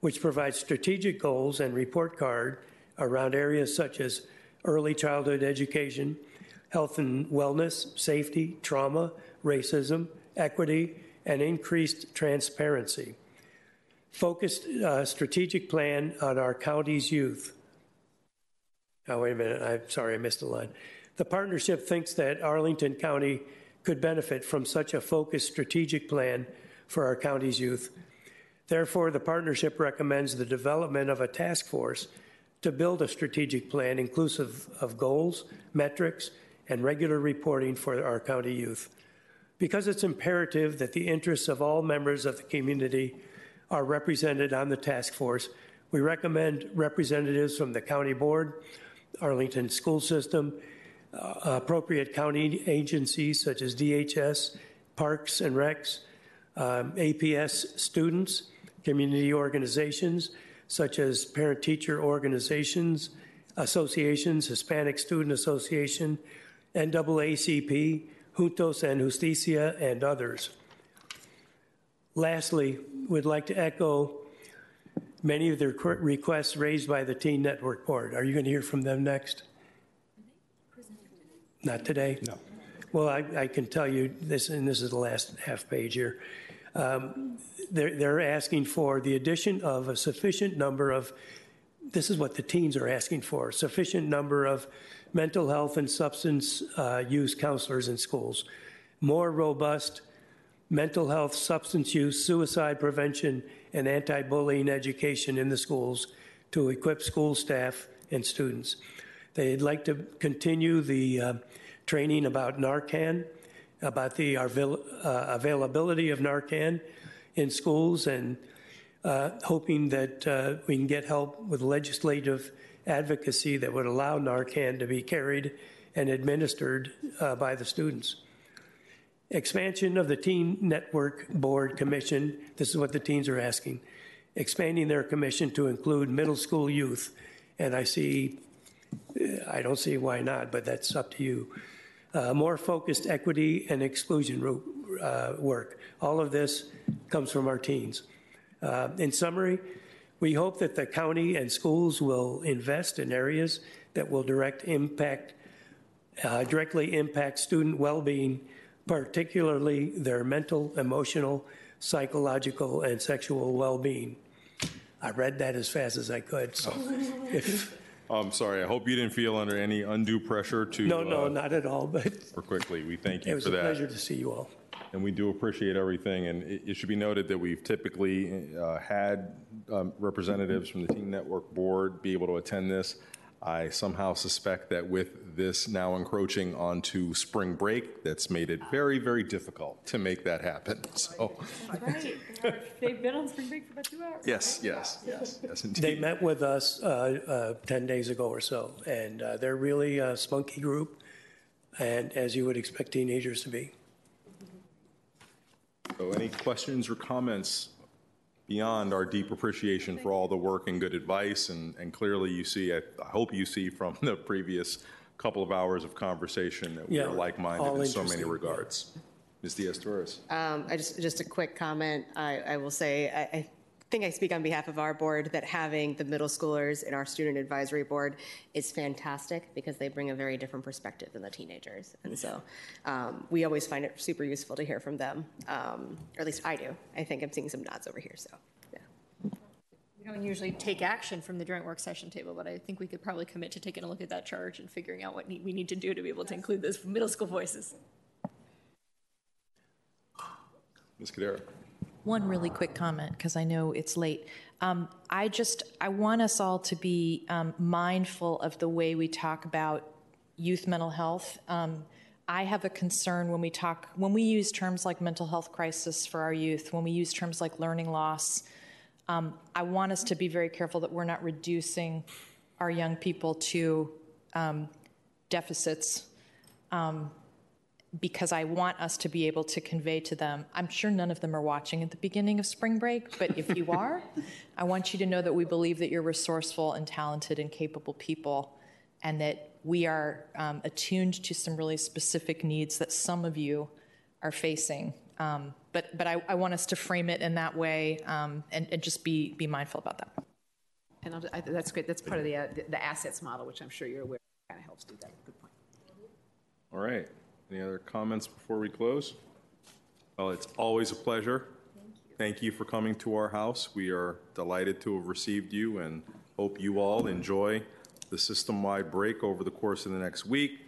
which provides strategic goals and report card around areas such as early childhood education, health and wellness, safety, trauma, racism, equity, and increased transparency. Focused uh, strategic plan on our county's youth. Oh, wait a minute. I'm sorry, I missed a line. The partnership thinks that Arlington County could benefit from such a focused strategic plan for our county's youth Therefore, the partnership recommends the development of a task force to build a strategic plan inclusive of goals, metrics, and regular reporting for our county youth. Because it's imperative that the interests of all members of the community are represented on the task force, we recommend representatives from the county board, Arlington school system, uh, appropriate county agencies such as DHS, Parks and Recs, um, APS students, community organizations, such as parent-teacher organizations, associations, Hispanic Student Association, NAACP, Juntos and Justicia, and others. Lastly, we'd like to echo many of the requests raised by the Teen Network Board. Are you going to hear from them next? Not today? No. Well, I, I can tell you this, and this is the last half page here. Um, they're, they're asking for the addition of a sufficient number of, this is what the teens are asking for, sufficient number of mental health and substance uh, use counselors in schools, more robust mental health, substance use, suicide prevention, and anti bullying education in the schools to equip school staff and students. They'd like to continue the uh, training about Narcan, about the avail- uh, availability of Narcan in schools, and uh, hoping that uh, we can get help with legislative advocacy that would allow Narcan to be carried and administered uh, by the students. Expansion of the Teen Network Board Commission. This is what the teens are asking. Expanding their commission to include middle school youth. And I see, I don't see why not, but that's up to you. Uh, more focused equity and exclusion uh, work. All of this comes from our teens. Uh, in summary, we hope that the county and schools will invest in areas that will direct impact, uh, directly impact student well-being particularly their mental, emotional, psychological, and sexual well being. I read that as fast as I could. So, if, I'm sorry. I hope you didn't feel under any undue pressure to. no, no, uh, not at all. But For quickly, we thank you. it was for a that. pleasure to see you all. And we do appreciate everything. And it, it should be noted that we've typically uh, had um, representatives from the Teen Network Board be able to attend this. I somehow suspect that with this now encroaching onto spring break, that's made it very, very difficult to make that happen. So, Right. They've been on spring break for about two hours. yes, yes, yes, yes, indeed. They met with us uh, uh, 10 days ago or so, and uh, they're really a spunky group, and as you would expect teenagers to be. So any questions or comments beyond our deep appreciation for all the work and good advice? And, and clearly you see, I, I hope you see from the previous couple of hours of conversation that we Yeah, are like-minded in so many regards. Ms. Diaz-Torres. Um, I just, just a quick comment. I, I will say, I, I think I speak on behalf of our board that having the middle schoolers in our student advisory board is fantastic because they bring a very different perspective than the teenagers. And so um, we always find it super useful to hear from them, um, or at least I do. I think I'm seeing some nods over here, so. Yeah. We don't usually take action from the joint work session table, but I think we could probably commit to taking a look at that charge and figuring out what need- we need to do to be able to include those middle school voices. Ms. Kadera. One really quick comment, because I know it's late. Um, I just, I want us all to be um, mindful of the way we talk about youth mental health. Um, I have a concern when we talk, when we use terms like mental health crisis for our youth, when we use terms like learning loss. Um, I want us to be very careful that we're not reducing our young people to um, deficits um, because I want us to be able to convey to them. I'm sure none of them are watching at the beginning of spring break, but if you are, I want you to know that we believe that you're resourceful and talented and capable people, and that we are um, attuned to some really specific needs that some of you are facing. Um, but but I, I want us to frame it in that way um, and, and just be be mindful about that. And I'll, I, that's great. That's part of the, uh, the, the assets model, which I'm sure you're aware kind of helps do that. Good point. All right. Any other comments before we close? Well, it's always a pleasure. Thank you for coming to our house. We are delighted to have received you and hope you all enjoy the system-wide break over the course of the next week.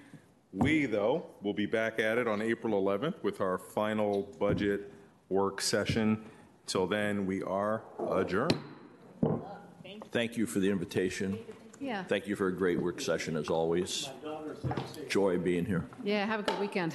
We, though, will be back at it on April 11th with our final budget work session. Till then, we are adjourned. Thank you for the invitation. Yeah. Thank you for a great work session as always. Joy being here. Yeah, have a good weekend.